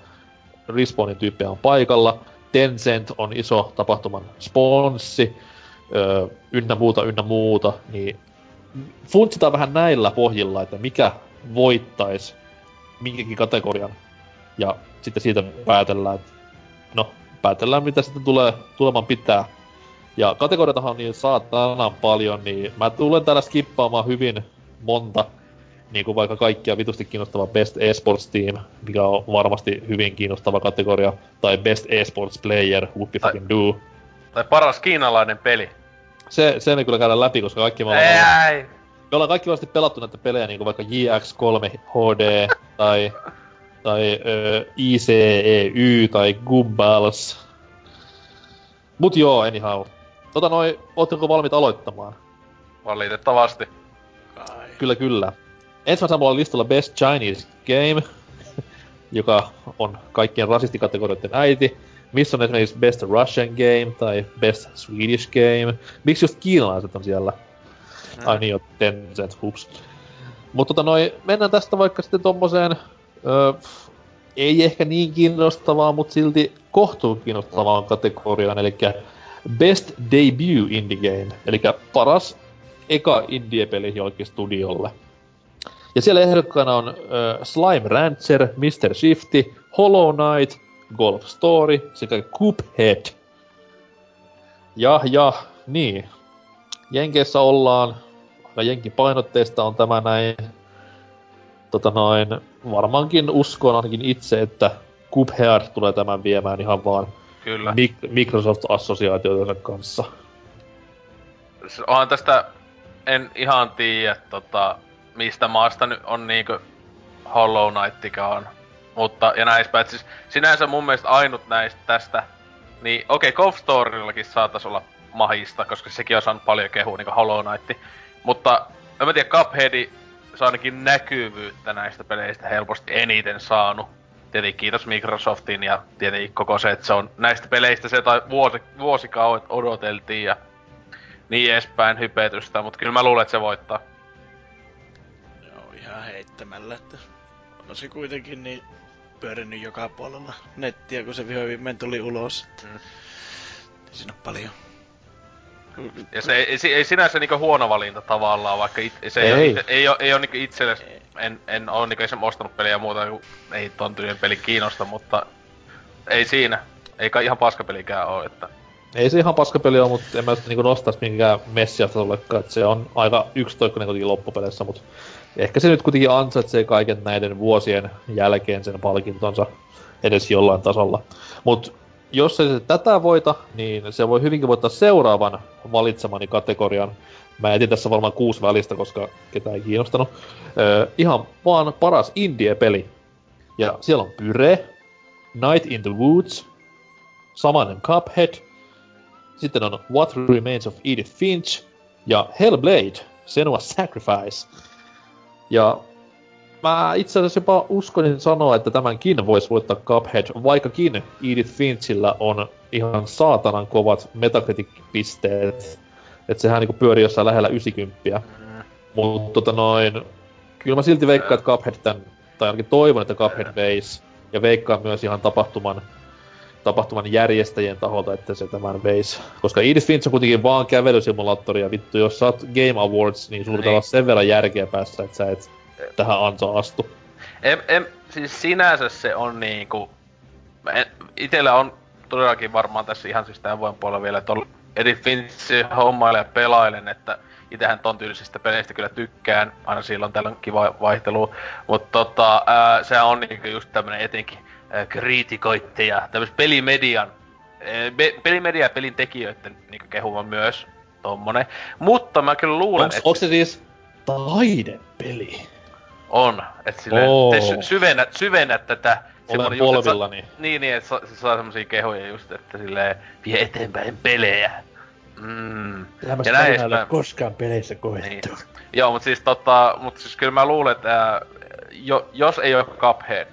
Respawnin tyyppejä on paikalla, Tencent on iso tapahtuman sponssi, öö, ynnä muuta, ynnä muuta, niin funtsitaan vähän näillä pohjilla, että mikä voittaisi minkäkin kategorian. Ja sitten siitä päätellään, että no, päätellään mitä sitten tulee tulemaan pitää. Ja kategoriatahan on niin saatana paljon, niin mä tulen täällä skippaamaan hyvin monta, niin kuin vaikka kaikkia vitusti kiinnostava Best Esports Team, mikä on varmasti hyvin kiinnostava kategoria, tai Best Esports Player, whoopi fucking do. Tai paras kiinalainen peli. Se, se me kyllä käydään läpi, koska kaikki me ollaan... Ei, me ollaan kaikki varmasti pelattu näitä pelejä, niin kuin vaikka JX3 HD, tai, tai ö, ICEY, tai Gubbals. Mut joo, anyhow. Tota noin, ootteko valmiit aloittamaan? Valitettavasti. Kai. Kyllä, kyllä. Ensimmäisenä mulla on listalla Best Chinese Game, joka on kaikkien rasistikategorioiden äiti. Missä on esimerkiksi Best Russian Game tai Best Swedish Game. Miksi just kiinalaiset on siellä? Mm. Ai niin, jo Tencent, hups. Mutta tota noin, mennään tästä vaikka sitten tommoseen, öö, ei ehkä niin kiinnostavaa, mutta silti kohtuu kiinnostavaan kategoriaan, eli Best Debut Indie Game, eli paras eka indie-peli jollekin studiolle. Ja siellä ehdokkaana on äh, Slime Rancher, Mr. Shifty, Hollow Knight, Golf Story sekä Cuphead. Ja, ja, niin. Jenkeissä ollaan, ja Jenkin painotteista on tämä näin, tota noin, varmaankin uskon ainakin itse, että Cuphead tulee tämän viemään ihan vaan Kyllä. Microsoft-assosiaatioiden kanssa. Onhan tästä, en ihan tiedä, tota, mistä maasta nyt on niinku Hollow Knightikaan. Mutta, ja näistä et siis sinänsä mun mielestä ainut näistä tästä, niin okei, okay, Golf Storyillakin saatais olla mahista, koska sekin on saanut paljon kehua, niinku Hollow Knight. Mutta, en mä tiedä, Cuphead se ainakin näkyvyyttä näistä peleistä helposti eniten saanut. Tietenkin kiitos Microsoftin ja tietenkin koko se, että se on näistä peleistä se tai vuosi, vuosikaudet odoteltiin ja niin edespäin hypetystä, mutta kyllä mä luulen, että se voittaa. Joo, ihan heittämällä, että on se kuitenkin niin pyörinyt joka puolella nettiä, kun se vihoin tuli ulos. Että mm. Siinä ole paljon. Ja se ei, ei, ei sinänsä niinku huono valinta tavallaan, vaikka it, se ei, ei, ole, ei, ole, ei ole niinku itselle, en, en ole niinku esimerkiksi ostanut peliä ja muuta, kun ei ton tyylinen peli kiinnosta, mutta ei siinä. Eikä ihan paskapelikään oo, että... Ei se ihan paskapeli ole, mutta en mä niinku nostais minkään messiasta tullekaan, että se on aika yksitoikkoinen kuitenkin loppupeleissä, mutta ehkä se nyt kuitenkin ansaitsee kaiken näiden vuosien jälkeen sen palkintonsa edes jollain tasolla. Mut jos se tätä voita, niin se voi hyvinkin voittaa seuraavan valitsemani kategorian. Mä etin tässä varmaan kuusi välistä, koska ketään ei kiinnostanut. Öö, ihan vaan paras indie-peli. Ja siellä on Pyre, Night in the Woods, samainen Cuphead, sitten on What Remains of Edith Finch ja Hellblade, Senua Sacrifice. Ja mä itse asiassa jopa uskonin sanoa, että tämänkin voisi voittaa Cuphead, vaikkakin Edith Finchillä on ihan saatanan kovat Metacritic-pisteet. Että sehän niinku pyörii jossain lähellä 90. Mm. Mutta tota noin, kyllä mä silti veikkaan, että Cuphead tän, tai ainakin toivon, että Cuphead veisi. Ja veikkaan myös ihan tapahtuman, tapahtuman järjestäjien taholta, että se tämän veisi. Koska Edith Finch on kuitenkin vaan kävelysimulaattori, ja vittu, jos sä oot Game Awards, niin sulla olla sen verran järkeä päässä, että sä et tähän ansa astu. En, en, siis sinänsä se on niinku... En, itellä on todellakin varmaan tässä ihan siis tämän vuoden puolella vielä, että on Edith Finch hommailen ja pelailen, että itähän ton tyylisistä peleistä kyllä tykkään, aina silloin tällöin kiva vaihtelu, mutta tota, ää, se on niinku just tämmönen etenkin ää, kriitikoitte ja tämmöis pelimedian, ää, be, pelimedia ja pelin tekijöiden niinku kehuma myös tommonen. Mutta mä kyllä luulen, Onks, että... Onko se siis taidepeli? On, että silleen, oh. te sy- syvennät, syvennät tätä Olen polvillani. Sa- niin, niin, että sa- se saa semmosia kehoja just, että silleen vie eteenpäin pelejä. Mm. ja näin ei ole koskaan peleissä koettu. Niin. Joo, mutta siis tota, mutta siis kyllä mä luulen, että jo, jos ei ole Cuphead,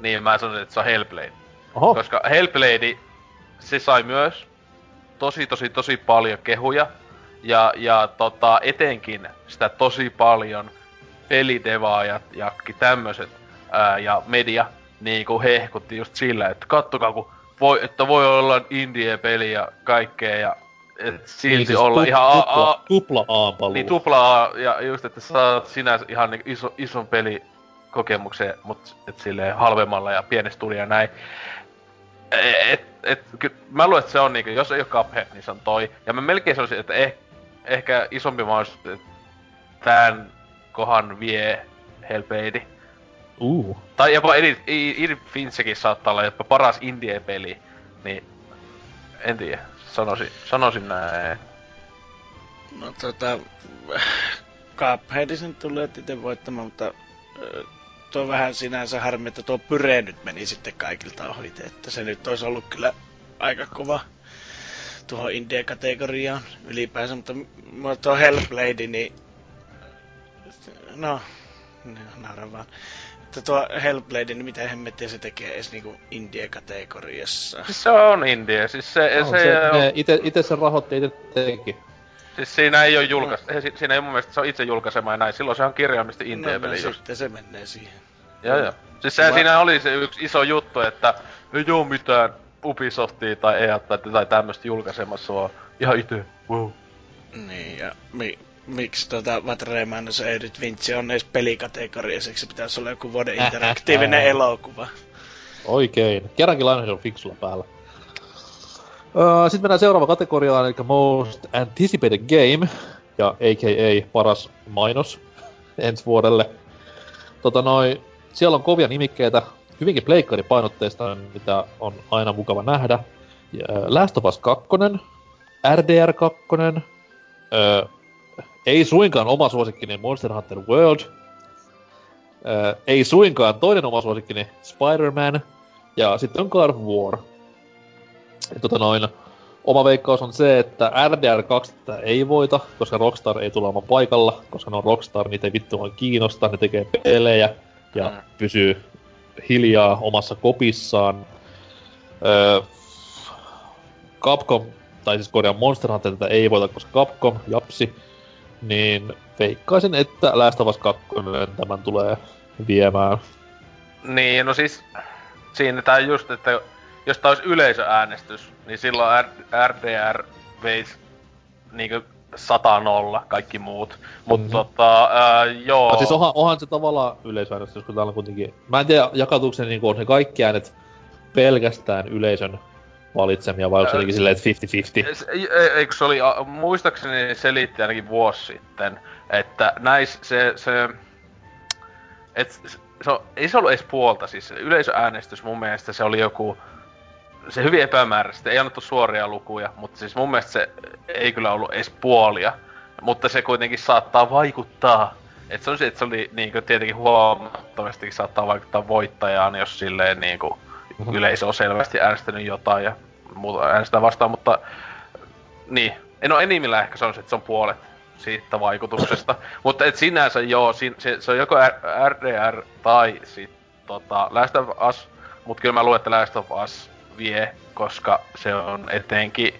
niin mä sanon, että se on Hellblade. Oho. Koska Hellblade, se sai myös tosi tosi tosi paljon kehuja. Ja, ja tota, etenkin sitä tosi paljon pelidevaajat ja tämmöiset ää, ja media niinku hehkutti just sillä, että kattokaa kun voi, että voi olla indie-peli ja kaikkea ja et silti niin, siis olla tu- ihan tupla, a, tupla A Niin tupla A, ja just että saat sinä ihan niin iso, ison peli kokemuksen, mut et silleen halvemmalla ja pienessä tuli ja näin. E, et, et, ky, mä luulen, että se on niinku, jos ei ole Cuphead, niin se on toi. Ja mä melkein sanoisin, että eh, ehkä isompi mahdollisuus, että tän kohan vie Hellblade. Uh. Tai jopa Edith, Edith Finchkin saattaa olla jopa paras indie-peli. Niin, en tiedä. Sanoisin, sanoisin näin. No tota, Cupheadin sen tulee itse voittamaan, mutta tuo vähän sinänsä harmi, että tuo Pyre nyt meni sitten kaikilta ohi, että se nyt olisi ollut kyllä aika kova tuohon indie-kategoriaan ylipäänsä, mutta tuo Hellblade, niin no, nauran vaan. Että tuo Hellblade, niin mitä hemmettiä se tekee edes niinku indie-kategoriassa? Siis se on indie, siis se... No, se, se on... ite, ite sen rahoitti, ite teki. Siis siinä ei oo julkaista, no. siinä ei mun mielestä se on itse julkaisema ja näin, silloin se on kirjaimisesti indie-peli no, no, sitten se menee siihen. Joo joo. Siis se, Mä... siinä oli se yksi iso juttu, että ei oo mitään Ubisoftia tai EA tai, tai tämmöstä julkaisemassa, vaan ihan itse, wow. Niin, ja mi, miksi tota What Remains Edith Vinci on edes pelikategoriassa, se pitäisi olla joku vuoden interaktiivinen elokuva. Oikein. Kerrankin Lionhead on fiksulla päällä. Uh, Sitten mennään seuraava kategoriaan, eli Most Anticipated Game, ja a.k.a. paras mainos ensi vuodelle. Tota noin, siellä on kovia nimikkeitä, hyvinkin pleikkaripainotteista, mitä on aina mukava nähdä. Last of Us 2, RDR 2, öö, ei suinkaan oma suosikkini Monster Hunter World, öö, ei suinkaan toinen oma suosikkini Spider-Man, ja sitten on God of War. Ja tota noin, oma veikkaus on se, että RDR 2 ei voita, koska Rockstar ei tule olemaan paikalla, koska ne on Rockstar, niitä ei vittu kiinnosta, ne tekee pelejä ja mm. pysyy hiljaa omassa kopissaan. Öö, Capcom, tai siis korjaan Monster Hunter tätä ei voita, koska Capcom, japsi, niin veikkaisin, että Last of Us 2 tämän tulee viemään. Niin, no siis siinä tää just, että jos tää olisi yleisöäänestys, niin silloin RDR veisi niinkö 100 nolla kaikki muut. Mutta mm-hmm. tota, ää, joo. No siis onhan, onhan se tavallaan yleisöäänestys, kun täällä on kuitenkin... Mä en tiedä, jakautuuko se niinku, on ne kaikki äänet pelkästään yleisön valitsemia, vai onko se jotenkin silleen, että 50-50? Eikö se oli, muistaakseni selitti ainakin vuosi sitten, että näis se, se et, se on, ei se ollut edes puolta, siis yleisöäänestys mun mielestä se oli joku, se hyvin epämääräistä, ei annettu suoria lukuja, mutta siis mun mielestä se ei kyllä ollut edes puolia, mutta se kuitenkin saattaa vaikuttaa. että se on se, että se oli niinku tietenkin huomattavasti saattaa vaikuttaa voittajaan, jos silleen niinku mm-hmm. yleisö on selvästi äänestänyt jotain ja muuta äänestää vastaan, mutta niin. No enimmillä ehkä se on että se on puolet siitä vaikutuksesta. mutta et sinänsä joo, sin, se, se, on joko RDR tai sit tota Last of Us, mutta kyllä mä luulen, että Last of Us vie, koska se on etenkin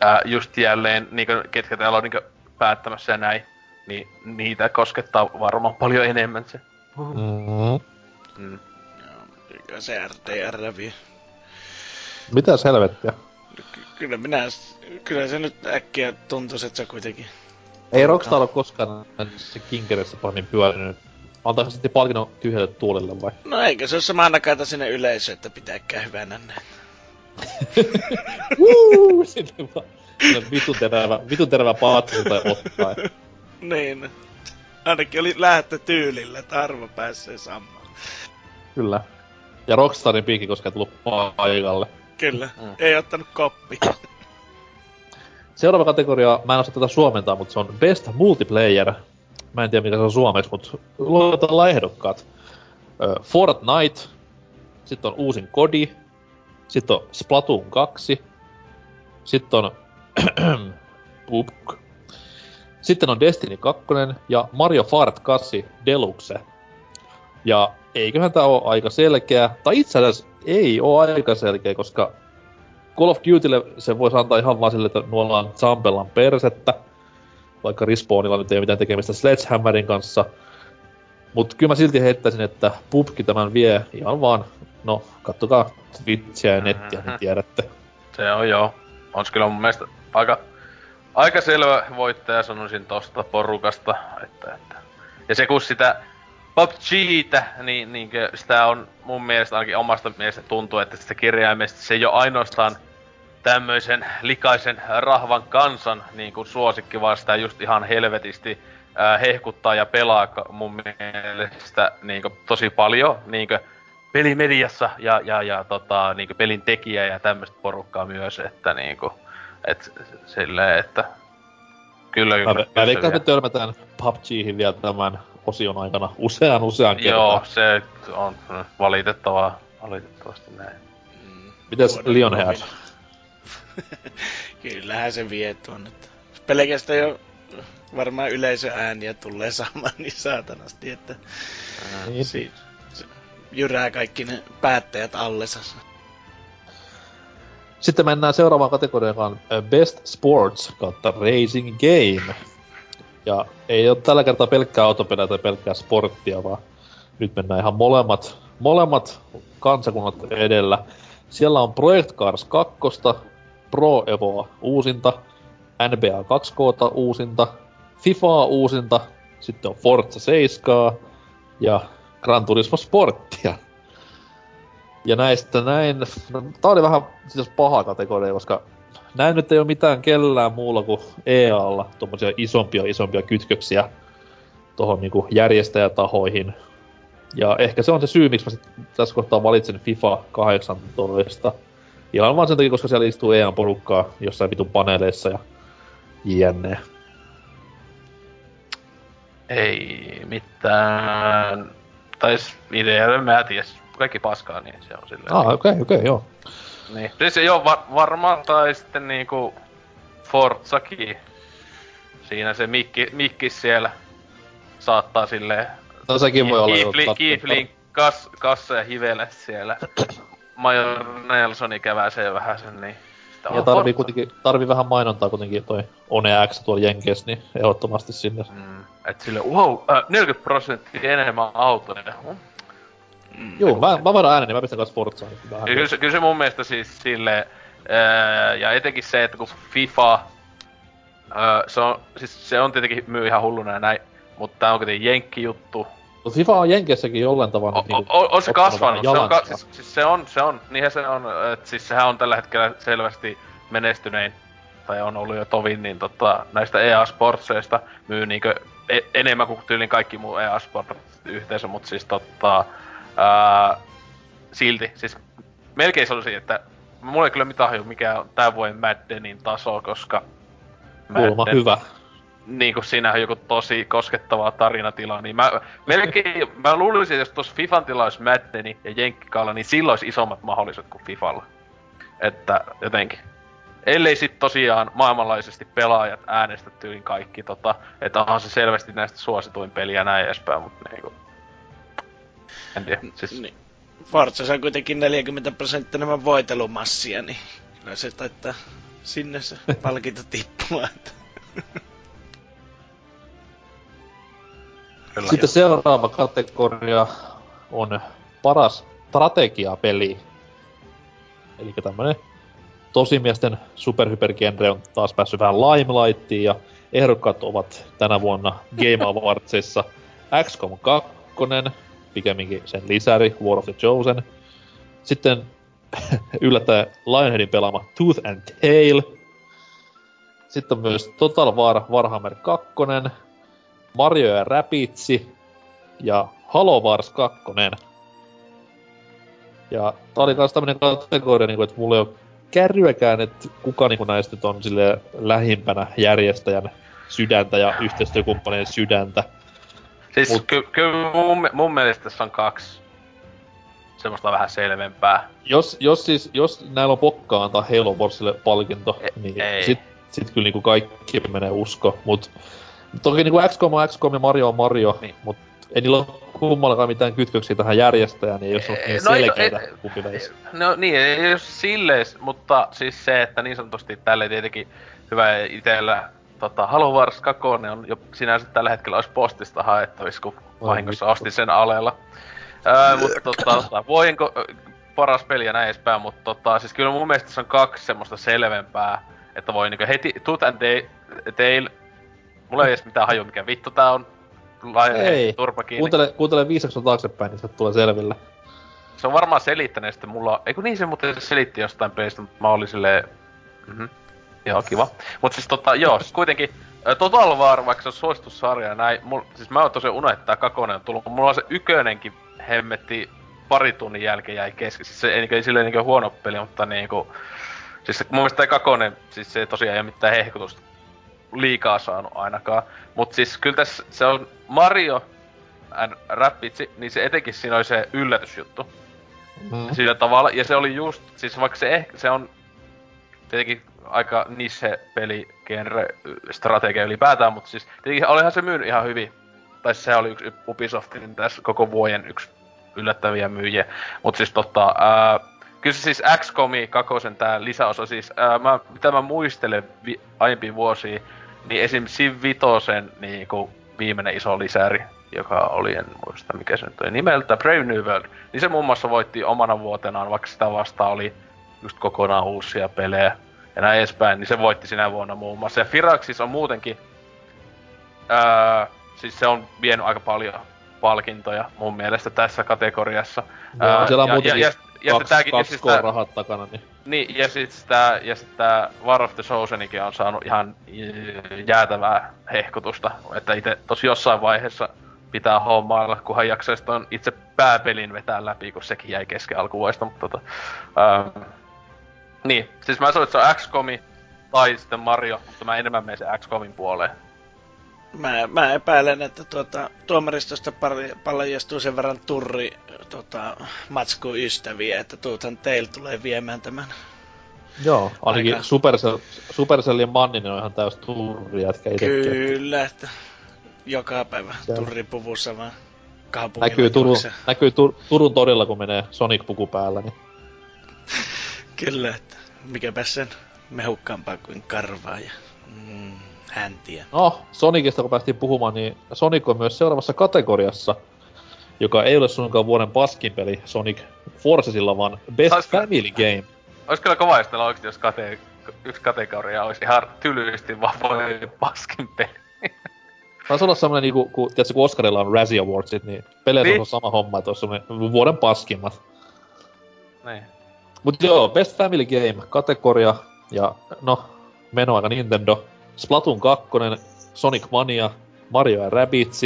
ää, just jälleen, niin kuin, ketkä täällä on niin päättämässä ja näin, niin niitä koskettaa varmaan paljon enemmän se. Mm-hmm. Mm. Joo, se RDR vie. Mitä helvettiä? Ky- kyllä minä, kyllä se nyt äkkiä tuntuu, että se kuitenkin... Ei Rockstar ole koskaan se Kinkerissä pahin pyörinyt. Antaako sitten palkinnon tyhjälle tuolelle vai? No eikö se ole sama nakata sinne yleisö, että pitääkään hyvänä näin. Sitten vaan vitun terävä, vitun terävä paatsi tai ottaa. niin. Ainakin oli lähtö tyylillä, että arvo pääsee samaan. Kyllä. Ja Rockstarin piikki koska ei tullut paikalle. Kyllä, mm. ei ottanut koppi. Seuraava kategoria, mä en osaa tätä suomentaa, mutta se on Best Multiplayer. Mä en tiedä mitä se on suomeksi, mutta luetellaan ehdokkaat. Fortnite, sitten on uusin Kodi, sitten on Splatoon 2, sitten on Pupk. Sitten on Destiny 2 ja Mario Kart 8 Deluxe. Ja eiköhän tää oo aika selkeä, tai itse asiassa ei oo aika selkeä, koska Call of Dutylle se voisi antaa ihan vaan sille, että nuollaan Zampellan persettä, vaikka Respawnilla nyt ei ole mitään tekemistä Sledgehammerin kanssa. Mut kyllä mä silti heittäisin, että pubki tämän vie ihan vaan, no kattokaa Twitchiä ja nettiä, niin tiedätte. Se on joo. On kyllä mun mielestä aika, aika selvä voittaja sanoisin tosta porukasta, että, että. Ja se kun sitä PUBGtä, niin, niin sitä on mun mielestä ainakin omasta mielestä tuntuu, että sitä kirjaimesti se ei ole ainoastaan tämmöisen likaisen rahvan kansan niin kuin suosikki, vaan sitä just ihan helvetisti ää, hehkuttaa ja pelaa mun mielestä niin kuin, tosi paljon niin kuin, pelimediassa ja, ja, ja tota, niin kuin, pelin tekijä ja tämmöistä porukkaa myös, että niin kuin, et, silleen, että kyllä, kyllä. Mä, mä veikkaan, että törmätään PUBGihin vielä tämän osion aikana usean usean kertaan. Joo, se on valitettavaa, valitettavasti näin. Mm, Mitäs Lionhead? Kyllähän se vie tuonne. Pelkästään jo varmaan yleisöääniä tulee saamaan niin saatanasti, että niin. si- jyrää kaikki ne päättäjät allessa. Sitten mennään seuraavaan kategoriaan, Best Sports kautta Racing Game. Ja ei ole tällä kertaa pelkkää autopeliä tai pelkkää sporttia, vaan nyt mennään ihan molemmat, molemmat kansakunnat edellä. Siellä on Project Cars 2, Pro Evoa uusinta, NBA 2K uusinta, FIFA uusinta, sitten on Forza 7 ja Gran Turismo Sporttia. Ja näistä näin, no, tää oli vähän siis paha kategoria, koska näin nyt ei ole mitään kellään muulla kuin EAlla tuommoisia isompia isompia kytköksiä tuohon niinku järjestäjätahoihin. Ja ehkä se on se syy, miksi mä sit tässä kohtaa valitsen FIFA 18. Ihan vaan sen takia, koska siellä istuu EAN porukkaa jossain vitun paneeleissa ja jne. Ei mitään. Tai idea, mä en tiedä. Kaikki paskaa, niin se on silleen. Ah, okei, okay, okei, okay, joo. Niin. Siis joo, va- varmaan tai sitten niinku Forzakin. Siinä se mikki, mikki siellä saattaa silleen... No sekin voi olla Kiifli, Kiiflin kas, kassa ja hivele siellä. Major Nelsoni käväsee vähän sen, niin... Ja tarvii kuitenkin, tarvii vähän mainontaa kuitenkin toi One X tuolla Jenkes, niin ehdottomasti sinne. Mm, et sille, wow, äh, 40 prosenttia enemmän autoja. Mm. Joo, mä, mä varan äänen, niin mä pistän kanssa Forzaan. Kyllä, se, kyllä se mun mielestä siis sille ää, ja etenkin se, että kun FIFA, ää, se on, siis se on tietenkin myy ihan hulluna ja näin, mutta tää on kuitenkin jenkki-juttu. No FIFA on Jenkessäkin jollain tavalla o, niinku on, on se kasvanut, se on, ka, siis, siis, se on, se on, niinhän se on, että siis sehän on tällä hetkellä selvästi menestynein, tai on ollut jo tovin, niin tota, näistä EA Sportseista myy niinkö e, enemmän kuin tyylin kaikki muu EA Sport yhteisö, mutta siis tota, ää, silti, siis melkein sanoisin, että mulla ei kyllä mitään haju, mikä on tämän vuoden Maddenin taso, koska Madden, hyvä. Niin kuin siinä on joku tosi koskettava tarinatila, niin mä melkein, mä luulisin, että jos tuossa Fifan tila olisi Maddeni ja Jenkkikaalla, niin silloin olisi isommat mahdollisuudet kuin Fifalla. Että jotenkin. Ellei sit tosiaan maailmanlaisesti pelaajat äänestä tyyliin kaikki, tota, että onhan se selvästi näistä suosituin peliä näin edespäin, mutta niinku... En tiedä, siis... Niin. Forza on kuitenkin 40 prosenttia enemmän voitelumassia, niin kyllä se taitaa sinne se palkinto tippua. Kyllä Sitten jo. seuraava kategoria on paras strategiapeli. Eli tämmönen tosimiesten superhypergenre on taas päässyt vähän limelightiin ja ehdokkaat ovat tänä vuonna Game Awardsissa XCOM 2, pikemminkin sen lisäri, War of the Chosen. Sitten yllättäen Lionheadin pelaama Tooth and Tail. Sitten on myös Total War Warhammer 2, Mario ja Rapitsi ja Halo Wars 2. Ja tää oli kans tämmönen kategoria, niinku, että mulla ei oo kärryäkään, että kuka niinku näistä on sille lähimpänä järjestäjän sydäntä ja yhteistyökumppanien sydäntä. Siis Mut... kyllä ky- mun, mun mielestä tässä on kaksi semmoista vähän selvempää. Jos, jos siis, jos näillä on pokkaa antaa Halo Warsille palkinto, e- niin ei. sit, sit kyllä niinku kaikki menee usko. Mut toki niinku XCOM on XCOM ja Mario on Mario, niin. mut ei niillä ole kummallakaan mitään kytköksiä tähän järjestäjään, niin ei jos on niin no, selkeitä no, kumpi veisi. No niin, ei jos silleen, mutta siis se, että niin sanotusti tälle tietenkin hyvä itellä tota, Halo Wars 2 on jo sinänsä tällä hetkellä olisi postista haettavissa, kun vahingossa ostin sen alella. Öö, mutta tota, tota, voinko paras peli ja näin edespäin, mutta tota, siis kyllä mun mielestä se on kaksi semmoista selvempää, että voi niinku heti Tooth and Tail, mulla ei edes mitään haju mikä vittu tää on, Lai, ei, turpa kiinni. Kuuntele, kuuntele viisaksi taaksepäin, niin se tulee selville. Se on varmaan selittänyt sitten mulla, eikö niin se muuten selitti jostain pelistä, mutta mä olin silleen, mm-hmm. Joo, kiva. Mut siis tota, joo, siis kuitenkin Total War, vaikka se on suositussarja ja näin, mul, siis mä oon tosiaan unohtanut, että kakonen on tullut, mulla on se ykönenkin hemmetti pari tunnin jälkeen jäi kesken. Siis se ei, niin, ei silleen niin huono peli, mutta niinku... Siis mun mielestä tämä kakonen, siis se tosiaan ei ole mitään hehkutusta liikaa saanut ainakaan. Mut siis kyllä tässä se on Mario and Rapidsi, niin se etenkin siinä oli se yllätysjuttu. Mm. Sillä tavalla, ja se oli just, siis vaikka se ehkä, se on tietenkin aika niche-peli, genre, strategia ylipäätään, mutta siis tietenkin olihan se myynyt ihan hyvin. Tai se oli yksi Ubisoftin tässä koko vuoden yksi yllättäviä myyjiä. Mutta siis tota, ää, kyllä se siis XCOMi kakosen tää lisäosa, siis ää, mä, mitä mä muistelen vi- aiempia vuosia, niin esim. Civ Vitosen niin viimeinen iso lisäri, joka oli, en muista mikä se nyt oli nimeltä, Brave New World, niin se muun muassa voitti omana vuotenaan, vaikka sitä vastaan oli just kokonaan uusia pelejä ja näin edespäin, niin se voitti sinä vuonna muun muassa. Ja Firaxis on muutenkin, ää, siis se on vienyt aika paljon palkintoja mun mielestä tässä kategoriassa. Joo, ää, ja, ja, ja, ja, ja kaksi, tääkin, kaksi siis rahat takana, niin... Niin, ja sit tää, ja sit tää War of the Chosenikin on saanut ihan jäätävää hehkutusta, että itse tosi jossain vaiheessa pitää hommailla, kunhan jaksaisi ton itse pääpelin vetää läpi, kun sekin jäi kesken alkuvuodesta, mutta tota... Ää, niin, siis mä sanoin, että se on XCOMi tai sitten Mario, mutta mä enemmän menen sen XCOMin puoleen. Mä, mä epäilen, että tuota, tuomaristosta paljastuu sen verran turri tota, matsku ystäviä, että tuuthan teillä tulee viemään tämän. Joo, ainakin Aika... Supercell, Supercellin Manninen on ihan täys turri. Kyllä, että joka päivä turripuvussa vaan Näkyy, Turun, näkyy Tur, Turun torilla, kun menee Sonic-puku päällä, niin... Kyllä, että mikäpä sen mehukkaampaa kuin karvaa ja mm, häntiä. No, Sonicista kun päästiin puhumaan, niin Sonic on myös seuraavassa kategoriassa, joka ei ole suinkaan vuoden paskin peli Sonic Forcesilla, vaan Best Sais Family Game. Olisi kyllä kova jos oikeesti, jos kate, yksi kategoria olisi ihan tylysti vaan vuoden paskin peli. Taisi olla semmonen niinku, kun, tiedätkö, kun Oscarilla on Razzie Awardsit, niin peleissä niin. on sama homma, että olisi semmonen vuoden paskimmat. Niin. Mut joo, Best Family Game, kategoria, ja no, menoaika Nintendo, Splatoon 2, Sonic Mania, Mario ja Rabbids,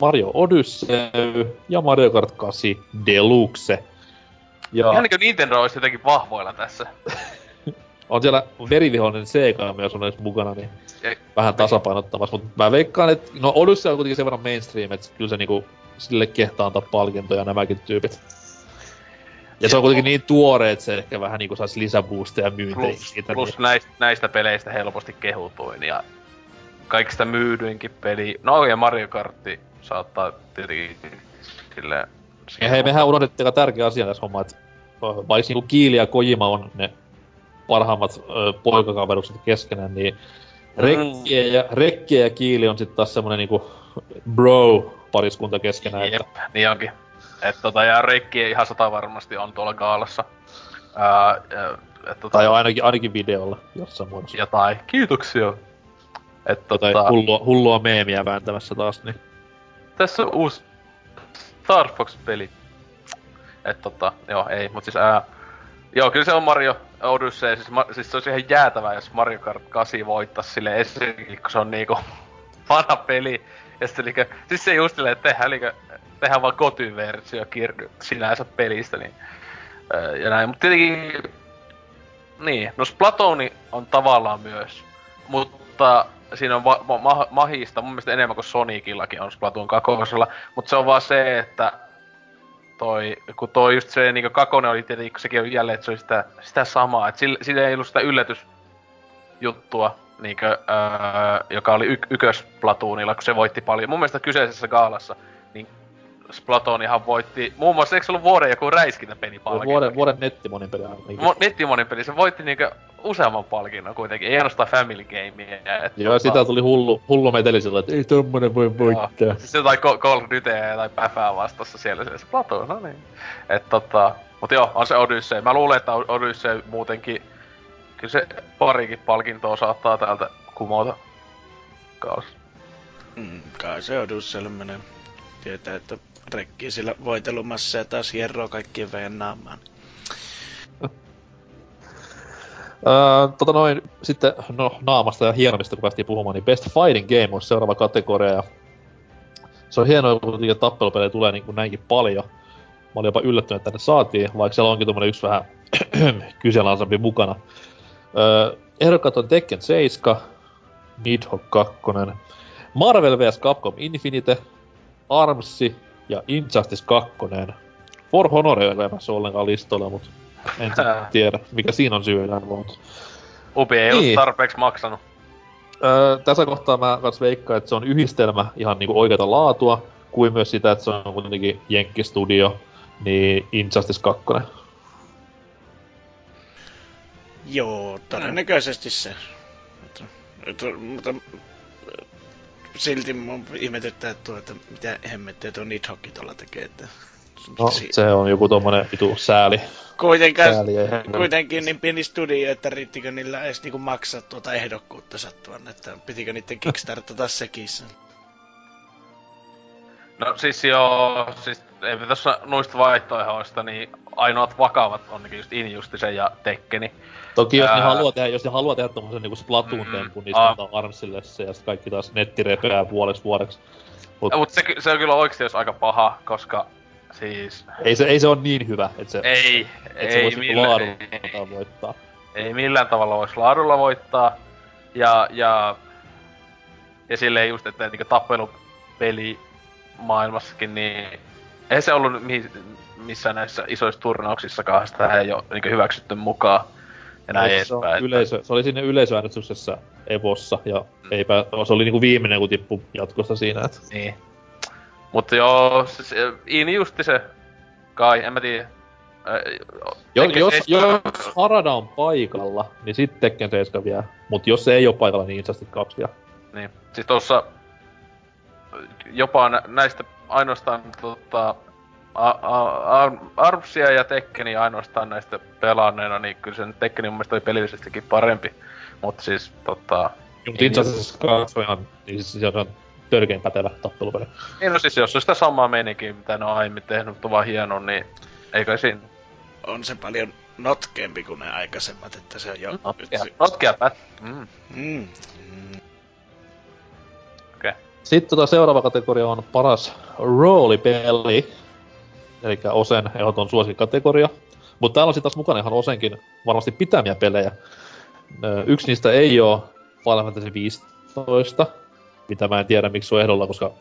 Mario Odyssey ja Mario Kart 8 Deluxe. Ja... Ihan niin Nintendo olisi jotenkin vahvoilla tässä. on siellä verivihollinen Sega myös on edes mukana, niin ja, vähän tasapainottamassa. Mutta mä veikkaan, että no Odyssey on kuitenkin sen verran mainstream, että kyllä se niinku sille kehtaa antaa palkintoja nämäkin tyypit. Ja se on kuitenkin niin tuore, että se ehkä vähän niinku saisi lisäboosteja myynteitä plus, siitä. Plus niin. näistä, näistä peleistä helposti kehutuin ja kaikista myydyinkin peli. No ja Mario Kartti saattaa tietenkin silleen... Ja hei, mehän unohdettiin tärkeä asia tässä homma, että vaikka niinku Kiili ja Kojima on ne parhaimmat ö, poikakaverukset keskenään, niin mm. Rekkiä ja, Rekkiä ja Kiili on sitten taas semmonen niinku bro-pariskunta keskenään. Jep, että... niin onkin. Et tota, ja Rekki ihan sata varmasti on tuolla kaalassa. Ää, et, tota, tai ainakin, ainakin videolla jossain muodossa. Jotain. Kiitoksia. Et, tota, tai hullua, hullua meemiä vääntämässä taas, niin. Tässä on uusi Star Fox-peli. Et tota, joo, ei, mut siis ää, Joo, kyllä se on Mario Odyssey. Siis, ma, siis se olisi ihan jäätävää, jos Mario Kart 8 voittaisi sille esimerkiksi, kun se on niinku vanha peli. Ja sitten elikö, siis se just silleen, että tehdään, elikö, tehdään vaan kotyversio kir- sinänsä pelistä, niin ja näin. Mutta tietenkin, niin, no Splatoni on tavallaan myös, mutta siinä on va- ma- mahista mun mielestä enemmän kuin Sonicillakin on Splatoon kakosella, mutta se on vaan se, että toi, kun toi just se niinku kakone oli tietenkin, kun sekin on jälleen, että se oli sitä, sitä samaa, että sillä, sillä ei ollut sitä yllätysjuttua, niinkö, öö, joka oli y- ykkös Platoonilla, kun se voitti paljon. Mun mielestä kyseisessä gaalassa, niin Splatoonihan voitti, muun muassa, eikö se ollut vuoden joku räiskintäpeli palkinto? Vuoden, vuoden nettimoninpeli Mo- nettimoninpeli, se voitti niinkö useamman palkinnon kuitenkin, ei ainoastaan Family Gamea. Joo, tota... sitä tuli hullu, hullu meteli sillä, että ei tommonen voi voittaa. Joo. Siis jotain Call of Duty tai Päfää vastassa siellä, se Splatoon, no niin. Et tota, mut joo, on se Odyssey. Mä luulen, että Odyssey muutenkin, kyllä se parikin palkintoa saattaa täältä kumota kaus. Mm, kai se Odysseylle menee. Tietää, että rekkii sillä voitelumassa ja taas hieroo kaikkien väen naamaan. Öö, tota noin, sitten no, naamasta ja hienomista kun päästiin puhumaan, niin Best Fighting Game on seuraava kategoria. Ja se on hienoa, kun tappelupelejä tulee niin kuin näinkin paljon. Mä olin jopa yllättynyt, että ne saatiin, vaikka siellä onkin tommonen yksi vähän kyseenalaisempi mukana. Öö, ehdokkaat on Tekken 7, Nidhogg 2, Marvel vs. Capcom Infinite, Armsi ja Injustice 2. For Honor ei ole ollenkaan listoilla, mutta en tiedä, mikä siinä on syynä, mutta... Ubi ei niin. tarpeeksi maksanut. Öö, tässä kohtaa mä kans veikkaan, että se on yhdistelmä ihan niinku oikeata laatua, kuin myös sitä, että se on kuitenkin Jenkki-studio, niin Injustice 2. Joo, todennäköisesti se. Mutta, mutta silti mun ihmetyttää tuo, että mitä hemmettiä tuo Nidhoggi tuolla tekee, että No, si- se on joku tommonen vitu sääli. Kuitenkin, kuitenkin niin pieni studio, että riittikö niillä edes niinku maksaa tuota ehdokkuutta sattuvan, että pitikö niiden kickstartata sekin sen. No siis joo, siis ei tässä noista vaihtoehdoista, niin ainoat vakavat on niin just Injustisen ja Tekkeni. Toki jos Ää... ne haluaa tehdä, jos ne haluaa tehdä tommosen niinku Splatoon-tempun, mm, niin sitten antaa Armsille se ja sitten kaikki taas netti repeää puoleksi vuodeksi. Mut, Mut se, se, on kyllä oikeesti jos aika paha, koska siis... Ei se, ei se on niin hyvä, että se, ei, et se ei millään, ei, voittaa. Ei millään tavalla voisi laadulla voittaa. Ja, ja, ja silleen just, että niinku tappelupeli maailmassakin, niin ei se ollut mi- missään näissä isoissa turnauksissakaan sitä ei ole niin hyväksytty mukaan. Ja näin se, edespäin, yleisö, se oli sinne yleisöäänestyksessä Evossa ja mm. eipä, se oli niinku viimeinen kun tippu jatkosta siinä. Että... Niin. Mutta joo, se, se, Iini justi se kai, en mä tiedä. Jo, jos, jos Harada on paikalla, niin sitten Tekken 7 vielä. Mut jos se ei ole paikalla, niin Injustice 2 vielä. Niin. Siis tossa jopa näistä ainoastaan tota, Armsia ja Tekkeni ainoastaan näistä pelaanneena, niin kyllä sen Tekkeni mun mielestä oli pelillisestikin parempi. Mutta siis tota... Mutta itse asiassa on ihan, niin siis se on törkein pätevä tappelupeli. Niin no siis jos on sitä samaa meininkiä, mitä ne on aiemmin tehnyt, mutta vaan hieno, niin eikö siinä... On se paljon notkeampi kuin ne aikaisemmat, että se on jo... Notkea, notkea pät. Mm. Mm. mm. Okay. Sitten tota seuraava kategoria on paras roolipeli. Eli Osen ehdoton suosikategoria. Mutta täällä on sitten taas mukana ihan Osenkin varmasti pitämiä pelejä. Yksi niistä ei ole Final Fantasy 15, mitä mä en tiedä miksi se on ehdolla, koska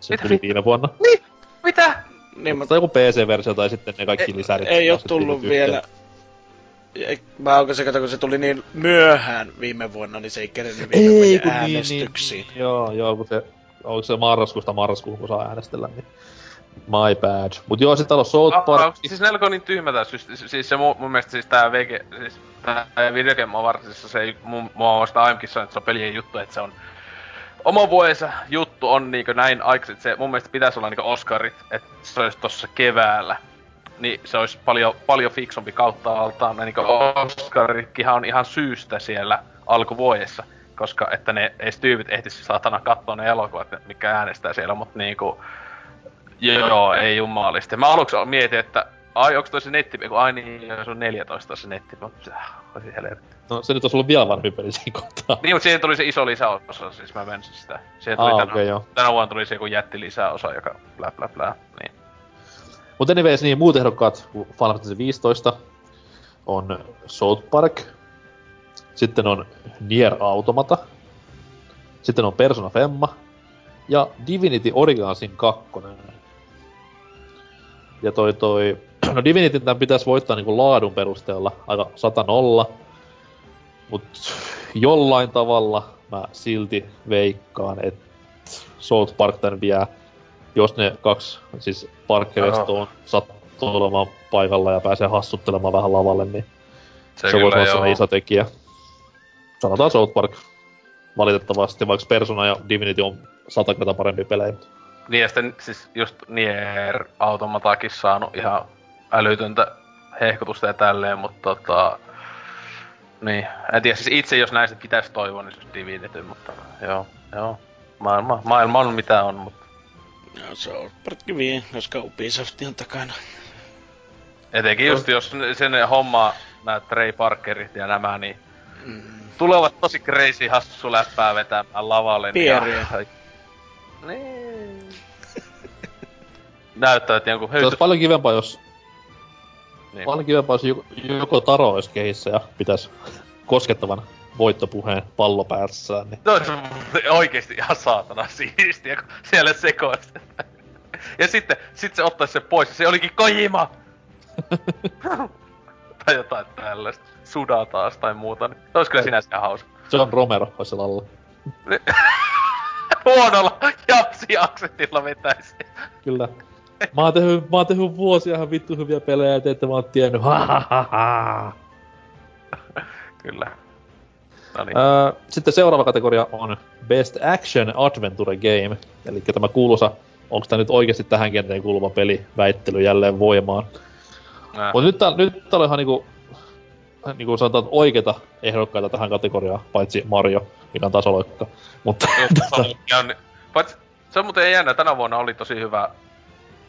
se mitä? tuli viime vuonna. Niin? Mitä? Niin, mutta... Joku PC-versio tai sitten ne kaikki ei, lisärit. Ei oo tullut vielä. Ei, mä onko se, kun se tuli niin myöhään viime vuonna, niin se ei kerennyt viime vuonna niin, äänestyksiin. Niin, niin, joo, joo, kun se, onko se marraskuusta marraskuun, kun saa äänestellä, niin My bad. Mut joo, sit täällä on South Park. Ah, siis näillä on niin tyhmä tää siis, siis se mun, mun mielestä siis tää VG, siis tää Video Game Awardsissa se ei, mun, mua vasta aiemmin sanonut, että se on pelien juttu, että se on oma vuodensa juttu on niinkö näin aikaisin, se mun mielestä pitäisi olla niinkö Oscarit, että se olisi tossa keväällä. Niin se olisi paljon, paljon fiksumpi kautta altaan. Niinkö Oscaritkihan on ihan syystä siellä alkuvuodessa, koska että ne edes tyypit ehtis saatana katsoa ne elokuvat, mikä äänestää siellä, mutta niinku Joo, ei jumalista. Mä aluksi mietin, että ai onks toi se netti, kun ai niin, se on 14 se netti, mutta olisi helvetti. No se nyt olisi ollut vielä vanhempi peli siinä kohtaa. Niin, mutta siihen tuli se iso lisäosa, siis mä mensin sitä. Siihen tuli Aa, tänä, okay, joo. tänä vuonna tuli se joku jätti lisäosa, joka blä blä blä, niin. Mut anyways, niin muut ehdokkaat Final Fantasy 15 on South Park, sitten on Nier Automata, sitten on Persona Femma ja Divinity Originalsin 2. Ja toi toi... No Divinity tämän pitäisi voittaa niinku laadun perusteella aika 100 Mut jollain tavalla mä silti veikkaan, että South Park tän vie, jos ne kaksi, siis Parker ja Stone sattuu olemaan paikalla ja pääsee hassuttelemaan vähän lavalle, niin se, se voisi olla iso tekijä. Sanotaan South Park valitettavasti, vaikka Persona ja Divinity on sata kertaa parempi pelejä. Niin ja sitten siis just Nier Automatakin saanut ihan älytöntä hehkutusta ja tälleen, mutta tota... Niin, en tiedä, siis itse jos näistä pitäisi toivoa, niin se olisi Divinity, mutta joo, joo. Maailma, maailma on mitä on, mutta... No se on vie, koska Ubisoft on takana. Etenkin just jos sen homma nämä Trey Parkerit ja nämä, niin mm. tulevat tosi crazy hassu läppää vetämään lavalle. Pieriä. Ja, niin. Näyttää, että jonkun Se olisi paljon kivempaa, jos... Niin. Paljon kivempaa, jos joko Taro olisi kehissä ja pitäisi koskettavan voittopuheen pallo päässään. Niin. No se on oikeesti ihan saatana siistiä, kun siellä sekoisi. Ja sitten, sitten se ottaisi sen pois ja se olikin Kojima! tai jotain tällaista. Sudaa taas tai muuta. Niin. Se olisi kyllä sinänsä hauska. John Romero olisi lalla. huonolla japsi-aksentilla vetäisi. Kyllä. Mä oon tehnyt, mä oon tehnyt vuosia ihan vittu hyviä pelejä, että ette mä oon tiennyt. Kyllä. Noniin. Öö, sitten seuraava kategoria on Best Action Adventure Game. Eli tämä kuuluisa, onko tämä nyt oikeasti tähän kenteen kuuluva peli, väittely jälleen voimaan. Mutta nyt, tää, nyt täällä on ihan niinku, niinku sanotaan oikeita ehdokkaita tähän kategoriaan, paitsi Mario, mikä on tasoloikka. Mutta... on, paitsi, se on muuten jännä, tänä vuonna oli tosi hyvä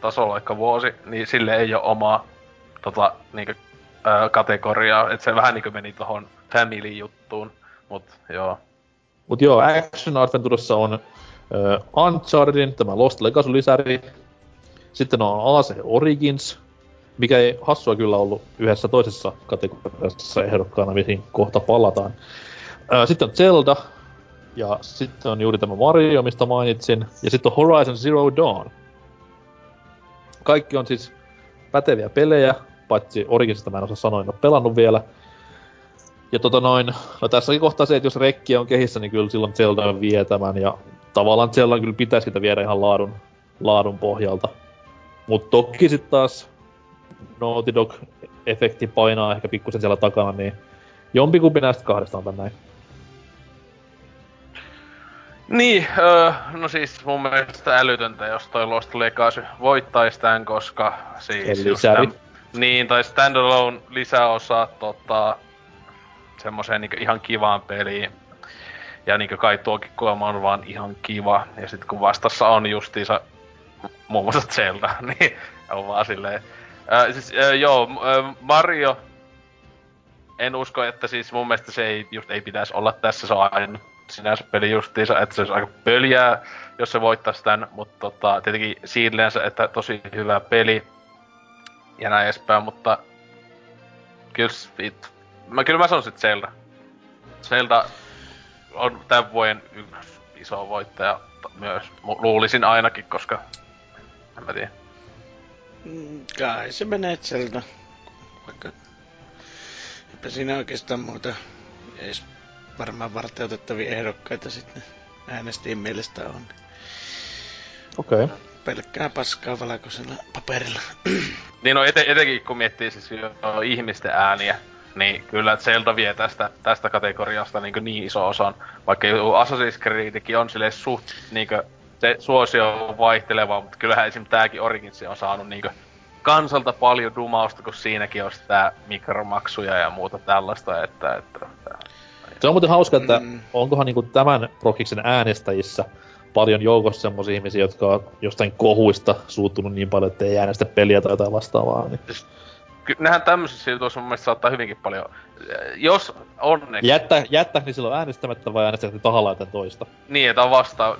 tasoloikka-vuosi, niin sille ei ole omaa tota, niinkö, ö, kategoriaa. Että se vähän niinkö meni tohon family-juttuun. Mut joo. Mut joo, Action Adventuressa on uh, Unchartedin, tämä Lost Legacy-lisäri. Sitten on AC Origins, mikä ei hassua kyllä ollut yhdessä toisessa kategoriassa ehdokkaana, mihin kohta palataan. Uh, sitten on Zelda, ja sitten on juuri tämä Mario, mistä mainitsin, ja sitten on Horizon Zero Dawn. Kaikki on siis päteviä pelejä, paitsi Originsista mä en osaa sanoa, en ole pelannut vielä. Ja tota noin, no tässäkin kohtaa se, että jos rekki on kehissä, niin kyllä silloin Zelda vie tämän, ja tavallaan Zelda kyllä pitäisi sitä viedä ihan laadun, laadun pohjalta. Mutta toki sitten taas Naughty Dog-efekti painaa ehkä pikkusen siellä takana, niin jompikumpi näistä kahdesta on näin. Niin, öö, no siis mun mielestä älytöntä, jos toi Lost Legacy voittaisi tämän, koska siis just tämän, Niin, tai standalone lisäosa tota, semmoiseen niinku ihan kivaan peliin. Ja niinku kai tuokin kuolema on vaan ihan kiva. Ja sit kun vastassa on justiinsa muun muassa Zelda, niin on vaan silleen... Ää, siis, ää, joo, ää, Mario... En usko, että siis mun mielestä se ei, just ei pitäisi olla tässä, se on aina sinänsä peli justiinsa, että se olisi aika pöljää, jos se voittaisi tän, mutta tota, tietenkin siilleensä, että tosi hyvä peli ja näin edespäin, mutta kyllä, it, mä, kyllä mä sanoisin, että Zelda. Zelda on tämän vuoden yksi iso voittaja myös, luulisin ainakin, koska en mä tiedä. Mm, kai se menee Zelda, vaikka eipä siinä oikeastaan muuta edes varmaan varteutettavia ehdokkaita sitten äänestäjien mielestä on. Okei. Okay. Pelkkää paskaa valkoisella paperilla. niin no ete, etenkin kun miettii siis jo ihmisten ääniä, niin kyllä Zelda vie tästä, tästä kategoriasta niin, niin iso osan. Vaikka Assassin's Creedkin on sille suht niin kuin, se suosio on vaihteleva, mutta kyllähän esim. tääkin Origins on saanut niin kuin, kansalta paljon dumausta, kun siinäkin on sitä mikromaksuja ja muuta tällaista, että, että se on muuten hauska, että mm. onkohan niinku tämän prokiksen äänestäjissä paljon joukossa semmoisia ihmisiä, jotka on jostain kohuista suuttunut niin paljon, että ei äänestä peliä tai jotain vastaavaa. Niin. Siis, nehän tämmöisissä jutuissa mun mielestä saattaa hyvinkin paljon, jos onneksi... Jättä, jättä niin silloin äänestämättä vai äänestä tahallaan jotain toista? Niin, että on vastaan.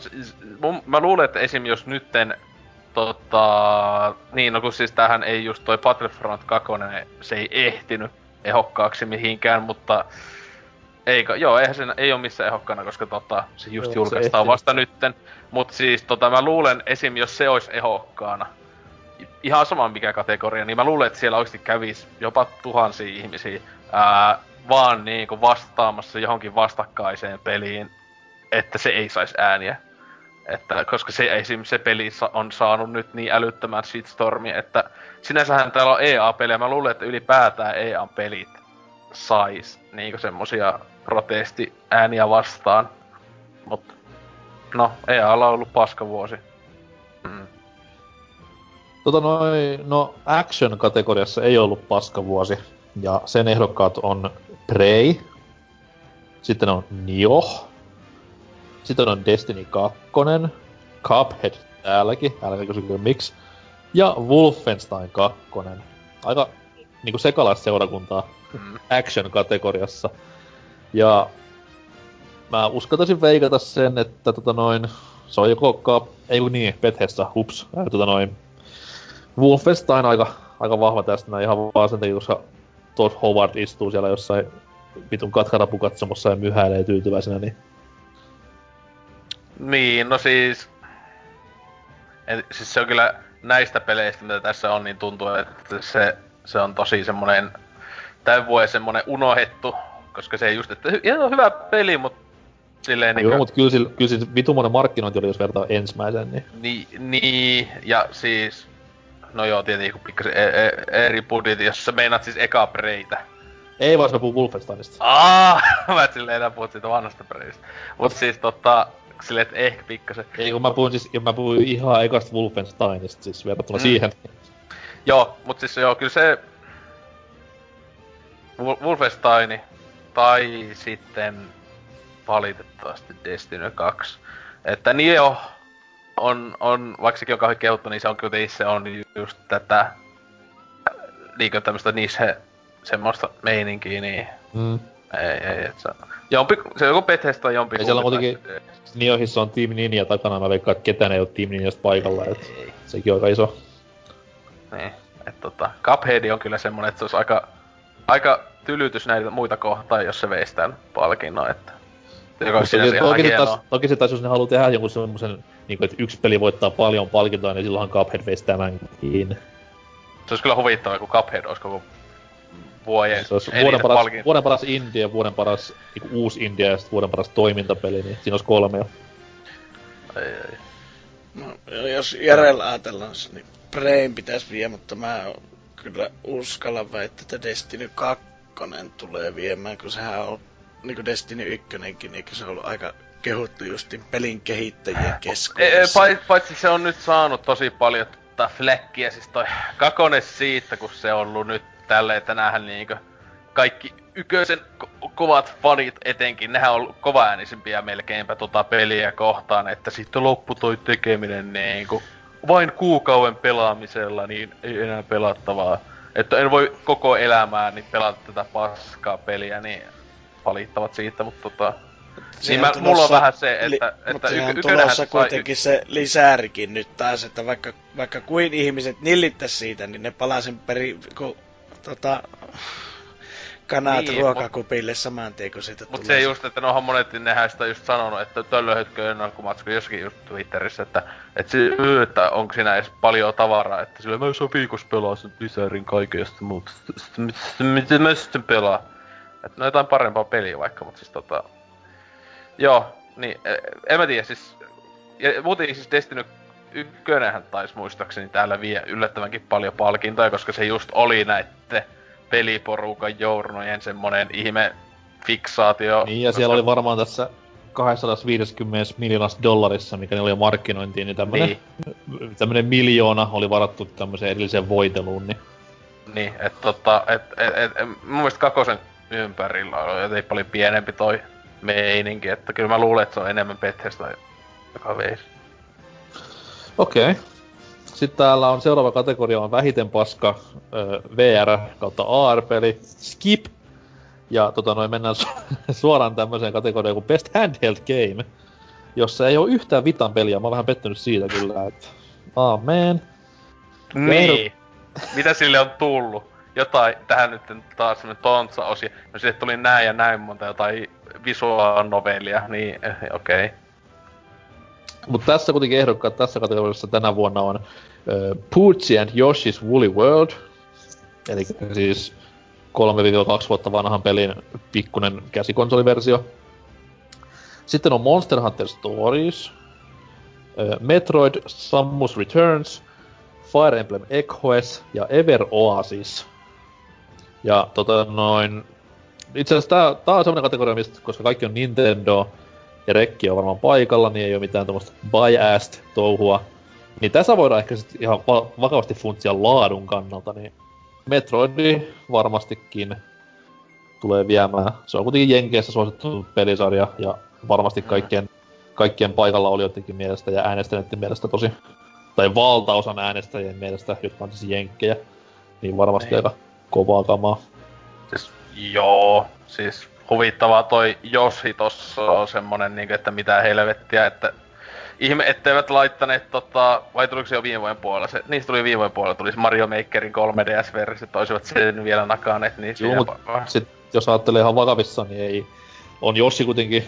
Mun, mä luulen, että esim. jos nytten tota... Niin, no kun siis tähän ei just toi Battlefront 2, se ei ehtinyt ehokkaaksi mihinkään, mutta Eikö? Joo, eihän sen, ei ole missään ehokkana, koska tota, se just Joo, julkaistaan se vasta nytten. Mut siis tota, mä luulen esim. jos se olisi ehokkaana, ihan sama mikä kategoria, niin mä luulen, että siellä oikeasti kävisi jopa tuhansia ihmisiä ää, vaan niinku vastaamassa johonkin vastakkaiseen peliin, että se ei saisi ääniä. Että, koska se esim. se peli on saanut nyt niin älyttömän shitstormi, että sinänsähän täällä on EA-pelejä. Mä luulen, että ylipäätään EA-pelit sais niinku semmosia protesti-ääniä vastaan. Mut no, ei olla ollut paska vuosi. Mm. Tota noin, no action-kategoriassa ei ollut paska vuosi. Ja sen ehdokkaat on Prey. Sitten on Nioh. Sitten on Destiny 2. Cuphead täälläkin, älkää kysykö miksi. Ja Wolfenstein 2. Aika niinku sekalaisseurakuntaa mm. action-kategoriassa. Ja mä uskaltaisin veikata sen, että tota noin, se on joko ka- ei kun niin, Bethesda, hups, ää, tota noin, Wolfenstein aika, aika vahva tästä näin ihan vaan sen takia, koska Todd Howard istuu siellä jossain vitun katsomossa ja myhäilee tyytyväisenä, niin... Niin, no siis... En, siis se on kyllä näistä peleistä, mitä tässä on, niin tuntuu, että se, se on tosi semmonen tämän vuoden semmonen unohettu koska se ei just, että ihan hyvä peli, mutta silleen Joo, niin mutta kyllä, sillä, kyllä siis vitumonen markkinointi oli, jos vertaa ensimmäisen, niin... Niin, niin ja siis... No joo, tietenkin kun pikkasen e- e- eri budjetti, jos sä meinaat siis eka preitä. Ei vaan, mä puhun Wolfensteinista. Aa, mä et silleen enää puhut siitä vanhasta preistä. Mut siis tota, silleen, että ehkä pikkasen. Ei, kun mä puhun siis, mä puhun ihan ekasta Wolfensteinista, siis verrattuna mm. siihen. Joo, mut siis joo, kyllä se... Wolfenstein, tai sitten valitettavasti Destiny 2. Että Nio on, on, vaikka sekin on kauhean kehuttu, niin se on kyllä itse on just tätä niinkö tämmöstä niche semmoista meininkiä, niin mm. ei, ei, et se, jompi, se on joku Bethesda jompi. Ja siellä on kuitenkin, Niohissa on Team Ninja takana, mä veikkaan, että ketään ei ole Team Ninjasta paikalla, et sekin on aika iso. Niin, et tota, Cuphead on kyllä semmonen, että se olisi aika, aika tylytys näitä muita kohtaan, jos se veisi tämän palkinnon, että joka on toki, toki, se taas, toki se taas, jos ne haluaa tehdä jonkun semmosen, niin kuin, että yksi peli voittaa paljon palkintoa, niin silloinhan Cuphead veisi tämänkin. Se olisi kyllä huvittavaa, kun Cuphead olisi koko vuoden, se olisi vuoden paras, vuoden paras India, vuoden paras niin uusi India ja sitten vuoden paras toimintapeli, niin siinä olisi kolme jo. Ei, ei. No, jos järjellä ajatellaan, niin Brain pitäisi vie, mutta mä kyllä uskallan väittää, että Destiny 2 tulee viemään, kun sehän on niin kuin Destiny 1, niin se on ollut aika kehuttu justin pelin kehittäjien keskuudessa. E, paitsi se on nyt saanut tosi paljon tota fläkkiä, siis toi kakone siitä, kun se on ollut nyt tälleen, että näähän niinkö kaikki yköisen ko- kovat fanit etenkin, nehän on ollut kovaäänisimpiä melkeinpä tota peliä kohtaan, että sitten loppu toi tekeminen niinku vain kuukauden pelaamisella, niin ei enää pelattavaa. Että en voi koko elämää niin pelata tätä paskaa peliä, niin valittavat siitä, mutta tota... Niin mä, tulossa, mulla on vähän se, että... Li, että mutta y- tulossa kuitenkin y- se lisäärikin nyt taas, että vaikka, vaikka kuin ihmiset nillittäisi siitä, niin ne palaa sen peri, kun tota, kanat niin, ruokakupille mut, saman tien, kun siitä Mut se just, että nohan monet nehän sitä just sanonut, että töllöhytkö ennakkomatsku jossakin just Twitterissä, että, että, se, että onko siinä edes paljon tavaraa, että sillä mä on viikossa pelaa sen lisärin kaikesta muuta, miten mä sitten pelaa. Että no jotain parempaa peliä vaikka, mutta siis tota... Joo, niin, e, en mä tiedä, siis... Ja muuten siis Destiny ykkönenhän taisi muistaakseni täällä vie yllättävänkin paljon palkintoja, koska se just oli näitte peliporukan journojen semmonen ihme fiksaatio. Niin, ja siellä koska... oli varmaan tässä 250 miljoonassa dollarissa, mikä ne oli markkinointiin, niin tämmönen, niin. tämmönen miljoona oli varattu tämmöiseen edelliseen voiteluun, niin... Niin, että tota, et, et, et, et, mun mielestä kakosen ympärillä on jotenkin paljon pienempi toi meininki, että kyllä mä luulen, että se on enemmän Bethesda, joka veisi. Okei. Okay. Sitten täällä on seuraava kategoria on vähiten paska VR kautta AR-peli, Skip. Ja tota noin mennään su- suoraan tämmöiseen kategoriaan kuin Best Handheld Game, jossa ei ole yhtään vitan peliä. Mä oon vähän pettynyt siitä kyllä, että amen. Niin. Mitä sille on tullut? Jotain, tähän nyt taas semmonen tontsa-osia. No sille tuli näin ja näin monta jotain visual novelia, niin eh, okei. Okay. Mutta tässä kuitenkin ehdokkaat tässä kategoriassa tänä vuonna on uh, Poochie and Yoshi's Woolly World. Eli siis 3-2 vuotta vanhan pelin pikkunen käsikonsoliversio. Sitten on Monster Hunter Stories, uh, Metroid Samus Returns, Fire Emblem Echoes ja Ever Oasis. Ja tota noin... Itse asiassa tää, tää on semmonen kategoria, mistä, koska kaikki on Nintendo, ja rekki on varmaan paikalla, niin ei ole mitään tämmöistä biased touhua. Niin tässä voidaan ehkä sit ihan va- vakavasti funtsia laadun kannalta, niin Metroidi varmastikin tulee viemään. Se on kuitenkin Jenkeissä suosittu pelisarja ja varmasti kaikkien, kaikkien paikalla olijoidenkin mielestä ja äänestäneiden mielestä tosi, tai valtaosan äänestäjien mielestä, jotka on siis Jenkkejä, niin varmasti Ei. Niin. aika kovaa kamaa. Siis, joo, siis huvittavaa toi Joshi tossa on semmonen niinku, että mitä helvettiä, että ihme etteivät laittaneet tota, vai tuliko se jo viime vuoden puolella? Se, niistä tuli viime vuoden puolella, tulisi Mario Makerin 3DS-versio, että olisivat sen vielä nakaneet, niin Joo, mut sit, jos ajattelee ihan vakavissa, niin ei, on Joshi kuitenkin,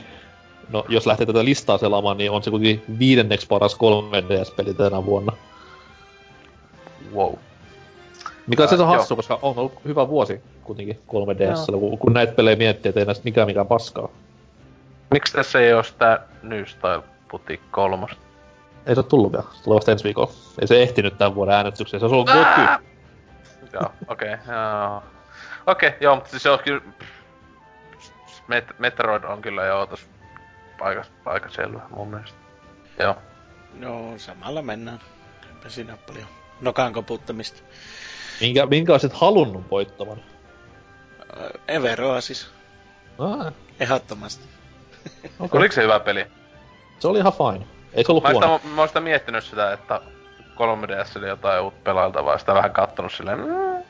no jos lähtee tätä listaa selaamaan, niin on se kuitenkin viidenneksi paras 3DS-peli tänä vuonna. Wow. Mikä on se hassu, joo. koska on ollut hyvä vuosi kuitenkin 3DS, kun, kun näitä pelejä miettii, että ei näistä mikään mikään paskaa. Miksi tässä ei oo sitä New Style Boutique 3? Ei se oo tullut vielä, se tulee vasta ensi viikolla. Ei se ehtinyt tämän vuoden äänestykseen, se on ollut goty. joo, okei, okay, joo. Okei, okay, joo, mutta siis se on kyllä... Met- Metroid on kyllä joo tos aika, aika selvä mun mielestä. Joo. Joo, samalla mennään. Eipä siinä paljon nokan koputtamista. Minkä, minkä olisit halunnut voittavan? Everoa siis. Ah. Ehdottomasti. Okay. Oliko se hyvä peli? Se oli ihan fine. Ei se ollut mä, huono. sitä, mä oon sitä miettinyt sitä, että 3DS oli jotain uutta pelailtavaa, sitä vähän kattonut silleen, mm,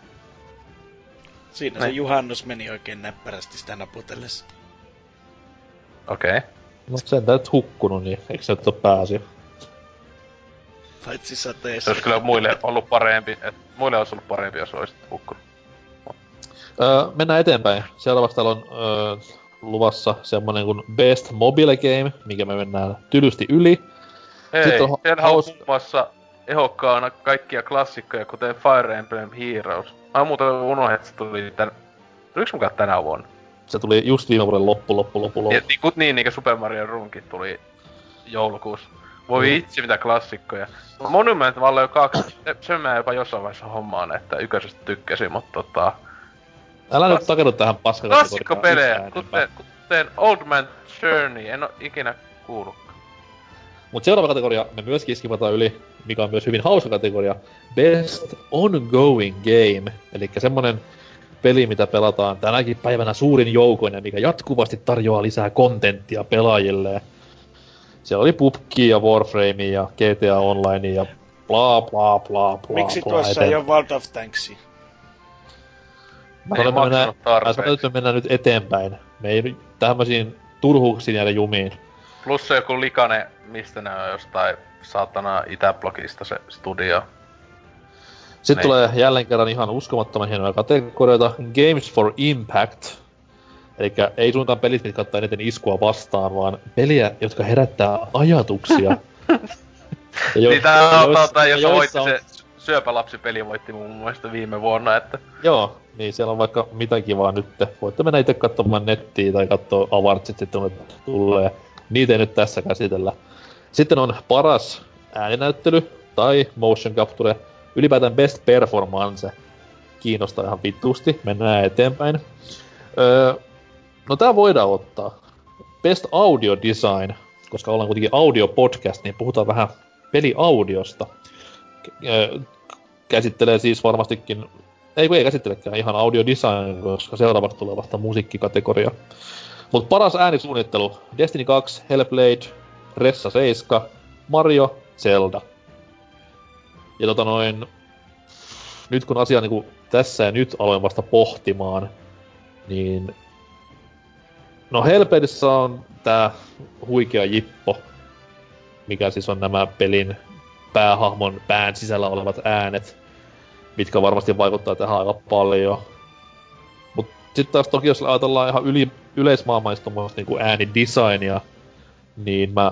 Siinä se Näin. juhannus meni oikein näppärästi sitä naputellessa. okei. Okay. No sen täyt hukkunut, niin eikö se nyt oo pääasia? Paitsi Se sateessa. olisi kyllä muille ollut parempi, että muille olisi ollut parempi, jos olisit hukkunut. Öö, mennään eteenpäin. Seuraavaksi täällä on öö, luvassa semmonen kuin Best Mobile Game, mikä me mennään tylysti yli. Hei, Sitten on siellä haus- on muun muassa ehokkaana kaikkia klassikkoja, kuten Fire Emblem Heroes. Mä muuten unohdin, että se tuli tän... Tuliko mukaan tänä vuonna? Se tuli just viime vuoden loppu, loppu, loppu, loppu. Niin, niin, kuin- niin, niin kuin Super Mario Runkin tuli joulukuussa. Voi Mm. vitsi, mitä klassikkoja. Monument Valley 2, se- sen mä jopa jossain vaiheessa hommaan, että ykkösestä tykkäsin, mutta tota... Älä nyt Klass- takerru tähän paskakategoriaan Klassikkopelejä, yhtään enempää. kuten, kuten Old Man Journey, en oo ikinä kuullut. Mut seuraava kategoria me myös skipataan yli, mikä on myös hyvin hauska kategoria. Best Ongoing Game. Eli semmonen peli, mitä pelataan tänäkin päivänä suurin joukoin ja mikä jatkuvasti tarjoaa lisää kontenttia pelaajille. Siellä oli PUBG ja Warframe ja GTA Online ja bla bla bla bla Miksi bla tuossa eteen. ei ole World of Tanksia? Mä sanon, että mennään, mä sanon, että me mennään nyt eteenpäin. Me ei nyt tämmösiin turhuuksiin jäädä jumiin. Plus se joku likane, mistä ne on jostain saatana Itäblogista se studio. Sitten Niin. tulee jälleen kerran ihan uskomattoman hienoja kategorioita. Games for Impact. Eli ei suinkaan pelit, mitkä ottaa eniten iskua vastaan, vaan peliä, jotka herättää ajatuksia. ja jo- Niitä on, joissa- tota, jos voitti se syöpälapsipeli voitti mun mielestä viime vuonna, että Joo, niin siellä on vaikka mitä kivaa nyt. Voitte mennä itse katsomaan nettiin tai katsoa avartsit sitten, kun tulee. Niitä ei nyt tässä käsitellä. Sitten on paras ääninäyttely tai motion capture. Ylipäätään best performance. Kiinnostaa ihan vittuusti. Mennään eteenpäin. Öö, no tää voidaan ottaa. Best audio design. Koska ollaan kuitenkin audio podcast, niin puhutaan vähän peliaudiosta. Käsittelee siis varmastikin ei kun ei käsittelekään ihan audio design, koska seuraavaksi tulee vasta musiikkikategoria. Mut paras äänisuunnittelu, Destiny 2, Hellblade, Ressa 7, Mario, Zelda. Ja tota noin, nyt kun asia niinku tässä ja nyt aloin vasta pohtimaan, niin no Hellbladessa on tää huikea jippo, mikä siis on nämä pelin päähahmon pään sisällä olevat äänet, mitkä varmasti vaikuttaa tähän aika paljon. Mut sitten taas toki jos ajatellaan ihan yli, yleismaailmaista niinku äänidesignia, niin mä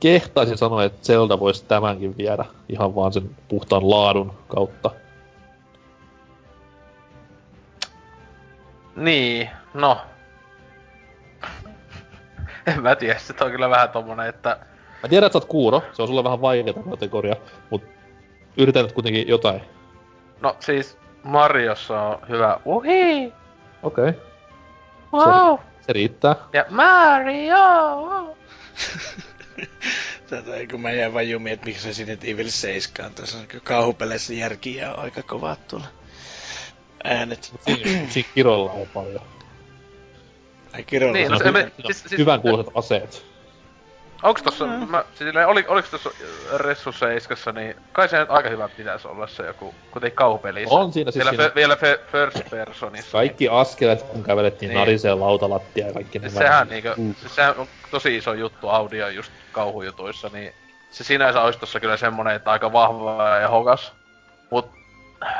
kehtaisin sanoa, että Zelda voisi tämänkin viedä ihan vaan sen puhtaan laadun kautta. niin, no. En mä tiedä, se on kyllä vähän tommonen, että Mä tiedän, että sä oot kuuro, se on sulle vähän vaikeeta kategoria, mut yritän nyt kuitenkin jotain. no siis Mariossa on hyvä uhi, Okei, okay. wow, se riittää. ja Mario! Tätä ei kun mä jäin vaan jumiin, että miksi Resident Evil 7 on tässä kauhupeleissä järkiä on aika kovat tuolla äänet. Siinä, siinä kiroilla on paljon. Ai Kirolla Niin, no on se- hyvä, me- siis- siis- hyvän kuuloiset aseet. Onks tossa, mä, siis oli, oliks tossa Ressu Seiskassa, niin kai se nyt aika hyvä pitäisi olla se joku, kuten kauhupelissä. On siinä siis vielä, siinä- Fe, vielä fe, first personissa. Kaikki askeleet, kun kävelettiin Niin. niin. narisee lautalattia ja kaikki Siis nämä. sehän niinkö, Mm. siis sehän on tosi iso juttu audio just kauhujutuissa, niin se sinänsä olisi tossa kyllä semmonen, että aika vahva ja hokas. Mut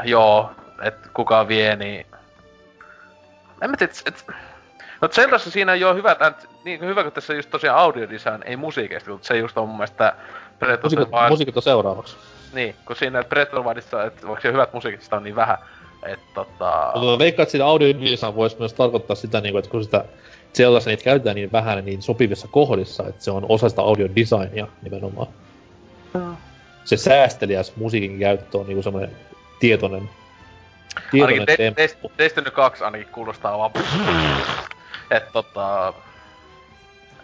joo, et kuka vie, niin... En mä tiedä, et, et... No Zeldassa siinä ei oo hyvät äänet, niin hyvä kuin tässä just tosiaan audiodesign, ei musiikeista, mutta se just on mun mielestä Breath of the Musiikit, Wild- musiikit on seuraavaksi. Niin, kun siinä Breath of the Wildissa, että vaikka se hyvät musiikit sitä on niin vähän, että tota... Mutta veikkaan, että siinä audio design voisi myös tarkoittaa sitä, niin kuin, että kun sitä Zeldassa niitä käytetään niin vähän niin sopivissa kohdissa, että se on osa sitä audio designia nimenomaan. Se säästeliäs musiikin käyttö on niinku semmoinen tietoinen, tietoinen Ainakin temppu. Destiny 2 ainakin kuulostaa vaan... Et tota...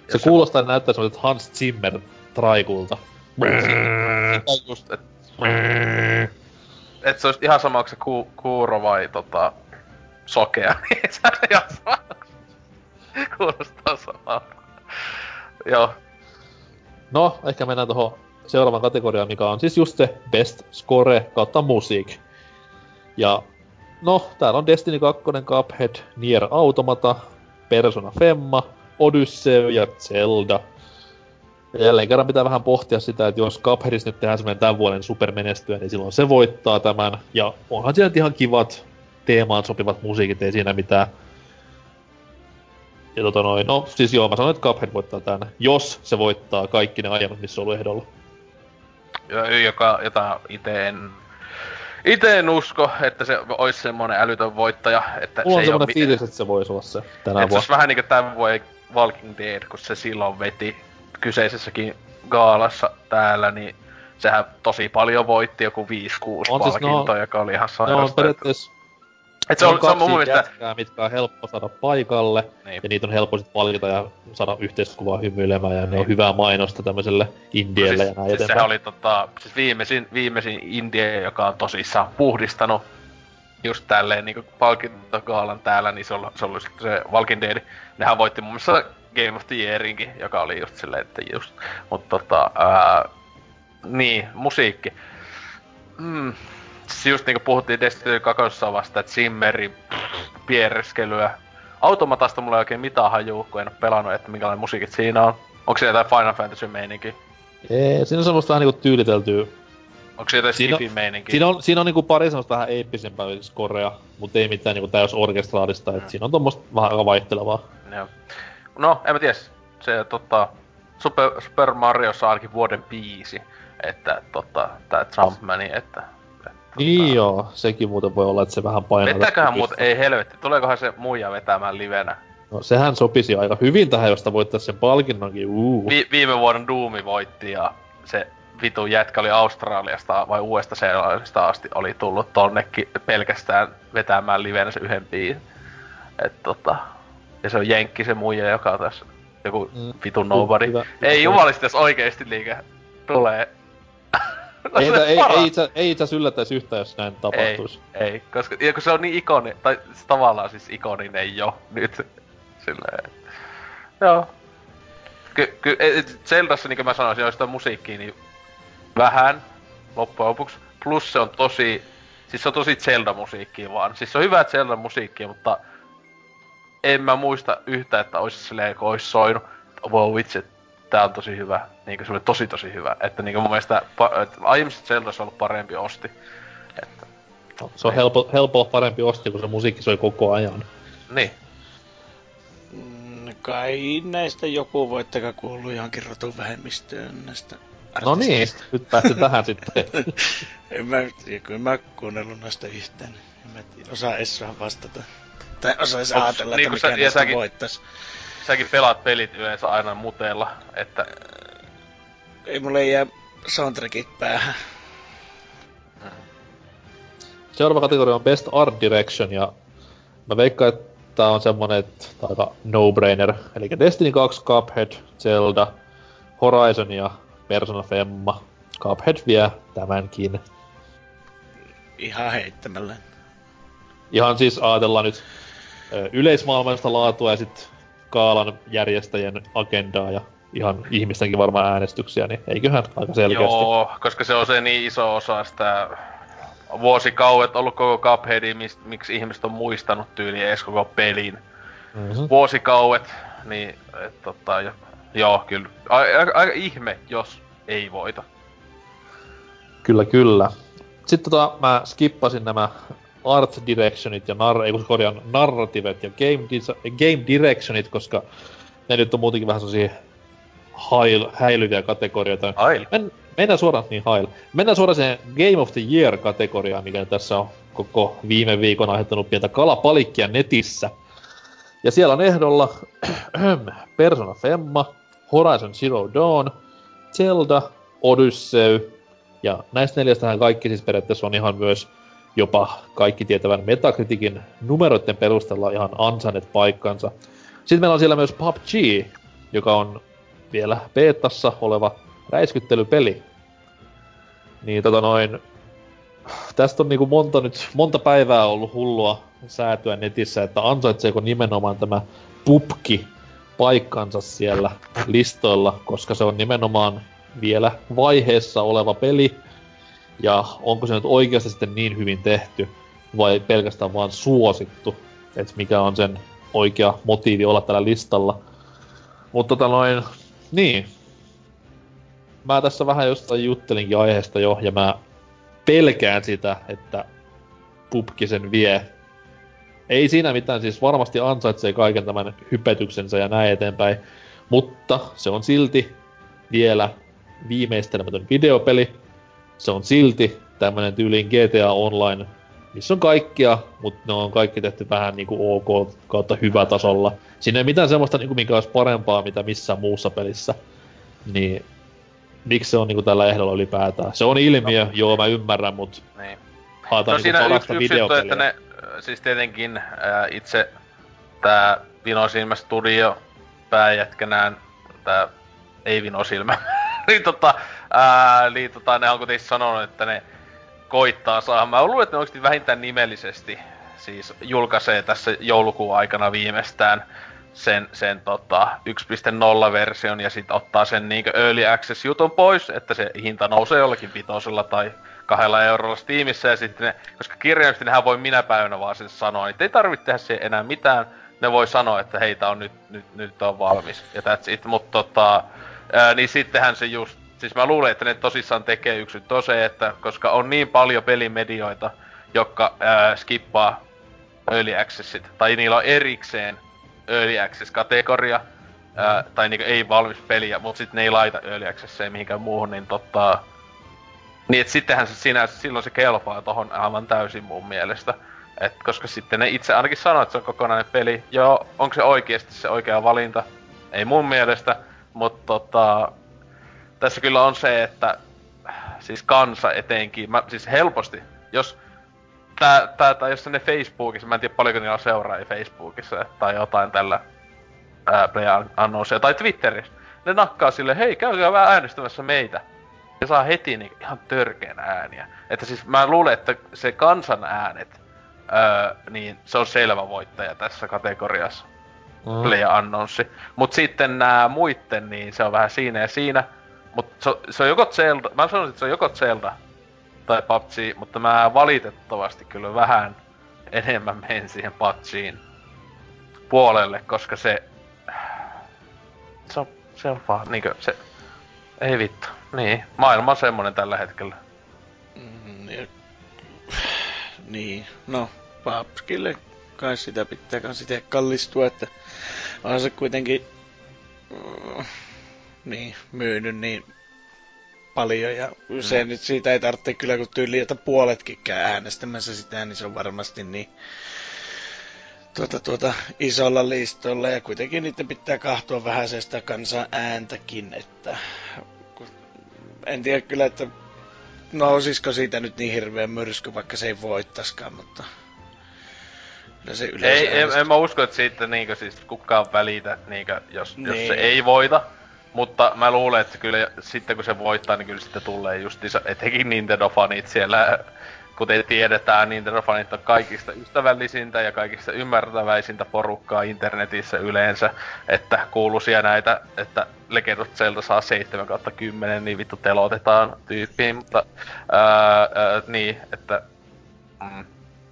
Se kuulostaa ja näyttää semmoiselta Hans Zimmer traikulta. Just, et... Et se olisi ihan sama, onko se ku, kuuro vai tota... Sokea, niin se on ihan sama. Kuulostaa samalta. Joo. No, ehkä mennään tuohon seuraavaan kategoriaan, mikä on siis just se Best Score kautta Music. Ja no, täällä on Destiny 2, Cuphead, Nier Automata, Persona Femma, Odyssey ja Zelda. Ja jälleen kerran pitää vähän pohtia sitä, että jos Cupheadissa nyt tehdään semmoinen tämän vuoden supermenestyä, niin silloin se voittaa tämän. Ja onhan siellä ihan kivat teemaan sopivat musiikit, ei siinä mitään. Ja tota noin, no siis joo, mä sanoin, että Cuphead voittaa tän, jos se voittaa kaikki ne aiemmat, missä on ollut ehdolla. Joka, jota ite en Ite en usko, että se olisi semmonen älytön voittaja. Että Mulla se on semmonen mi- fiilis, että se voisi olla se tänä että se vuonna. vähän niinku tämän vuoden Walking Dead, kun se silloin veti kyseisessäkin gaalassa täällä, niin sehän tosi paljon voitti joku 5-6 On siis palkintoa, no- joka oli ihan sairasta. että- periaatteessa et se on, se on mun mielestä... jätkää, mitkä on helppo saada paikalle, Niin. ja niitä on helppo sit palkita ja saada yhteiskuvaa hymyilemään, ja ne on Niin. hyvää mainosta tämmöiselle indielle siis, ja näin siis eteenpäin. sehän oli tota, siis viimeisin, viimeisin Indie, joka on tosissaan puhdistanut just tälleen niinku palkintogaalan täällä, niin se on, se on se Walking Dead. Nehän voitti muun muassa Game of the Yearinkin, joka oli just silleen, että just, mutta tota, ää, niin, musiikki. Mm, just niinku puhuttiin Destiny 2 vasta, että Simmeri, piereskelyä. Automatasta mulla ei oikein mitään hajuu, kun en oo pelannut, että minkälainen musiikit siinä on. Onko se jotain Final Fantasy meininki? Ei, siinä on semmoista vähän niinku tyyliteltyä. Onko se jotain Siinä on- skifi meininki? Siinä on, siinä on niinku pari semmoista vähän eeppisempää skorea, mutta ei mitään niinku täys orkestraalista, Mm. et siinä on tommoista vähän aika vaihtelevaa. Joo. No, en mä tiedä. Se tota... Super, Super Mariossa ainakin vuoden biisi. Että tota, tää Jumpmani, että... Niin tota, joo, sekin muuten voi olla, että se vähän painaa. Vetäköhän tästä muuten, ei helvetti, tuleekohan se muija vetämään livenä? No sehän sopisi aika hyvin tähän, josta voittais sen palkinnonkin, uu. Vi- viime vuoden Doomi voitti ja se vitu jätkä oli Australiasta vai Uudesta Seelannista asti oli tullut tonnekin pelkästään vetämään livenä se yhden biisin. Et tota, ja se on Jenkki se muija, joka on tässä joku Mm. vitu nobody. Hyvä- ei jumalista, jos oikeesti liike tulee. Ei, Se ei, paras. ei, itse, ei itse yllättäisi yhtään, jos näin tapahtuisi. Ei, ei, koska ja kun se on niin ikoni, tai tavallaan siis ikoninen jo nyt. Silleen. Joo. Ky, ky, Zeldassa, niin kuin mä sanoisin, on sitä musiikkia niin vähän loppujen lopuksi. Plus se on tosi, siis se on tosi Zelda-musiikkia vaan. Siis se on hyvää Zelda-musiikkia, mutta en mä muista yhtä, että olisi silleen, kun olisi soinut. Wow, vitsi, tää on tosi hyvä. Niinku se oli tosi tosi hyvä. Että niinku mun mielestä, pa- et aiemmissa Zeldassa on ollut parempi osti. Että, No, se on helppo, helppo parempi osti, kun se musiikki soi koko ajan. niin. Mm, Kai näistä joku voittakaa kuuluu johonkin rotuvähemmistöön näistä No niin, nyt päästy tähän sitten. En mä, kyllä mä kuunnellut noista yhtään. En mä osaa edes vastata. Tai osais Onks ajatella, että sä- mikä ja näistä säkin- voittais. Säkin pelaat pelit yleensä aina muteella, että Ei mulle jää soundtrackit päähän. Seuraava kategoria on Best Art Direction, ja mä veikkaan, että tää on semmonen, että tää on aika no-brainer. Eli Destiny 2, Cuphead, Zelda, Horizon ja Persona Femma. Cuphead vie tämänkin. Ihan heittämällä. Ihan siis ajatellaan nyt yleismaailmallista laatua ja sit Kaalan järjestäjien agendaa ja ihan ihmistenkin varmaan äänestyksiä, niin eiköhän aika selkeästi. joo, koska se on se niin iso osa sitä vuosikauet ollut koko Cupheadia, mist, miksi ihmiset on muistanut tyyliin edes koko pelin. Mm-hmm. Vuosikauet, niin et, tota, jo, joo, kyllä. Aika, aika ihme, jos ei voita. Kyllä, kyllä. Sitten tota, mä skippasin nämä art directionit ja nar- ei kun korjaan narrativet ja game, disa- game directionit, koska ne nyt on muutenkin vähän sellaisia hail, häilyviä kategorioita. Ail. Men, mennään suoraan, niin hail. Mennään suoraan siihen Game of the Year-kategoriaan, mikä tässä on koko viime viikon aiheuttanut pientä kalapalikkia netissä. Ja siellä on ehdolla Persona Femma, Horizon Zero Dawn, Zelda, Odyssey, ja näistä neljästähän kaikki siis periaatteessa on ihan myös jopa kaikki tietävän Metacriticin numeroiden perusteella ihan ansainneet paikkansa. Sitten meillä on siellä myös PUBG, joka on vielä beetassa oleva räiskyttelypeli. Niin tota noin, tästä on niinku monta nyt, monta päivää ollut hullua säätyä netissä, että ansaitseeko nimenomaan tämä pupki paikkansa siellä listoilla, koska se on nimenomaan vielä vaiheessa oleva peli, ja onko se nyt oikeasti sitten niin hyvin tehty, vai pelkästään vaan suosittu, että mikä on sen oikea motiivi olla tällä listalla. Mutta tota noin, niin. Mä tässä vähän jostain juttelinkin aiheesta jo, ja mä pelkään sitä, että pubki sen vie. Ei siinä mitään, siis varmasti ansaitsee kaiken tämän hypetyksensä ja näin eteenpäin, mutta se on silti vielä viimeistelemätön videopeli. Se on silti tämmönen tyyliin GTA Online, missä on kaikkia, mutta ne on kaikki tehty vähän niinku ok kautta hyvä tasolla. Siinä ei mitään semmoista niinku, mikä olisi parempaa, mitä missään muussa pelissä. Niin miksi se on niinku tällä ehdolla ylipäätään? Se on ilmiö, no. joo mä ymmärrän, mut niin. haetaan no, niinku siinä yksi, yksi juttu, että ne, siis tietenkin ää, itse tää Vinosilmä Studio pääjätkänään, tää ei Vinosilmä, niin tota, ää, niin tota, ne on kuitenkin sanonut, että ne koittaa saada. Mä luulen, että ne oikeasti vähintään nimellisesti siis julkaisee tässä joulukuun aikana viimeistään sen, sen tota 1.0-version ja sitten ottaa sen niinkö Early Access-jutun pois, että se hinta nousee jollakin vitosella tai kahdella eurolla Steamissa ja sitten ne, koska kirjaimisesti nehän voi minä päivänä vaan sen sanoa, niin ei tarvitse tehdä siihen enää mitään. Ne voi sanoa, että heitä on nyt, nyt, nyt on valmis ja that's it, mutta tota, ää, niin sittenhän se just Siis mä luulen, että ne tosissaan tekee yksi on se, että koska on niin paljon pelimedioita, jotka ää, skippaa Early Accessit, tai niillä on erikseen Early Access-kategoria, ää, tai niinku ei valmis peliä, mutta sitten ne ei laita Early Accessia mihinkään muuhun, niin tota... Niin et sittenhän se sinä, silloin se kelpaa tohon aivan täysin mun mielestä. Et koska sitten ne itse ainakin sanoo, että se on kokonainen peli. Joo, onko se oikeasti se oikea valinta? Ei mun mielestä, mutta tota, tässä kyllä on se, että siis kansa etenkin, mä, siis helposti, jos tää, tää, tai jos ne Facebookissa, mä en tiedä paljonko niillä on seuraajia Facebookissa tai jotain tällä ää, Play tai Twitterissä, ne nakkaa sille, hei käykää vähän äänestämässä meitä. Ja saa heti niin, ihan törkeän ääniä. Että siis mä luulen, että se kansan äänet, öö, niin se on selvä voittaja tässä kategoriassa. Mm. Play Unknownsi. Mut sitten nämä muitten, niin se on vähän siinä ja siinä. Mut se, se on joko Zelda, mä sanoisin, että se on joko Zelda tai PUBG, mutta mä valitettavasti kyllä vähän enemmän menen siihen PUBGin puolelle, koska se... Se on, se on vaan niinkö se... Ei vittu. Niin, maailma on semmonen tällä hetkellä. Mm, ja... Niin, no, PUBGille kai sitä pitää kans itse kallistua, että on se kuitenkin mm, niin, myynyt niin paljon ja mm. se nyt siitä ei tarvitse kyllä kun tyyli, että puoletkin käy äänestämässä sitä, niin se on varmasti niin tuota, tuota, isolla listolla ja kuitenkin niiden pitää kahtua vähän sitä kansan ääntäkin, että en tiedä kyllä, että nousisiko siitä nyt niin hirveän myrsky, vaikka se ei voittaskaan, mutta se ei, en, en, mä usko, että siitä niinkö siis kukaan välitä, niinkö, jos, niin. jos se niin. ei voita. Mutta mä luulen, että kyllä sitten kun se voittaa, niin kyllä sitten tulee justiinsa etenkin Nintendo-fanit siellä kuten tiedetään, Nintendo-fanit on kaikista ystävällisintä ja kaikista ymmärtäväisintä porukkaa internetissä yleensä, että kuuluisia näitä, että Legend of Zelda saa 7 kautta 10, niin vittu telotetaan tyyppiin, mutta ää, ää, niin, että mm,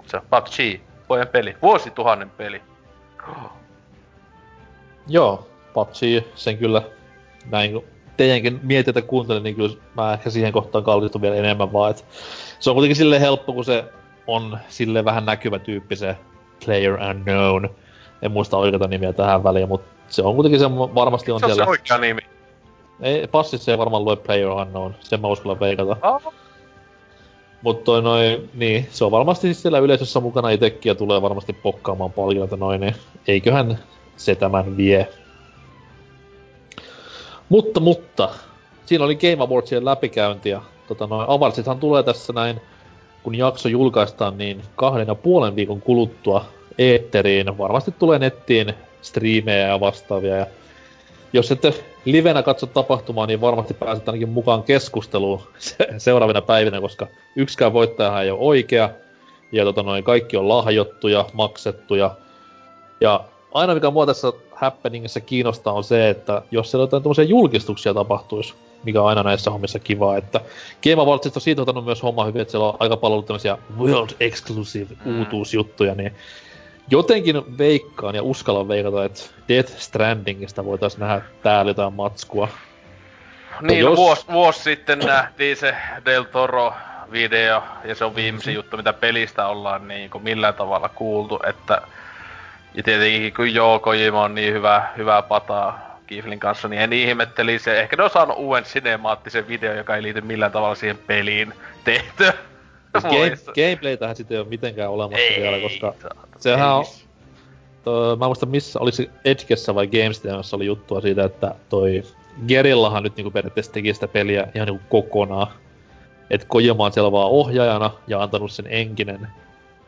se on PUBG, pojan peli, vuosituhannen peli. Oh. Joo, PUBG, sen kyllä näin kun teidänkin mietitä kuuntelin, niin kyllä mä ehkä siihen kohtaan kallistun vielä enemmän vaan, että se on kuitenkin sille helppo, kun se on sille vähän näkyvä tyyppi se Player Unknown. En muista oikeata nimiä tähän väliin, mutta se on kuitenkin se varmasti on, se on siellä... Se oikea nimi. Ei, passissa ei varmaan lue Player Unknown, sen mä uskalla veikata. Oh. Mutta noin, niin, se on varmasti siis siellä yleisössä mukana itekin ja tulee varmasti pokkaamaan paljon, että noin, niin eiköhän se tämän vie. Mutta, mutta, siinä oli Game Awardsien läpikäynti ja tota noin, avarsithan tulee tässä näin, kun jakso julkaistaan, niin kahden ja puolen viikon kuluttua eetteriin. Varmasti tulee nettiin striimejä ja vastaavia. Ja jos ette livenä katso tapahtumaa, niin varmasti pääset ainakin mukaan keskusteluun seuraavina päivinä, koska yksikään voittajahan ei ole oikea. Ja tota noin, kaikki on lahjottuja, maksettuja. Ja aina mikä mua tässä happeningissa kiinnostaa on se, että jos siellä jotain tämmöisiä julkistuksia tapahtuisi, mikä on aina näissä hommissa kivaa, että Game Awardsista on siitä ottanut myös homma hyvin, että siellä on aika paljon ollut tämmöisiä world exclusive mm. uutuusjuttuja, niin jotenkin veikkaan ja uskallan veikata, että Death Strandingista voitaisiin nähdä täällä jotain matskua. Niin, jos... vuosi, vuosi sitten nähtiin se Del Toro video, ja se on viimeisin mm-hmm. juttu, mitä pelistä ollaan niin kuin millään tavalla kuultu, että ja tietenkin kun joo, Kojima on niin hyvä, hyvää pataa Kiflin kanssa, niin en ihmetteli se. Ehkä ne on saanut uuden sinemaattisen video, joka ei liity millään tavalla siihen peliin tehtyä. Game, gameplaytähän sitten ei ole mitenkään olemassa ei, vielä, koska sehän on... To, mä muistan missä, oli se Edgessä vai Gamestamissa oli juttua siitä, että toi Gerillahan nyt niinku periaatteessa teki sitä peliä ihan niinku kokonaan. Et Kojima on siellä vaan ohjaajana ja antanut sen enkinen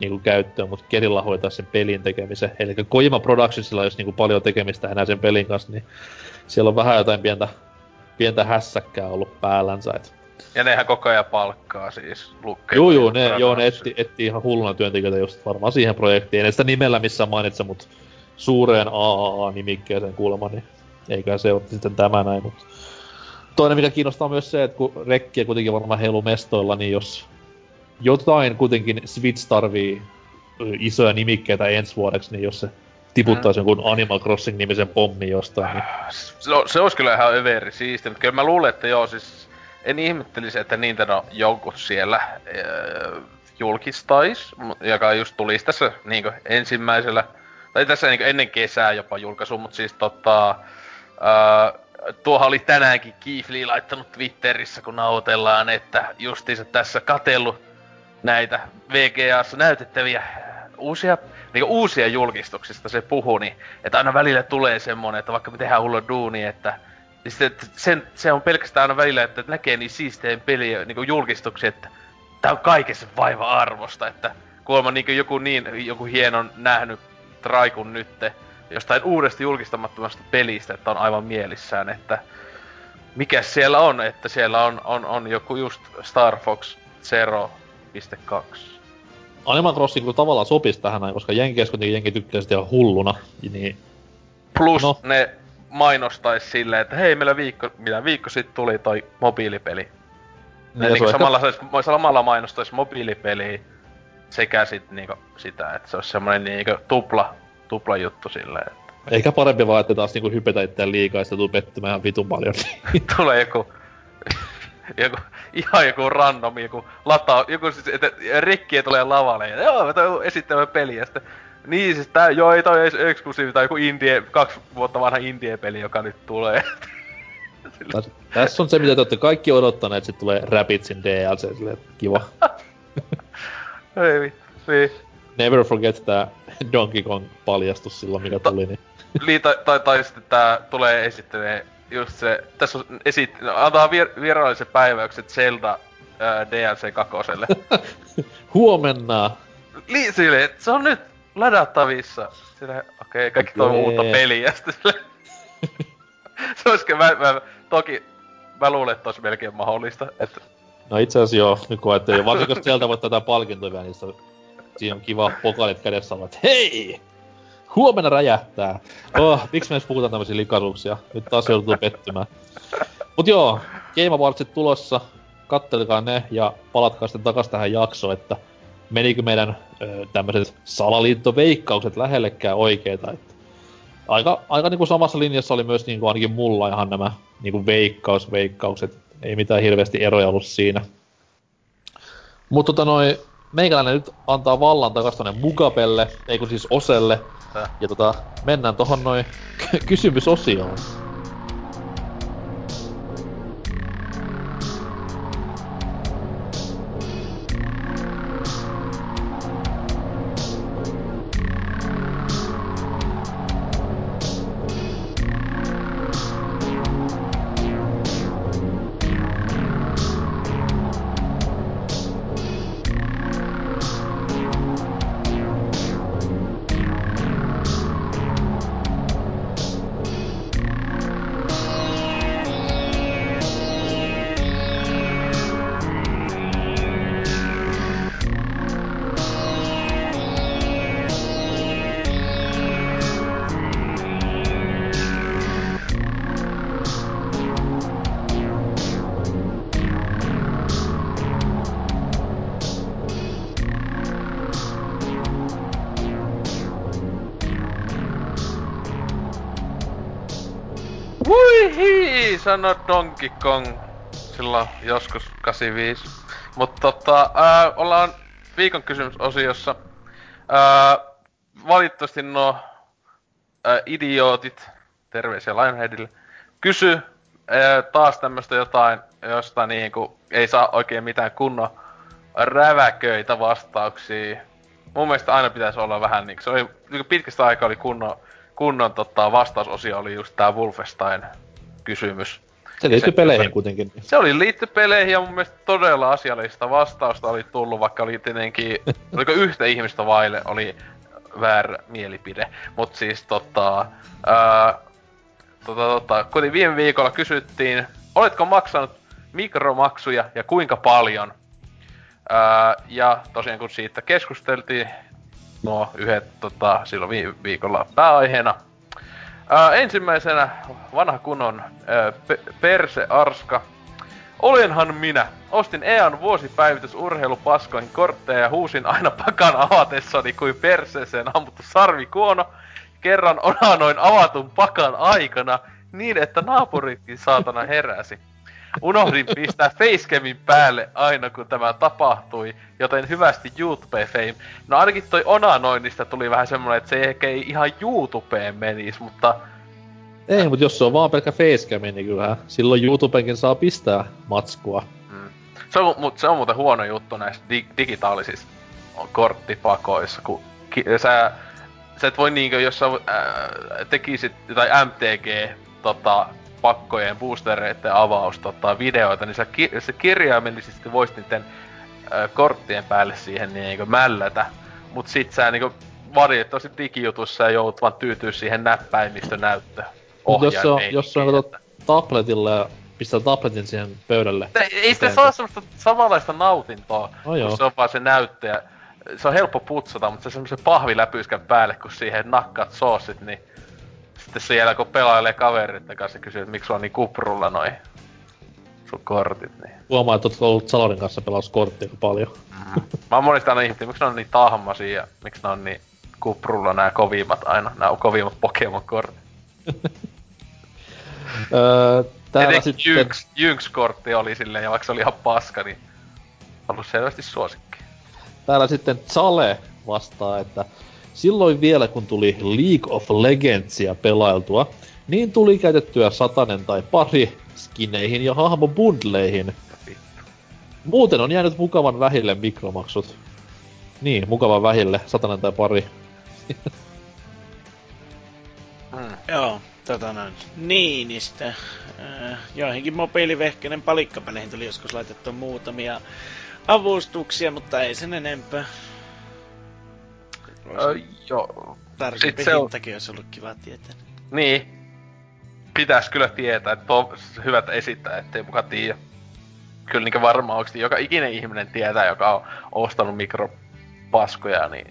niinku käyttöön, mutta Gerilla hoitaa sen pelin tekemisen. Eli Kojima Productionsilla olisi niinku paljon tekemistä enää sen pelin kanssa, niin siellä on vähän jotain pientä, pientä hässäkkää ollut päällänsä. Et. Ja nehän koko ajan palkkaa siis lukkeja. Joo, joo, ne, joo, ne etti, etti ihan hulluna työntekijöitä just varmaan siihen projektiin. En sitä nimellä missään mainitse, mutta suureen AAA-nimikkeeseen kuulemma, niin eikä se ole sitten tämä näin, mutta toinen mikä kiinnostaa myös se, että kun rekkiä kuitenkin varmaan heilu mestoilla, niin jos jotain kuitenkin Switch tarvii isoja nimikkeitä ensi vuodeksi, niin jos se tiputtaisi mm. jonkun Animal Crossing-nimisen pommi jostain. Niin... Se, se olisi kyllä ihan överi siisti, mutta kyllä mä luulen, että joo, siis en ihmettelisi, että Nintendo jonkun siellä äh, julkistais, joka just tulisi tässä niin ensimmäisellä, tai tässä niin ennen kesää jopa julkaisu, mutta siis tota, äh, tuohan oli tänäänkin Kiifli laittanut Twitterissä, kun nautellaan, että justiinsa tässä katellut näitä VGAssa näytettäviä uusia, niin uusia julkistuksista se puhuu, niin että aina välillä tulee semmonen, että vaikka me tehdään hullu duuni, että niin sitten, sen, se on pelkästään aina välillä, että näkee niin siisteen peliä, niin julkistuksia, että tää on kaikessa vaiva arvosta, että kuulemma niin joku niin, joku hienon nähnyt traikun nytte, jostain uudesta julkistamattomasta pelistä, että on aivan mielissään, että mikä siellä on, että siellä on, on, on joku just Star Fox Zero 2. Animal Crossing kyllä tavallaan sopisi tähän näin, koska Jenkeissä kuitenkin jenki tykkää sitä ihan hulluna, niin... Plus no. ne mainostais silleen, että hei, meillä viikko, mitä viikko sitten tuli toi mobiilipeli. Ne niin samalla, ehkä... samalla mainostais mobiilipeli sekä sit niinku sitä, että se olisi semmonen niinku tupla, tupla juttu silleen. Että... Eikä parempi vaan, että taas niinku hypetä itseään liikaa ja sitä tuu pettymään ihan vitun paljon. Tulee joku joku, ihan joku random, joku lataa, joku siis, että rikkiä tulee lavalle, ja joo, toi esittämään peliä, sitten niin siis tää, joo, ei toi eksklusiivi, tai joku indie, kaksi vuotta vanha indie-peli, joka nyt tulee. Tässä, tässä on se, mitä te olette kaikki odottaneet, että sit tulee Rapidsin DLC, silleen kiva. ei vittu, niin. Never forget tää Donkey Kong paljastus silloin, mikä tuli, niin... Niin, tai, tai, tai sitten tää tulee esittelee just se, tässä on esit, antaa vier, virallisen päiväyksen Zelda ää, DLC kakoselle. Huomenna! Li, sille, se on nyt ladattavissa. Sille, okei, okay, kaikki tuo uutta peliä. Sille, se olisikin, mä, mä, toki mä luulen, että olisi melkein mahdollista. Että... No itse asiassa joo, nyt kun ajattelin, varsinkin jos sieltä voit tätä palkintoja, niin siinä on kiva pokalit kädessä että hei! Huomenna räjähtää. Oh, miksi me edes puhutaan tämmöisiä likaisuuksia? Nyt taas joutuu pettymään. Mut joo, Game Awardsit tulossa. Kattelikaa ne ja palatkaa sitten takas tähän jaksoon, että menikö meidän ö, tämmöiset salaliittoveikkaukset lähellekään oikeita. Että aika, aika niinku samassa linjassa oli myös niinku ainakin mulla ihan nämä niinku veikkausveikkaukset. Ei mitään hirveästi eroja ollut siinä. Mutta tota noin, meikäläinen nyt antaa vallan takas tonne Mugapelle, ei kun siis Oselle. Ja tota, mennään tohon noin kysymysosioon. Donkey Kong silloin joskus 85. Mutta tota, ää, ollaan viikon kysymysosiossa. Ää, valitettavasti ää, idiootit, terveisiä Lionheadille, kysy ää, taas tämmöstä jotain, josta niinku ei saa oikein mitään kunnon räväköitä vastauksia. Mun mielestä aina pitäisi olla vähän niinku, se oli, niinku pitkästä aikaa oli kunnon, kunnon tota, vastausosio oli just tää Wolfenstein kysymys. Se liittyy peleihin kuitenkin. Se oli liitty peleihin ja mun mielestä todella asiallista vastausta oli tullut, vaikka oli tietenkin, oliko yhtä ihmistä vaille, oli väärä mielipide. Mut siis tota, ää, tota, tota, kuitenkin viime viikolla kysyttiin, oletko maksanut mikromaksuja ja kuinka paljon? Ää, ja tosiaan kun siitä keskusteltiin, nuo yhdet tota, silloin viime viikolla pääaiheena, Ensimmäisenä vanha kunnon ää, pe- Perse Arska. Olenhan minä. Ostin EAN vuosipäivitys urheilupaskoihin kortteja ja huusin aina pakan avatessani kuin perseeseen ammuttu sarvikuono. Kerran onanoin avatun pakan aikana niin, että naapuritkin saatana heräsi. Unohdin pistää facecamin päälle aina kun tämä tapahtui, joten hyvästi YouTube-fame. No ainakin toi onanoinnista tuli vähän semmonen, että se ehkä ei ihan YouTubeen menisi, mutta... Ei, mutta jos se on vaan pelkkä facecami, niin kyllähän silloin YouTubenkin saa pistää matskua. Mm. Se, on, mut se on muuten huono juttu näissä di- digitaalisissa korttipakoissa, kun ki- sä, sä et voi niinkö, jos sä ää, tekisit jotain MTG tota, pakkojen boostereiden avaus tota, videoita, niin sä ki- se kirjaimellisesti voisit niiden ää, korttien päälle siihen niin mällätä. Mut sit sä niinku valitettavasti digijutussa ja joudut vaan tyytyä siihen näppäimistönäyttöön. Mut jos se on, jos se on kato tabletilla ja pistää tabletin siihen pöydälle. ei, ei sitä saa se- semmoista samanlaista nautintoa, No kun joo. se on vaan se näyttö ja se on helppo putsata, mutta se semmoisen pahviläpyskän päälle, kun siihen nakkaat soosit, niin sitten siellä kun pelailee kavereiden kanssa ja kysyy, että miksi on niin kuprulla noi sun kortit, niin... Huomaa, että oot ollut Salorin kanssa pelaus korttia paljon. Mä oon monesti aina ihmettä, miksi ne on niin tahmasia ja miksi ne on niin kuprulla nämä kovimmat aina, nämä kovimmat Pokemon-kortit. Öö, täällä sitten... Jynx, Jynx-kortti oli silleen, ja vaikka se oli ihan paska, niin ollut selvästi suosikki. Täällä sitten Chale vastaa, että silloin vielä kun tuli League of Legendsia pelailtua, niin tuli käytettyä satanen tai pari skineihin ja hahmobundleihin. Muuten on jäänyt mukavan vähille mikromaksut. Niin, mukavan vähille, satanen tai pari. Mm. Joo, tota noin. Niinistä. Äh, joihinkin mobiilivehkeinen palikkapeleihin tuli joskus laitettua muutamia avustuksia, mutta ei sen enempää. Öö, joo. Tarkempi se on- hintakin olisi ollut kiva tietää. Niin. Pitäis kyllä tietää, että on hyvät esittää, ettei muka tiedä. Kyllä niinkö varmaan oikeesti joka ikinen ihminen tietää, joka on ostanut mikropaskoja, niin...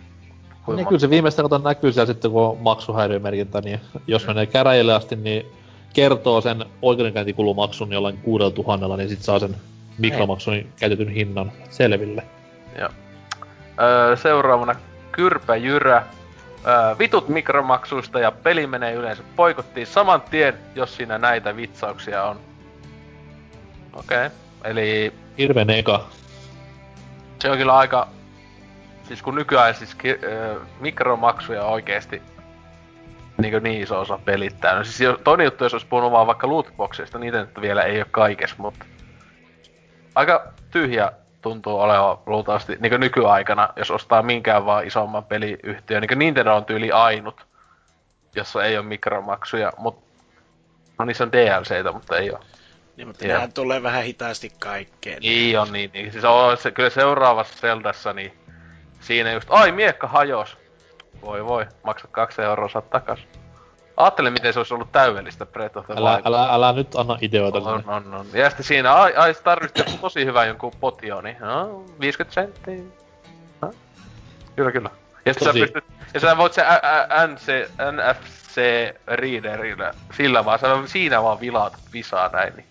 kuinka Niin kyllä se viimeistä kato näkyy siellä sitten, kun on maksuhäiriömerkintä, niin jos Mm. menee käräjille asti, niin kertoo sen oikeudenkäyntikulumaksun jollain kuudella tuhannella, niin sit saa sen mikromaksun käytetyn hinnan selville. Joo. Öö, seuraavana Kyrpä Jyrä. Öö, vitut mikromaksuista ja peli menee yleensä poikottiin saman tien, jos siinä näitä vitsauksia on. Okei. Okay. Eli Hirveen eka. se on kyllä aika... Siis kun nykyään siis ki- öö, mikromaksuja oikeesti niin, niin iso osa pelittää. No siis jo- toinen juttu, jos olisi puhunut vaan vaikka lootboxeista, niitä nyt vielä ei ole kaikessa, mutta aika tyhjä tuntuu olevan luultavasti niin nykyaikana, jos ostaa minkään vaan isomman peliyhtiön. Niin Nintendo on tyyli ainut, jossa ei ole mikromaksuja, mutta no niissä on DLCitä, mutta ei ole. Niin, mutta nehän tulee vähän hitaasti kaikkeen. Niin on, niin, niin. Siis on, se, kyllä seuraavassa Zeldassa, niin siinä just, ai miekka hajos. Voi voi, maksa kaksi euroa, saat takas. Ajattelin, miten se olisi ollut täydellistä Breath of the Älä, Wild. älä, älä nyt anna ideoita. On, sinne. on, on. Ja sitten siinä, ai, ai tarvitsi joku tosi hyvä jonkun potioni. No, 50 senttiä. No. Kyllä, kyllä. Ja sitten sä pystyt, ja sä voit se ä, ä, NC, NFC readerillä, sillä vaan, sä siinä vaan vilaat visaa näin, niin.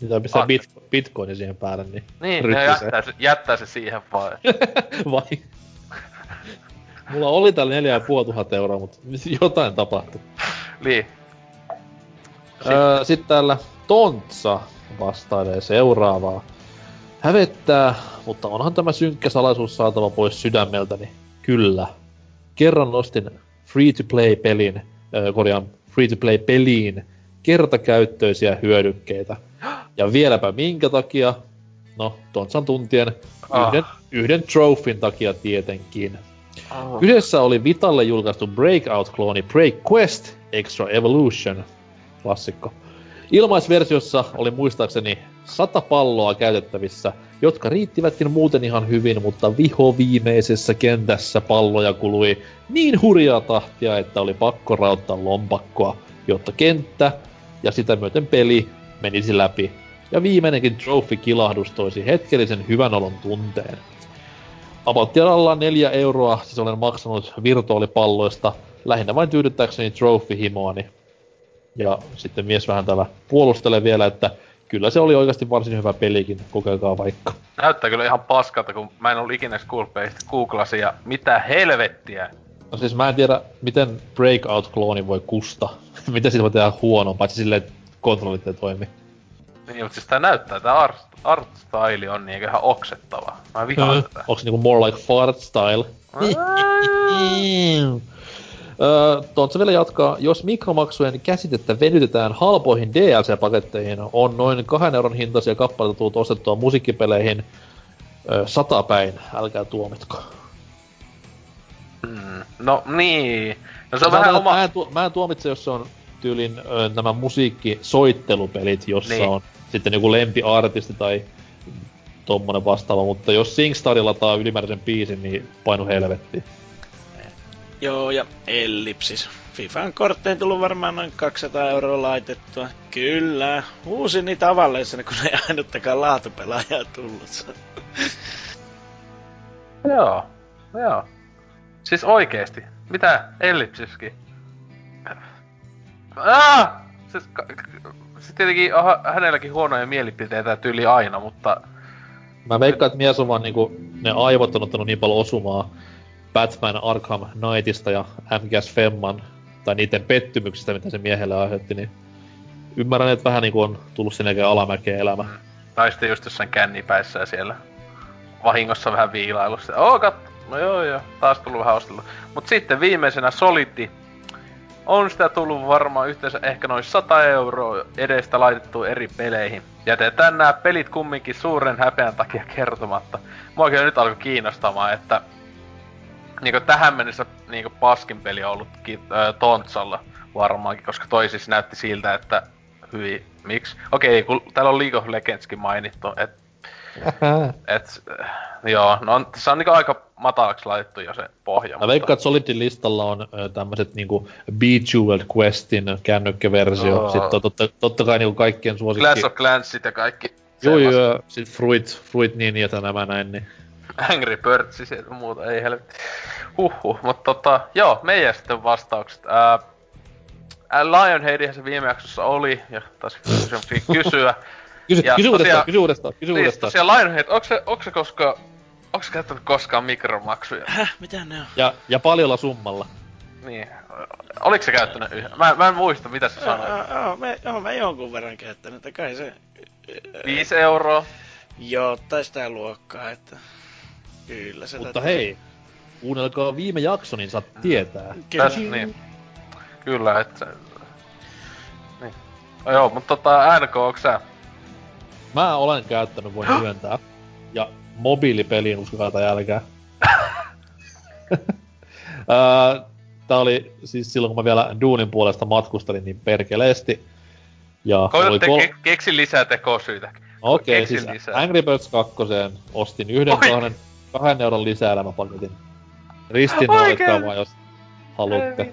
Mitä pistää Ah. bit, bitcoinin siihen päälle, niin, Niin, ne jättää se, jättää se siihen vaan. Vai? Mulla oli täällä neljä ja puoli tuhatta euroa, mutta jotain tapahtui. niin. Öö, sitten täällä Tontsa vastailee seuraavaa. Hävettää, mutta onhan tämä synkkä salaisuus saatava pois sydämeltäni. Kyllä. Kerran nostin free-to-play-pelin, äh, korjaan free-to-play-peliin kertakäyttöisiä hyödykkeitä. Ja vieläpä minkä takia? No, Tontsan tuntien ah. yhden, yhden trofin takia tietenkin. Kyseessä oli Vitalle julkaistu Breakout-klooni Break Quest Extra Evolution. Klassikko. Ilmaisversiossa oli muistaakseni sata palloa käytettävissä, jotka riittivätkin muuten ihan hyvin, mutta viho viimeisessä kentässä palloja kului niin hurjaa tahtia, että oli pakko rauttaa lompakkoa, jotta kenttä ja sitä myöten peli menisi läpi. Ja viimeinenkin trophy-kilahdus toisi hetkellisen hyvän olon tunteen. Apottialalla neljä euroa, siis olen maksanut virtuaalipalloista, lähinnä vain tyydyttääkseni trophy-himoani. Ja sitten mies vähän täällä puolustelee vielä, että kyllä se oli oikeasti varsin hyvä pelikin, kokeilkaa vaikka. Näyttää kyllä ihan paskalta, kun mä en ollut ikinä googlasin ja mitä helvettiä. No siis mä en tiedä, miten Breakout-klooni voi kusta. miten siitä voi tehdä huono, paitsi silleen, että kontrollit ei toimi. Niin, mutta siis tää näyttää, tää art, art style on niin ihan oksettava. Mä vihaan mm. tätä. Onks niinku more like fart style? Tontsa vielä jatkaa, jos mikromaksujen käsitettä venytetään halpoihin DLC-paketteihin, on noin kahden euron hintaisia kappaleita tullut ostettua musiikkipeleihin ö, sata päin, älkää tuomitko. Mm, no niin, no se on mä vähän oma... Mä en, tu- mä en tuomitse, jos se on tyylin ö, nämä musiikkisoittelupelit, jossa niin. on sitten joku lempiartisti tai tommonen vastaava, mutta jos SingStar lataa ylimääräisen biisin, niin painu helvettiin. Joo, ja ellipsis. FIFAn kortteen tullut varmaan noin 200 euroa laitettua. Kyllä, uusin niitä avalleissa, kun ei ainuttakaan laatupelaajaa tullut. joo, joo. Siis oikeesti. Mitä ellipsiskin? Ah! Siis, siis tietenkin aha, hänelläkin huonoja mielipiteitä tyyli aina, mutta... Mä veikkaan, että mies on vaan niinku, ne aivot on ottanut niin paljon osumaa Batman Arkham Knightista ja MGS Femman, tai niiden pettymyksistä, mitä se miehelle aiheutti, niin ymmärrän, että vähän niinku on tullut sen jälkeen alamäkeen elämä. Tai sitten just jossain kännipäissä ja siellä vahingossa vähän viilailussa. Oo, kat... No joo joo, taas tullut vähän ostella. Mut sitten viimeisenä Solidi. On sitä tullut varmaan yhteensä ehkä noin 100 euroa edestä laitettu eri peleihin. Jätetään nämä pelit kumminkin suuren häpeän takia kertomatta. Mua kyllä nyt alkoi kiinnostamaan, että niinku tähän mennessä niinku paskin peli on ollut äh, Tontsalla varmaankin, koska toi siis näytti siltä, että hyi, miksi? Okei, kun täällä on League of Legendskin mainittu, et, et joo, no se on niinku aika matalaksi laitettu jo se pohja. Mä veikkaan, että Solidin listalla on ö, tämmöset niinku Bejeweled Questin kännykkäversio, oh. sitten totta, totta kai niinku kaikkien suosikki... Clash of Clansit ja kaikki. Joo, joo, sit Fruit, Fruit niin ja nämä näin, niin Angry Birds ja muuta, ei helvetti. Huhhuh, mutta tota, joo, meidän sitten vastaukset. Ää, Lionheadihän se viime jaksossa oli, ja taas kysyä. Kysy, ja kysy uudestaan, kysy uudestaan, kysy niin, uudestaan. Tosiaan Lionhead, onko se, onko se koska, onko se käyttänyt koskaan mikromaksuja? Häh, mitä ne on? Ja, ja paljolla summalla. Niin. Oliko se käyttänyt yhden? Mä, mä en muista, mitä se sanoi. Joo, mä, joo, mä jonkun verran käyttänyt, että kai se... 5 euroa. Joo, tai sitä luokkaa, että... Kyllä se Mutta hei, kuunnelkaa viime jakso, niin saat tietää. Kyllä. Täs, niin. Kyllä, että... Niin. No joo, mutta tota, NK, onko sä? Mä olen käyttänyt, voin myöntää. Ja mobiilipeliin uskokaa tai älkää. Tää oli siis silloin, kun mä vielä Duunin puolesta matkustelin niin perkeleesti. Ja Koita kol... ke- keksi lisää tekosyitä. Okei, okay, siis lisää. Angry Birds 2 ostin yhden kahden kahden euron lisäelämäpaketin. Ristin vaan, jos haluatte.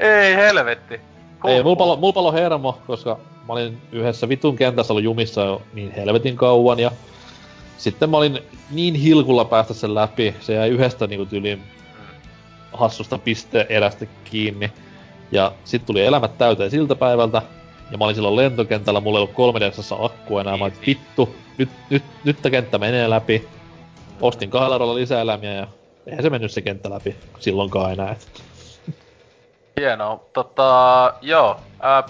Ei helvetti. Ei, mulla palo, mulla palo hermo, koska mä olin yhdessä vitun kentässä ollut jumissa jo niin helvetin kauan ja sitten mä olin niin hilkulla päästä sen läpi, se jäi yhdestä niinku tyyliin hassusta piste erästä kiinni. Ja sitten tuli elämät täyteen siltä päivältä, ja mä olin silloin lentokentällä, mulla ei ollut 3 akkua enää, mä olin, vittu, nyt, nyt, nyt tää kenttä menee läpi ostin kahdella lisää elämiä ja eihän se mennyt se kenttä läpi silloinkaan enää. Hienoa. Tota, joo. Ää,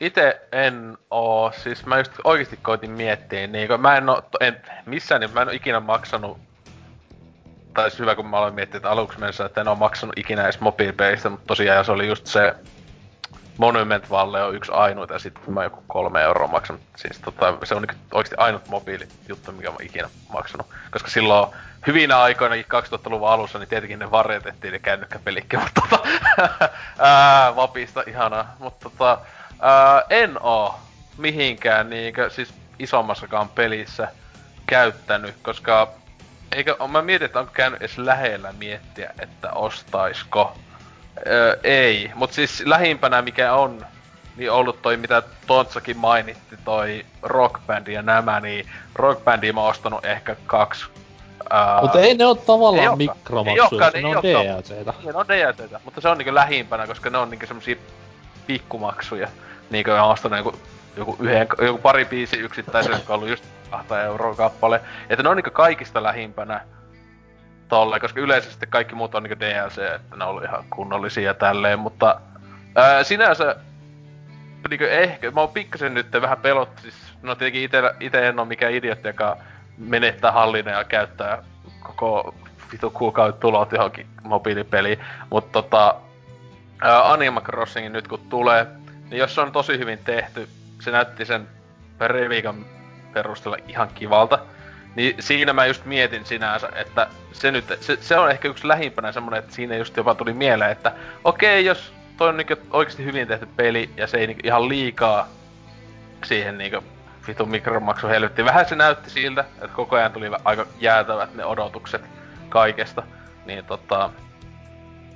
ite en oo, siis mä just oikeesti koitin miettiä, niin mä en oo, en, missään niin mä en oo ikinä maksanut tai siis hyvä kun mä aloin miettiä, että aluksi mennessä, että en oo maksanut ikinä edes mobiilipeistä, mutta tosiaan se oli just se Monument Valle on yksi ainut ja sitten mä joku kolme euroa maksanut. Siis tota, se on niinku oikeasti ainut mobiilijuttu, mikä mä ikinä maksanut. Koska silloin hyvinä aikoina 2000-luvun alussa, niin tietenkin ne varjetettiin ne kännykkäpelikki, mutta tota, ää, vapista ihanaa. Mutta tota, ää, en oo mihinkään niinkö, siis isommassakaan pelissä käyttänyt, koska eikö, mä mietin, että onko käynyt edes lähellä miettiä, että ostaisko Öö, ei, mutta siis lähimpänä mikä on, niin ollut toi mitä Tontsakin mainitti, toi rockbandi ja nämä, niin rockbandia mä oon ostanut ehkä kaksi Uh, mutta ei ne oo tavallaan ei mikromaksuja, ei ne on DLCtä. Ne on DLCtä, mutta se on niinku lähimpänä, koska ne on niinku semmosia pikkumaksuja. Niinku mä ostanut joku, joku, yhden, joku pari biisi yksittäisen, jotka on ollut just 2 euroa kappale. Että ne on niinku kaikista lähimpänä tolle, koska yleisesti kaikki muut on niinku DLC, että ne on ollut ihan kunnollisia tälleen, mutta ää, sinänsä niinku ehkä, mä oon pikkasen nyt vähän pelot, siis no tietenkin ite, ite en oo mikään idiotti, joka menettää hallinnan ja käyttää koko vitu kuukauden tulot johonkin mobiilipeliin, mutta tota, ää, Animal Crossingin nyt kun tulee, niin jos se on tosi hyvin tehty, se näytti sen reviikan perusteella ihan kivalta, niin siinä mä just mietin sinänsä, että se nyt, se, se on ehkä yksi lähimpänä semmonen, että siinä just jopa tuli mieleen, että okei, jos toi on niinku oikeasti hyvin tehty peli ja se ei niinku ihan liikaa siihen niinku vitun mikromaksu helvetti. Vähän se näytti siltä, että koko ajan tuli aika jäätävät ne odotukset kaikesta. Niin tota,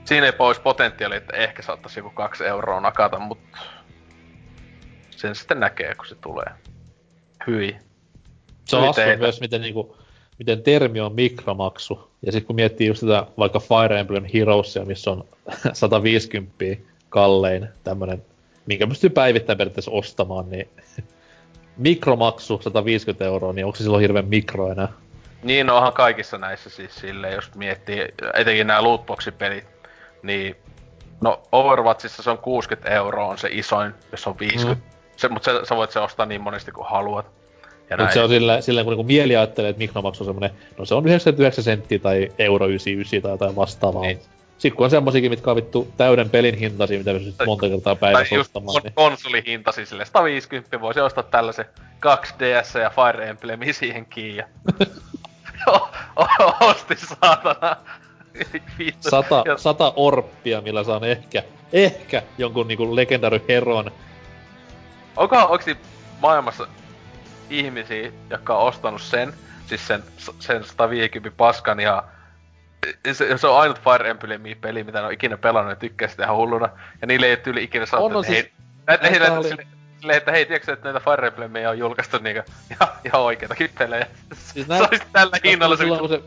siinä ei pois potentiaali, että ehkä saattaisi joku kaksi euroa nakata, mutta sen sitten näkee, kun se tulee. Hyi. Se on hassu myös, miten, niinku, miten termi on mikromaksu. Ja sitten kun miettii just tätä vaikka Fire Emblem Heroesia, missä on 150 kallein tämmönen, minkä pystyy päivittäin periaatteessa ostamaan, niin mikromaksu 150 euroa, niin onko se silloin hirveän mikro enää? Niin, onhan kaikissa näissä siis sille, jos miettii, etenkin nämä lootboxipelit, niin no Overwatchissa se on 60 euroa on se isoin, jos on 50. Mm. Se, mutta sä, sä voit se ostaa niin monesti kuin haluat. Mutta se on sillä, sillä kun niinku mieli ajattelee, että mikromaksu on semmonen, no se on 99 senttiä tai euro 99 tai jotain vastaavaa. Niin. Sitten kun on semmosiakin, mitkä on vittu täyden pelin hintaisia, mitä pystyt monta kertaa päivässä ostamaan. Tai just niin. hintaisia sille 150, voisi ostaa tällaisen 2DS ja Fire Emblem siihen kiinni. Osti saatana. sata, sata orppia, millä saan ehkä, ehkä jonkun niinku legendary heron. Onko, onko maailmassa ihmisiä, jotka on ostanut sen, siis sen, sen 150 paskan ja se, se on ainut Fire Emblem peli, mitä ne on ikinä pelannut ja tykkää sitä ihan hulluna. Ja niille ei tyyli ikinä sanottu, että siis, hei, että, hei, oli... sille, että hei, tiedätkö, että näitä Fire Emblemia on julkaistu niinku ihan, ihan oikeitakin pelejä. Siis näin, se olisi tällä hinnalla se... Silloin, se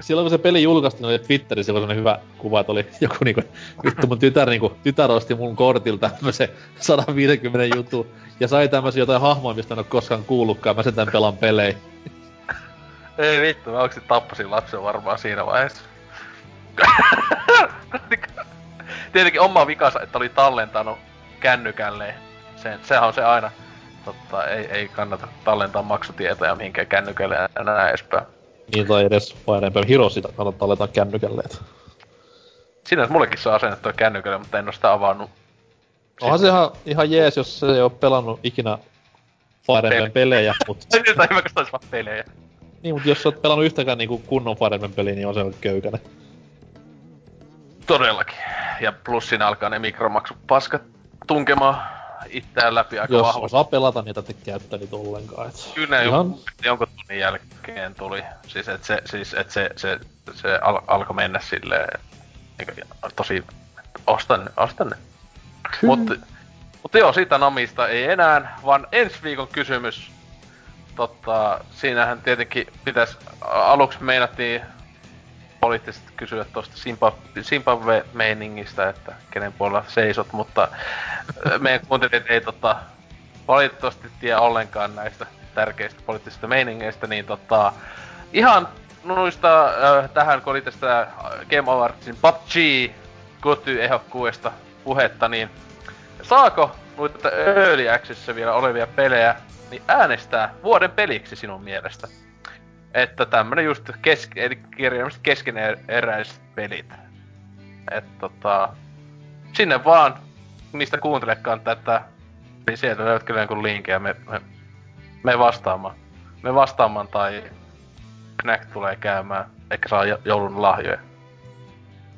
silloin kun se peli julkaistiin, oli Twitterissä silloin hyvä kuva, että oli joku niinku, vittu mun tytär niinku, tytär osti mun kortilta tämmösen 150 jutu, ja sai tämmösen jotain hahmoja, mistä en oo koskaan kuullutkaan, mä sen tän pelan pelejä. Ei vittu, mä oikeesti tappasin lapsen varmaan siinä vaiheessa. Tietenkin oma vikansa, että oli tallentanut kännykälle. Sen, sehän on se aina. Totta, ei, ei kannata tallentaa maksutietoja mihinkään kännykälle näin edespäin. Niin, tai edes Fire Emblem Heroesita kannattaa aletaan kännykälle. Sinänsä mullekin saa asennettua kännykälle, mutta en oo sitä avannut. Onhan se ihan, ihan jees, jos se ei oo pelannut ikinä Fire Emblem pelejä, mut... Nyt tai mä vaan pelejä. Niin, mutta jos sä oot pelannut yhtäkään niinku kunnon Fire Emblem peliä, niin on se köykäne. Todellakin. Ja plus siinä alkaa ne mikromaksut paskat tunkemaan itseään läpi aika Jos vahvasti. osaa pelata, niin tätä käyttää niitä ollenkaan. Et Kyllä Ihan... jonkun tunnin jälkeen tuli. Siis et se, siis, et se, se, se al- alkoi mennä silleen, niin tosi, ostan ostan ne. Mutta mutta joo, siitä namista ei enää, vaan ensi viikon kysymys. Totta, siinähän tietenkin pitäisi, aluksi meinattiin poliittisesti kysyä tuosta Zimbabwe-meiningistä, että kenen puolella seisot, mutta meidän kuuntelijat ei tota, valitettavasti tiedä ollenkaan näistä tärkeistä poliittisista meiningeistä, niin tota, ihan noista äh, tähän, kun oli tästä Game Awardsin PUBG koty-ehokkuudesta puhetta, niin saako noita Early Accessissa vielä olevia pelejä niin äänestää vuoden peliksi sinun mielestä? Että tämmönen just keske, eli kirjaimisesti keskeneräiset pelit. että tota, sinne vaan, mistä kuuntelekaan tätä, niin sieltä löytät kyllä jonkun linkin ja me, me, me vastaamaan. Me vastaamaan tai Knack tulee käymään, eikä saa joulun lahjoja.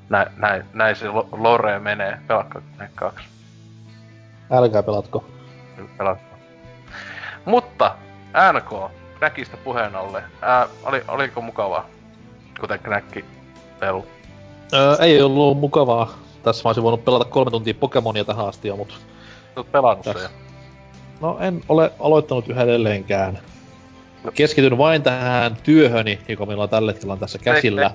Näin, näin, näin se lore menee. Pelakko Knack 2. Älkää pelatko. Pelatko. Mutta, NK, Knackista puheen ollen. Ää, oli, oliko mukavaa, kuten Knacki pelu? Öö, ei ollut mukavaa. Tässä mä olisin voinut pelata kolme tuntia Pokemonia tähän asti jo, mut... Olet pelannut sen No en ole aloittanut yhä edelleenkään. Keskityn vain tähän työhöni, joka meillä on tällä hetkellä tässä käsillä.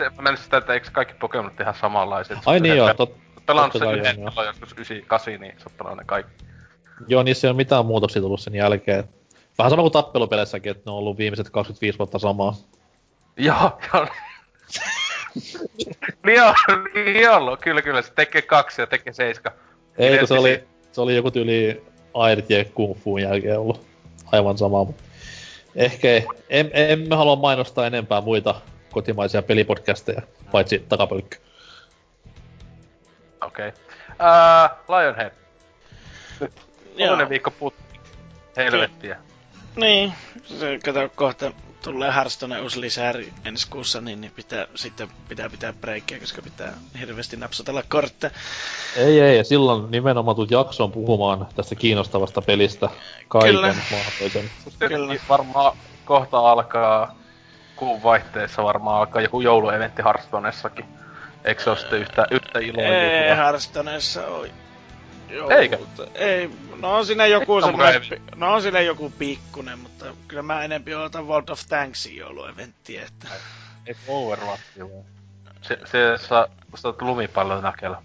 Ei, mä menisin sitä, että eikö kaikki Pokemonit ihan samanlaiset? Ai niin joo, tot, pelannut sen yhden joskus 98, niin sä oot ne kaikki. Joo, niissä ei ole mitään muutoksia tullut sen jälkeen. Vähän sama kuin tappelupeleissäkin, että ne on ollut viimeiset 25 vuotta samaa. Joo, joo. niin on, niin ollut. Kyllä, kyllä. Se tekee kaksi ja tekee seiska. Ei, se oli, se oli joku tyyli Airt ja Kung Fuun jälkeen ollut aivan sama, mutta ehkä en, emme halua mainostaa enempää muita kotimaisia pelipodcasteja, paitsi takapölkky. Okei. Okay. Uh, Lionhead. Toinen viikko putti. Helvettiä. Niin, se kato kohta tulee Hearthstone uusi lisääri ensi kuussa, niin, niin pitää, sitten pitää pitää breikkiä, koska pitää hirveästi napsutella kortteja. Ei, ei, ja silloin nimenomaan tulet jaksoon puhumaan tästä kiinnostavasta pelistä kaiken Kyllä. mahdollisen. Kyllä. Varmaan kohta alkaa kuun vaihteessa varmaan alkaa joku joulueventti Hearthstoneessakin. Eikö se ole sitten yhtä, yhtä iloa? Ei, Hearthstoneessa on Joo, Eikö? Ei, no on siinä joku semmoinen, no on siinä joku pikkunen, mutta kyllä mä enempi otan World of Tanksin joulueventtiä, että... Ei Overwatch vaan. Se, se saa, saa lumipallon nakella.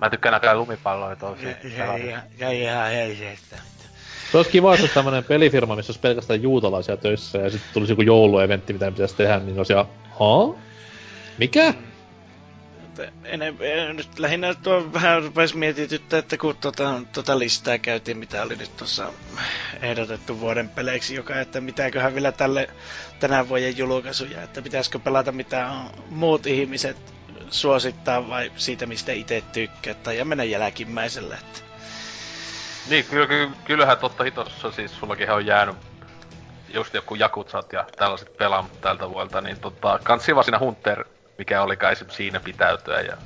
Mä tykkään näkää lumipalloja tosi. Ja, ja, ja, ja, ja, ja, se olisi kiva, jos olisi tämmönen pelifirma, missä olisi pelkästään juutalaisia töissä ja sitten tulisi joku joulueventti, mitä pitäisi tehdä, niin olisi ha? Mikä? Mm en, nyt lähinnä tuo vähän rupesi mietityttää, että kun tuota, tuota listaa käytiin, mitä oli nyt tuossa ehdotettu vuoden peleiksi, joka, että mitäköhän vielä tälle tänä vuoden julkaisuja, että pitäisikö pelata mitä muut ihmiset suosittaa vai siitä, mistä itse tykkää, tai ja mennä jälkimmäiselle. Että. Niin, kyllä, kyllähän totta hitossa siis sullakin on jäänyt just joku Jakutsat ja tällaiset pelaamat tältä vuodelta, niin tota, kans siinä Hunter mikä oli kai siinä pitäytyä ja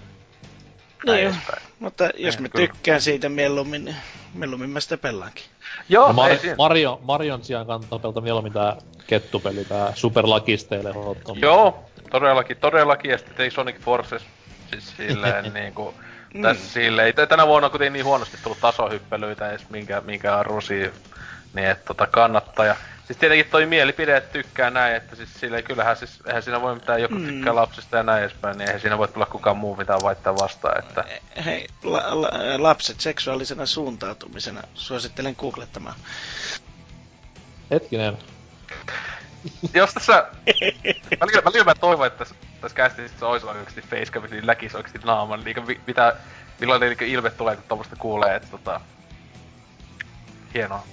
niin, mutta jos mä kyllä. tykkään siitä mieluummin, niin mieluummin mä sitä pelaankin. Joo, no, Mar- Mario, Marion sijaan kannattaa pelata mieluummin tää kettupeli, tää Super Lakisteille Joo, todellakin, todellakin, ja sitten Sonic Forces, siis silleen niinku, mm. tässä silleen, tänä vuonna kuitenkin niin huonosti tullut tasohyppelyitä edes minkä, minkä arvosi, niin että tota kannattaa, ja Siis tietenkin toi mielipide, että tykkää näin, että siis sille kyllähän siis, eihän siinä voi mitään, joku mm. tykkää mm. lapsista ja näin edespäin, niin eihän siinä voi tulla kukaan muu mitään vaihtaa vastaan, että... Hei, la- la- lapset seksuaalisena suuntautumisena, suosittelen googlettamaan. Hetkinen. Jos tässä... mä, liian, mä toivon, että tässä, tässä kästissä olisi oikeasti facecam, niin läkisi oikeasti naaman, niin mitä, milloin niin ilme tulee, kun tuommoista kuulee, että tota... Hienoa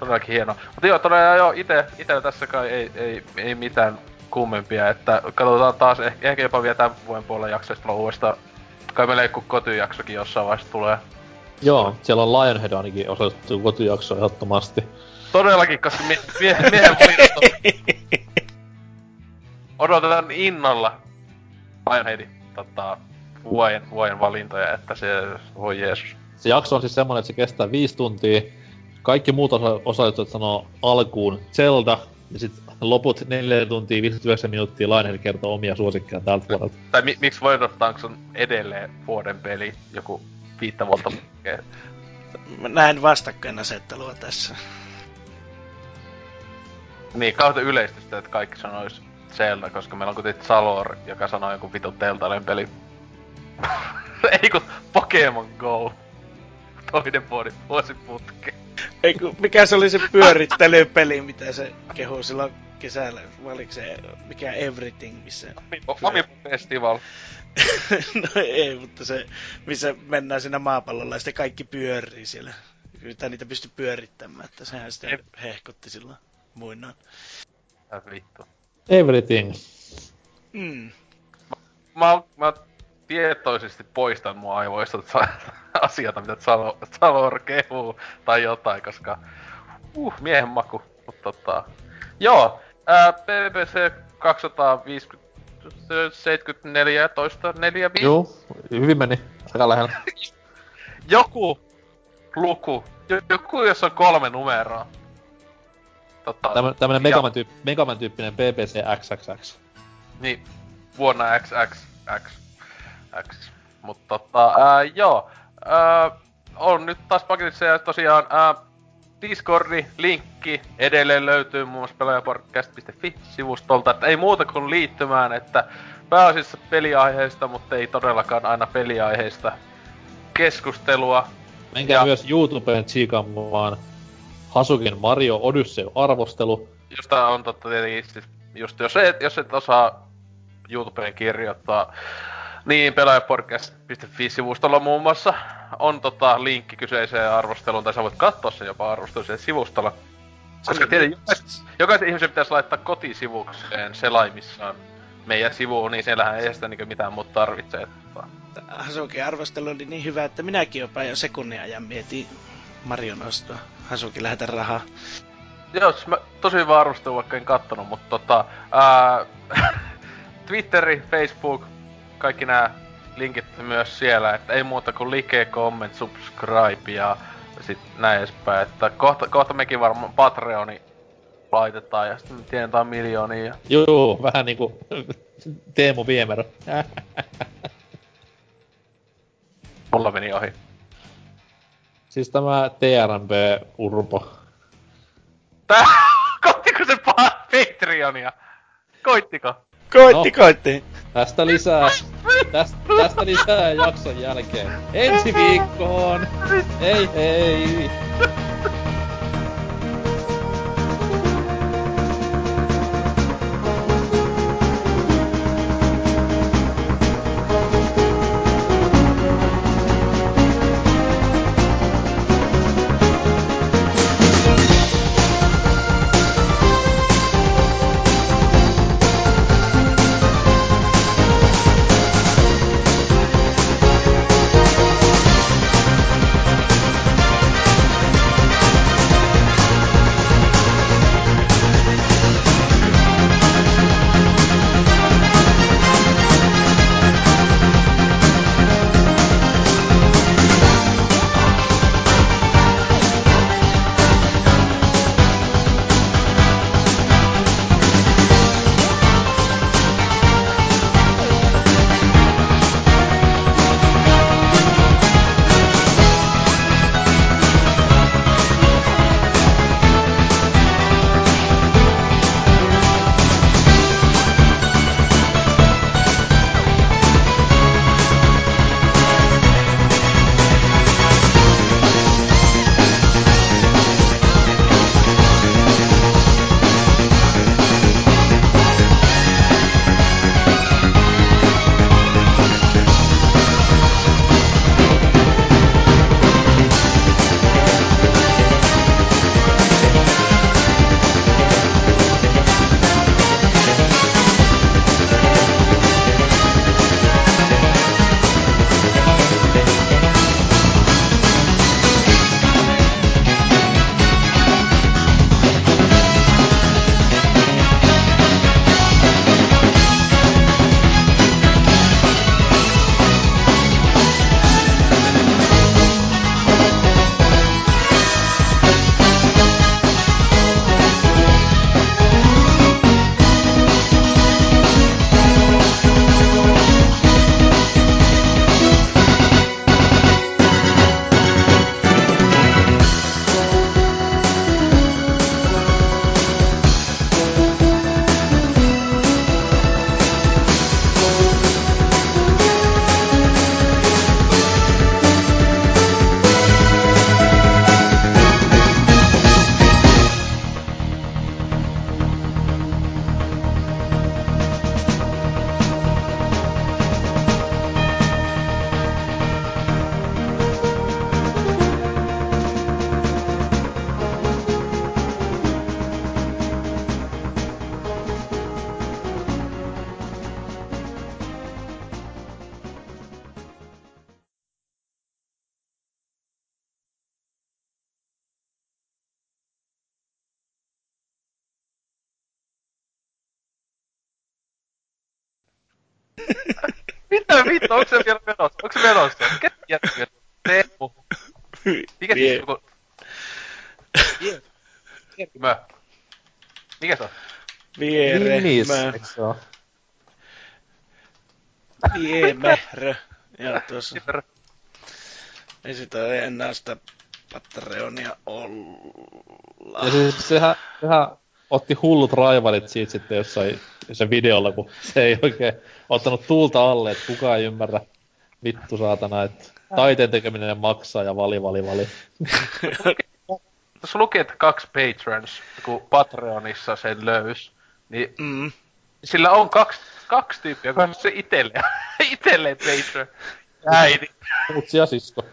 todellakin hieno. Mutta joo, todella joo, ite, ite tässä kai ei, ei, ei mitään kummempia, että katsotaan taas, ehkä, ehkä jopa vielä tämän vuoden puolella jaksoista tulla uudestaan. Kai meillä joku kotijaksokin jossain vaiheessa tulee. Joo, siellä on Lionhead ainakin osallistettu kotijakso ehdottomasti. Todellakin, koska mie, mie, miehen valinta Odotetaan innolla Lionheadin tota, vuoden, vuoden valintoja, että se voi Jeesus. Se jakso on siis semmonen, että se kestää viisi tuntia, kaikki muut osa- osallistujat sanoo alkuun Zelda, ja sitten loput 4 tuntia 59 minuuttia Lionhead kertoo omia suosikkeja tältä vuodelta. Tai mi- miksi voi odottaa, onko on edelleen vuoden peli joku viittä vuotta Mä näen vastakkainasettelua tässä. Niin, kautta yleistystä, että kaikki sanois Zelda, koska meillä on kuitenkin Salor, joka sanoo joku vitun Teltalen peli. Ei kun Pokemon Go. Toinen vuosi, vuosi putkeen. Eiku, mikä se oli se pyörittelypeli, mitä se kehu silloin kesällä, vai oliko se mikä Everything, missä... Omi Festival. no ei, mutta se, missä mennään siinä maapallolla ja sitten kaikki pyörii siellä. Kyllä niitä pysty pyörittämään, että sehän sitten hehkutti silloin muinaan. Äh, vittu. Everything. Mm. Mä, mä tietoisesti poistan mun aivoista asioita, mitä Salor kehuu tai jotain, koska uh, miehen maku. Mutta tota, joo, ää, PPC 274 toista 4 Joo, hyvin meni. Aika lähellä. Joku luku, joku jos on kolme numeroa. Tota, Tämmönen, tämmönen Megaman, tyyp, Megaman tyyppinen BBC XXX. Niin, vuonna XXX. X. Mutta tota, ää, joo. Ää, on nyt taas paketissa ja tosiaan ää, Discordi, linkki edelleen löytyy muun muassa pelaajapodcast.fi-sivustolta, että ei muuta kuin liittymään, että pääasiassa peliaiheista, mutta ei todellakaan aina peliaiheista keskustelua. Menkää ja... myös YouTubeen tsiikamaan Hasukin Mario Odyssey-arvostelu. Josta on totta tietenkin, siis just jos et, jos et osaa YouTubeen kirjoittaa, niin pelaajapodcast.fi-sivustolla muun muassa on tota linkki kyseiseen arvosteluun, tai sä voit katsoa sen jopa arvosteluun sivustolla. Koska tiedän, jokaisen, jokaisen ihmisen pitäisi laittaa kotisivukseen selaimissaan meidän sivuun, niin siellähän ei sitä niin mitään muuta tarvitse. Että... Hasukin arvostelu oli niin hyvä, että minäkin jopa jo sekunnin ajan mietin Marion ostoa. Hasuki lähetä rahaa. Joo, siis mä tosi hyvä arvostelu, vaikka en kattonut, mutta tota... Ää, Twitteri, Facebook, kaikki nämä linkit myös siellä, että ei muuta kuin like, comment, subscribe ja sit näin edespäin, että kohta, kohta mekin varmaan Patreoni laitetaan ja sitten tienetään miljoonia. Ja... Joo, vähän niinku Teemu Viemerä. Mulla meni ohi. Siis tämä TRMP Urpo. Tää, koittiko se Patreonia? Koittiko? Koitti, no, koitti. Tästä lisää, tästä, tästä lisää jakson jälkeen. Ensi viikkoon! Hei hei! Vieremö. Viemerö. Joo, tuossa. Ei sitä enää sitä Patreonia olla. Ja siis sehän, sehän otti hullut raivalit siitä sitten jossain sen videolla, kun se ei oikein ottanut tuulta alle, että kukaan ei ymmärrä vittu saatana, että taiteen tekeminen maksaa ja vali vali vali. Tuossa luki, että kaksi patrons, kun Patreonissa sen löys, niin mm. sillä on kaksi, kaksi tyyppiä, joka on se itelle, itelle patron. Äiti. Mutsi ja sisko.